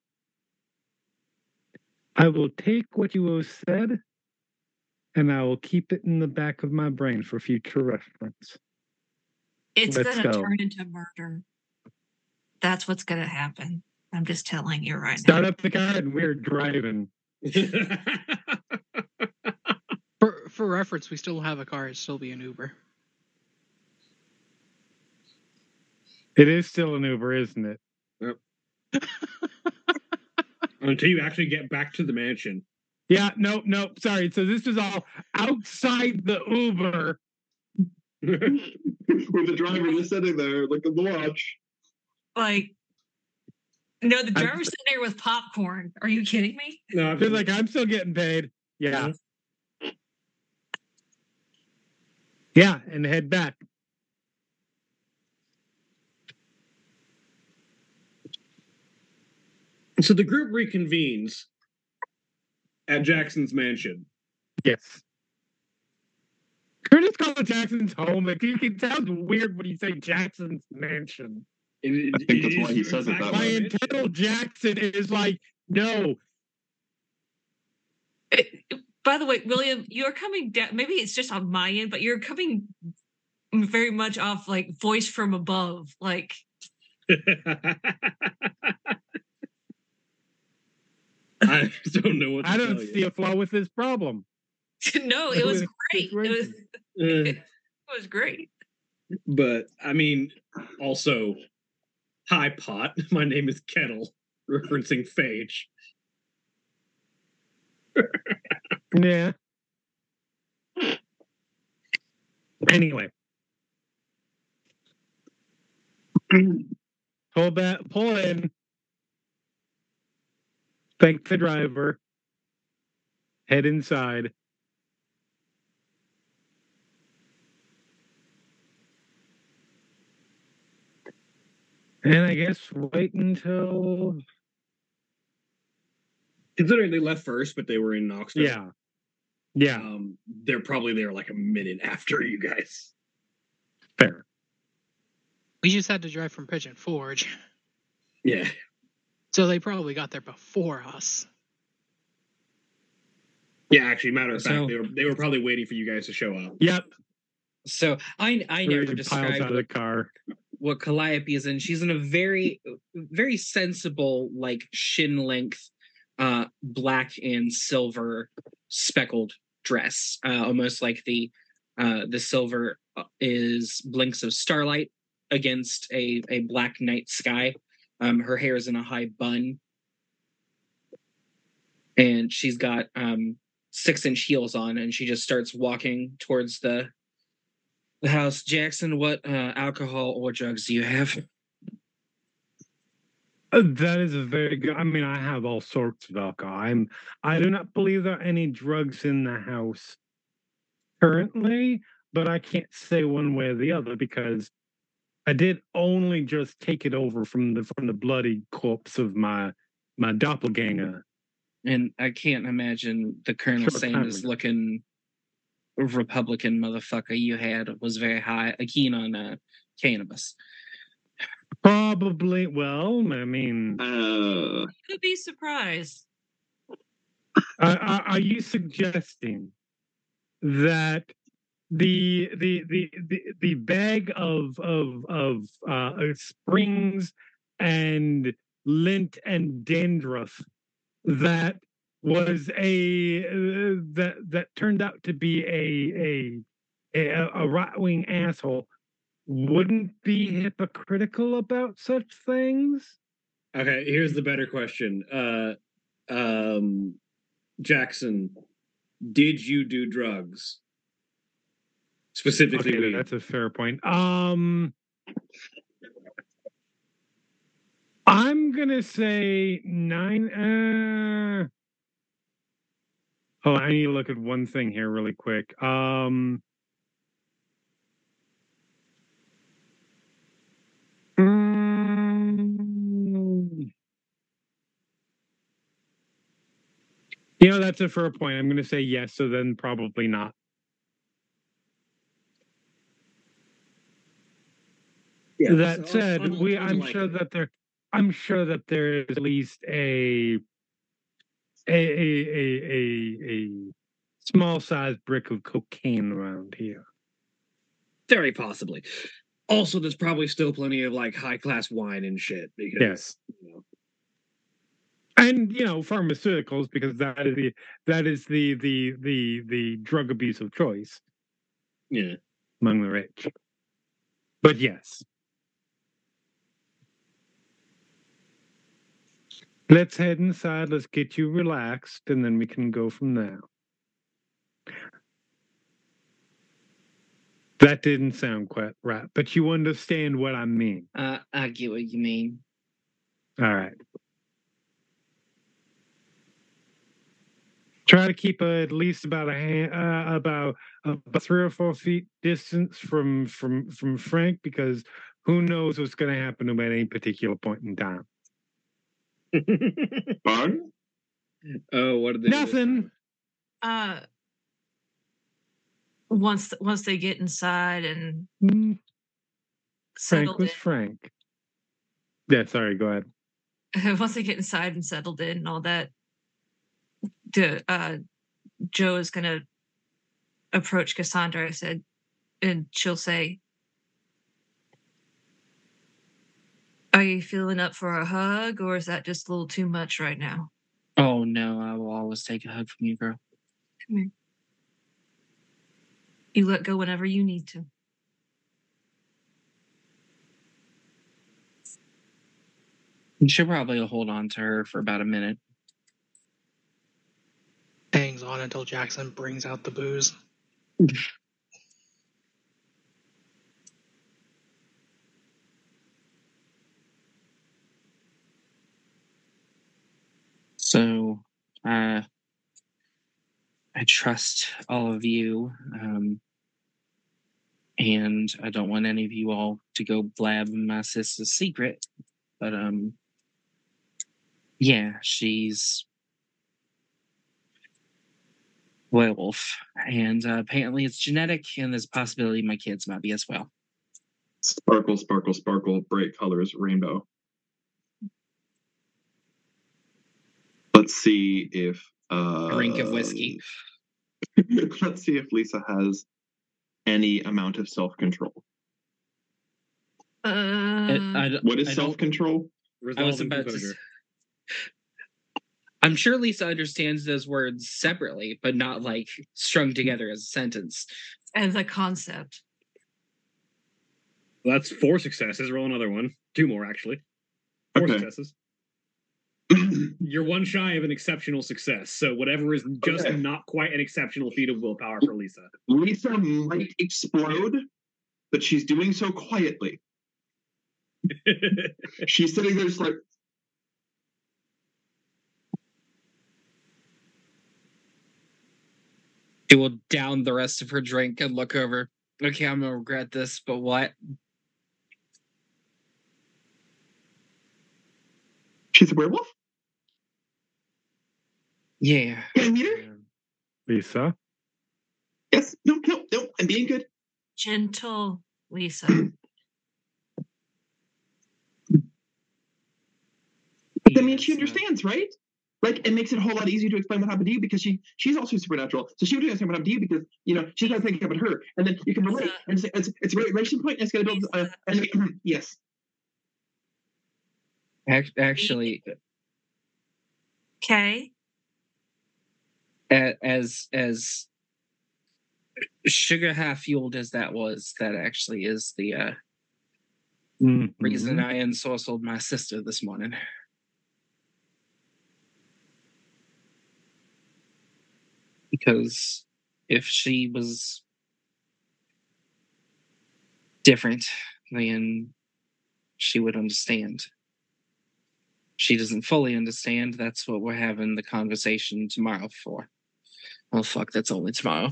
I will take what you have said, and I will keep it in the back of my brain for future reference. It's Let's going to go. turn into murder. That's what's going to happen. I'm just telling you right Start now. up the car, and we're driving. For for reference, we still have a car. It'd still be an Uber. It is still an Uber, isn't it? Until you actually get back to the mansion. Yeah. No. No. Sorry. So this is all outside the Uber. With the driver just sitting there, looking at the watch. Like, no, the I- driver's sitting there with popcorn. Are you kidding me? no, I've They're like, I'm still getting paid. Yeah. Yeah, and head back. So the group reconvenes at Jackson's mansion. Yes. Curtis called it Jackson's home. Like you can tell it's weird when you say Jackson's mansion. It- I think it that's why he says it in fact that My way. a mansion. internal Jackson is like, no. Eh, By the way, William, you're coming down. Maybe it's just on my end, but you're coming very much off like voice from above. Like, I don't know what to I don't tell you. see a flaw with this problem. no, it was great. It was, Uh, it was great. but I mean, also, hi pot. My name is Kettle, referencing Phage. Yeah. Anyway. pull back, pull in. Thank the driver. Head inside. And I guess wait until Considering they left first, but they were in Knoxville. yeah, yeah, Um, they're probably there like a minute after you guys. fair. We just had to drive from Pigeon Forge, Yeah. So they probably got there before us. Yeah, actually, matter of fact, they were they were probably waiting for you guys to show up. Yep. So I I never described out of the car. what Calliope is in. She's in a very, very sensible, like shin length, uh, black and silver speckled dress, uh, almost like the uh, the silver uh, is blinks of starlight against a a black night sky. Um, her hair is in a high bun, and she's got um, six inch heels on, and she just starts walking towards the the house. Jackson, what uh, alcohol or drugs do you have? Uh, That is a very good. I mean, I have all sorts of alcohol. I'm. I do not believe there are any drugs in the house currently, but I can't say one way or the other because I did only just take it over from the from the bloody corpse of my my doppelganger. And I can't imagine the Colonel Short time Sanders looking Republican motherfucker you had was very high, uh, keen on uh, cannabis. Probably. Well, I mean, Uh, Could be surprised. Uh, are are you suggesting that the the the the, bag of of of uh, springs and lint and dandruff that was a uh, that that turned out to be a a a, a right wing asshole wouldn't be hypocritical about such things. Okay, here's the better question. Uh, um, Jackson, did you do drugs? Specifically, Okay, that's a fair point. Um, I'm gonna say nine. Uh, oh, I need to look at one thing here really quick. Um, mm, you know, that's a fair point. I'm gonna say yes. So then probably not. Yeah, that so said, we I'm sure unlikely. that there I'm sure that there is at least a a a a, a, a small sized brick of cocaine around here. very possibly. Also, there's probably still plenty of like high class wine and shit. Because, Yes. you know, And you know, pharmaceuticals because that is the that is the the the the drug abuse of choice yeah. among the rich. But yes. Let's head inside, let's get you relaxed, and then we can go from there. That didn't sound quite right, but you understand what I mean. Uh, I get what you mean. All right. Try to keep uh, at least about a hand, uh, about about three or four feet distance from from from Frank because who knows what's going to happen to him at any particular point in time. Fun? oh, what did they Nothing. time? Uh, once once they get inside and Mm, Frank settled was Frank. Yeah, sorry. Go ahead. once they get inside and settled in and all that, the uh, Jo is gonna approach Cassandra. I said, and she'll say, "Are you feeling up for a hug, or is that just a little too much right now?" Oh no, I will always take a hug from you, girl. You let go whenever you need to. You should probably hold on to her for about a minute. Hangs on until Jackson brings out the booze. So, uh, I trust all of you, um, and I don't want any of you all to go blab my sister's secret. But um, yeah, she's werewolf, and uh, apparently it's genetic, and there's a possibility my kids might be as well. Sparkle, sparkle, sparkle, bright colors, rainbow. Let's see if uh, Drink of whiskey. Let's see if Lisa has any amount of self control. Uh, I- I don't- What is self control? I was Resolve and about to. composure. s- I'm sure Lisa understands those words separately, but not like strung together as a sentence. as a concept. Well, that's four successes. Roll another one. Two more, actually. Four Okay. successes. You're one shy of an exceptional success. So whatever is just Okay. not quite an exceptional feat of willpower for Lisa. Lisa might explode, but she's doing so quietly. She's sitting there just like, She will down the rest of her drink and look over. Okay, I'm gonna regret this, but what? she's a werewolf? Yeah. Can I meet her? Lisa. Yes. No, no, no. I'm being good. Gentle Lisa. But that means she Yes, understands, right? Like it makes it a whole lot easier to explain what happened to you because she she's also supernatural. So she would understand what happened to you because you know she's not thinking about her, and then you can relate. And it's it's, it's a great relation point. And it's gonna build. Uh, and yes, Ac- Actually, Okay. As as sugar high fueled as that was, that actually is the uh, Mhm. reason I ensorcelled my sister this morning. Because if she was different, then she would understand. She doesn't fully understand. That's what we're having the conversation tomorrow for. Oh, fuck, that's only tomorrow.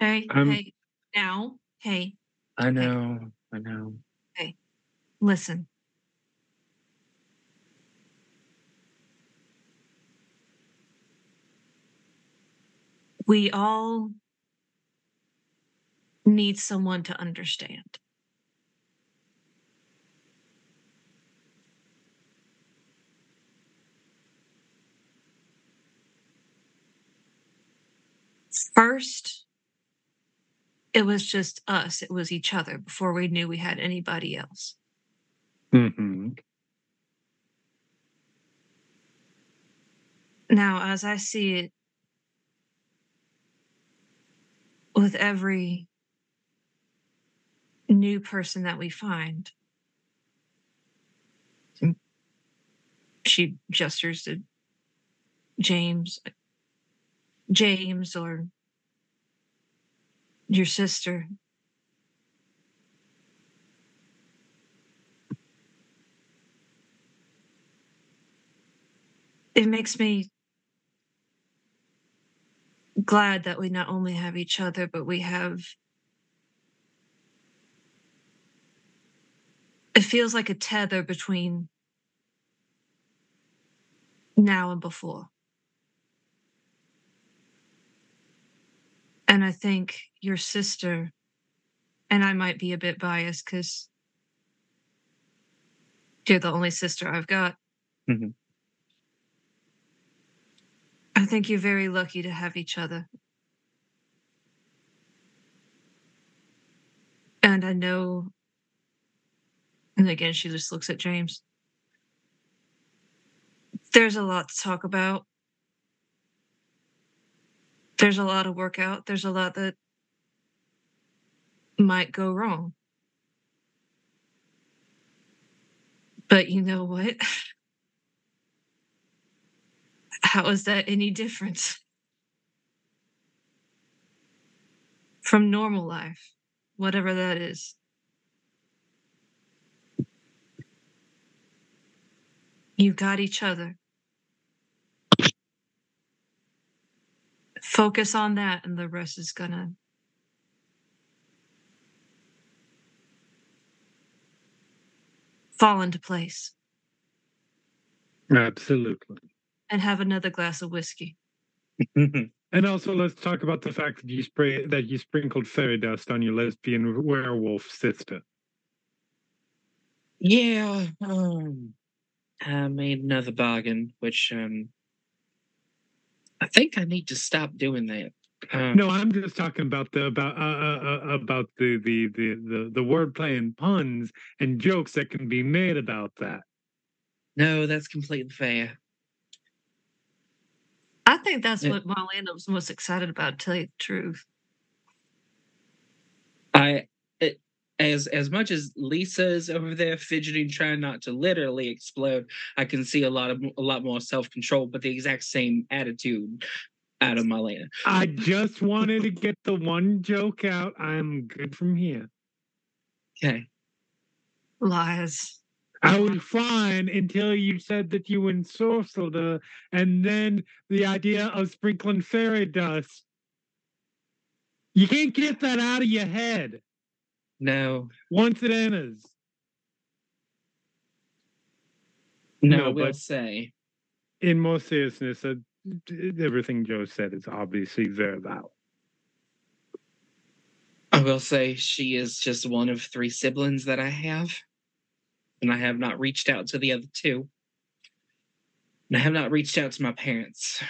Hey, I'm- hey, now, hey, I know, I know. Hey, listen. We all need someone to understand. First, it was just us, it was each other before we knew we had anybody else. Mhm. Now, as I see it, with every new person that we find, she gestures to James, James, or your sister. It makes me glad that we not only have each other, but we have. It feels like a tether between now and before. And I think your sister, and I might be a bit biased because you're the only sister I've got. Mhm. I think you're very lucky to have each other. And I know, and again, she just looks at James. There's a lot to talk about. There's a lot of work out. There's a lot that might go wrong. But you know what? How is that any different from normal life, whatever that is? You've got each other. Focus on that, and the rest is gonna fall into place. Absolutely. And have another glass of whiskey. And also, let's talk about the fact that you spray that you sprinkled fairy dust on your lesbian werewolf sister. yeah, um, I made another bargain, which um, I think I need to stop doing that. Um, No, I'm just talking about the about uh, uh, uh, about the the the the the wordplay and puns and jokes that can be made about that. no, that's completely fair. I think that's Yeah. what Marlena was most excited about, to tell you the truth. I it, as as much as Lisa's over there fidgeting, trying not to literally explode, I can see a lot of a lot more self control, but the exact same attitude out of Marlena. I just wanted to get the one joke out. I'm good from here. Okay. Lies. I was fine until you said that you ensorcelled her, and then the idea of sprinkling fairy dust. You can't get that out of your head No, once it enters. no, No, I will but- say In more seriousness, uh, everything Jo said is obviously very valid. I will say she is just one of three siblings that I have. And I have not reached out to the other two. And I have not reached out to my parents.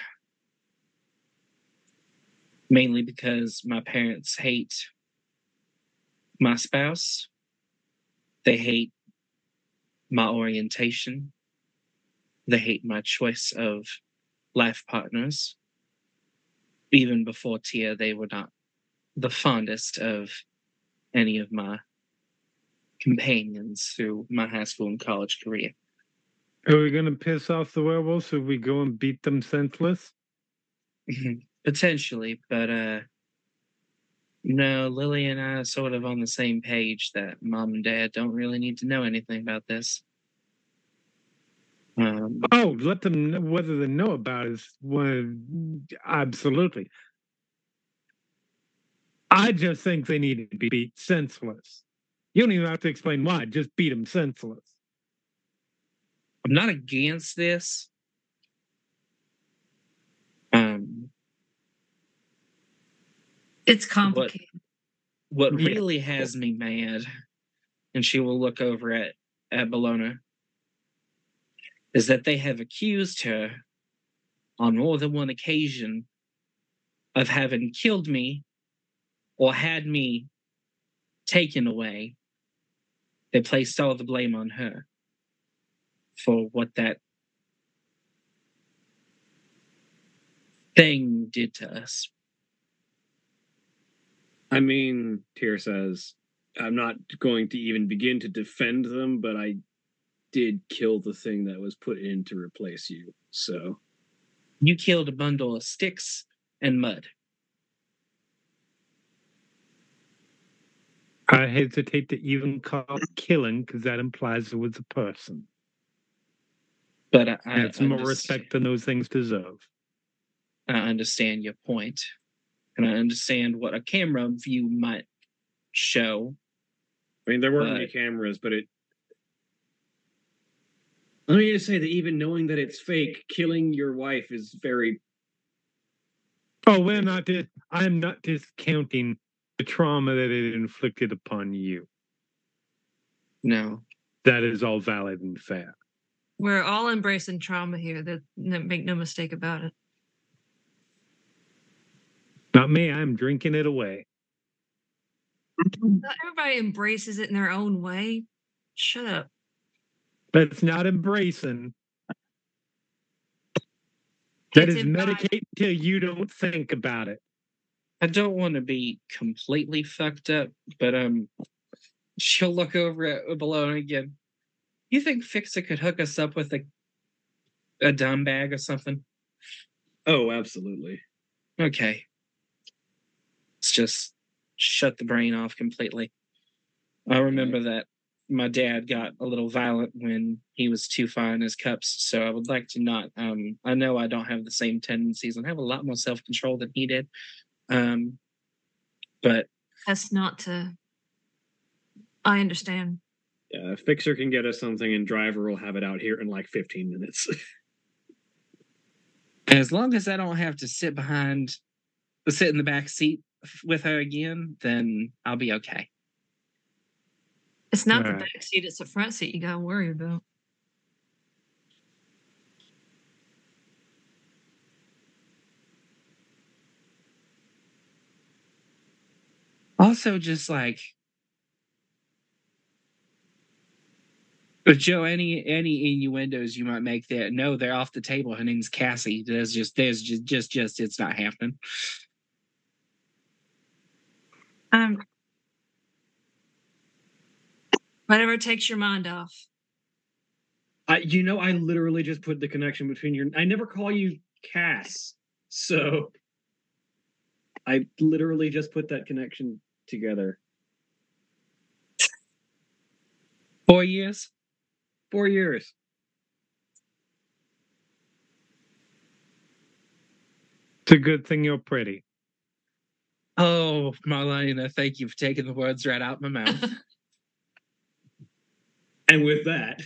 Mainly because my parents hate my spouse. They hate my orientation. They hate my choice of life partners. even before Tia, they were not the fondest of any of my companions through my high school and college career. Are we gonna piss off the werewolves if we go and beat them senseless? Potentially, but uh no, Lily and I are sort of on the same page that mom and dad don't really need to know anything about this. Um, Oh, let them know whether they know about it is one absolutely. I just think they need to be beat senseless. You don't even have to explain why. Just beat them senseless. I'm not against this. Um, It's complicated. what Yeah. really has me mad, and she will look over at at Bellona, is that they have accused her on more than one occasion of having killed me or had me taken away. They placed all the blame on her for what that thing did to us. I mean, Tyr says, I'm not going to even begin to defend them, but I did kill the thing that was put in to replace you. So, You killed a bundle of sticks and mud. I hesitate to even call killing because that implies it was a person. But I, I, That's more respect than those things deserve. I understand your point, and I understand what a camera view might show. I mean, there weren't any cameras, but it. Let me just say that even knowing that it's fake, killing your wife is very. Oh, we're not. Dis- I'm not discounting the trauma that it inflicted upon you. No, That is all valid and fair. We're all embracing trauma here. That no, make no mistake about it. Not me. I'm drinking it away. Not everybody embraces it in their own way. Shut up. That's not embracing. That It's is embodied. medicate till you don't think about it. I don't want to be completely fucked up, but um, she'll look over at Bellona again. You think Fixer could hook us up with a a dumb bag or something? Oh, absolutely. Okay. Let's just shut the brain off completely. I remember that my dad got a little violent when he was too far in his cups, so I would like to not. Um, I know I don't have the same tendencies and have a lot more self control than he did. Um, but That's not to. I understand. Yeah, Fixer can get us something, and Driver will have it out here in like 15 minutes. as long as I don't have to sit behind, sit in the back seat f- with her again, then I'll be okay. It's not the Right. back seat; it's the front seat you gotta worry about. Also, just like But Jo, any any innuendos you might make there? No, they're off the table. Her name's Cassie. There's just there's just just just it's not happening. Um, whatever takes your mind off. I, you know, I literally just put the connection between your. I never call you Cass, so I literally just put that connection together. Four years. Four years. It's a good thing you're pretty. Oh, Marlena, thank you for taking the words right out of my mouth. And with that,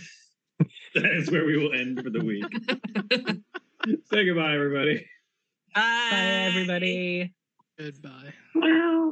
that is where we will end for the week. Say goodbye, everybody. Bye, Bye, everybody. Goodbye. Wow.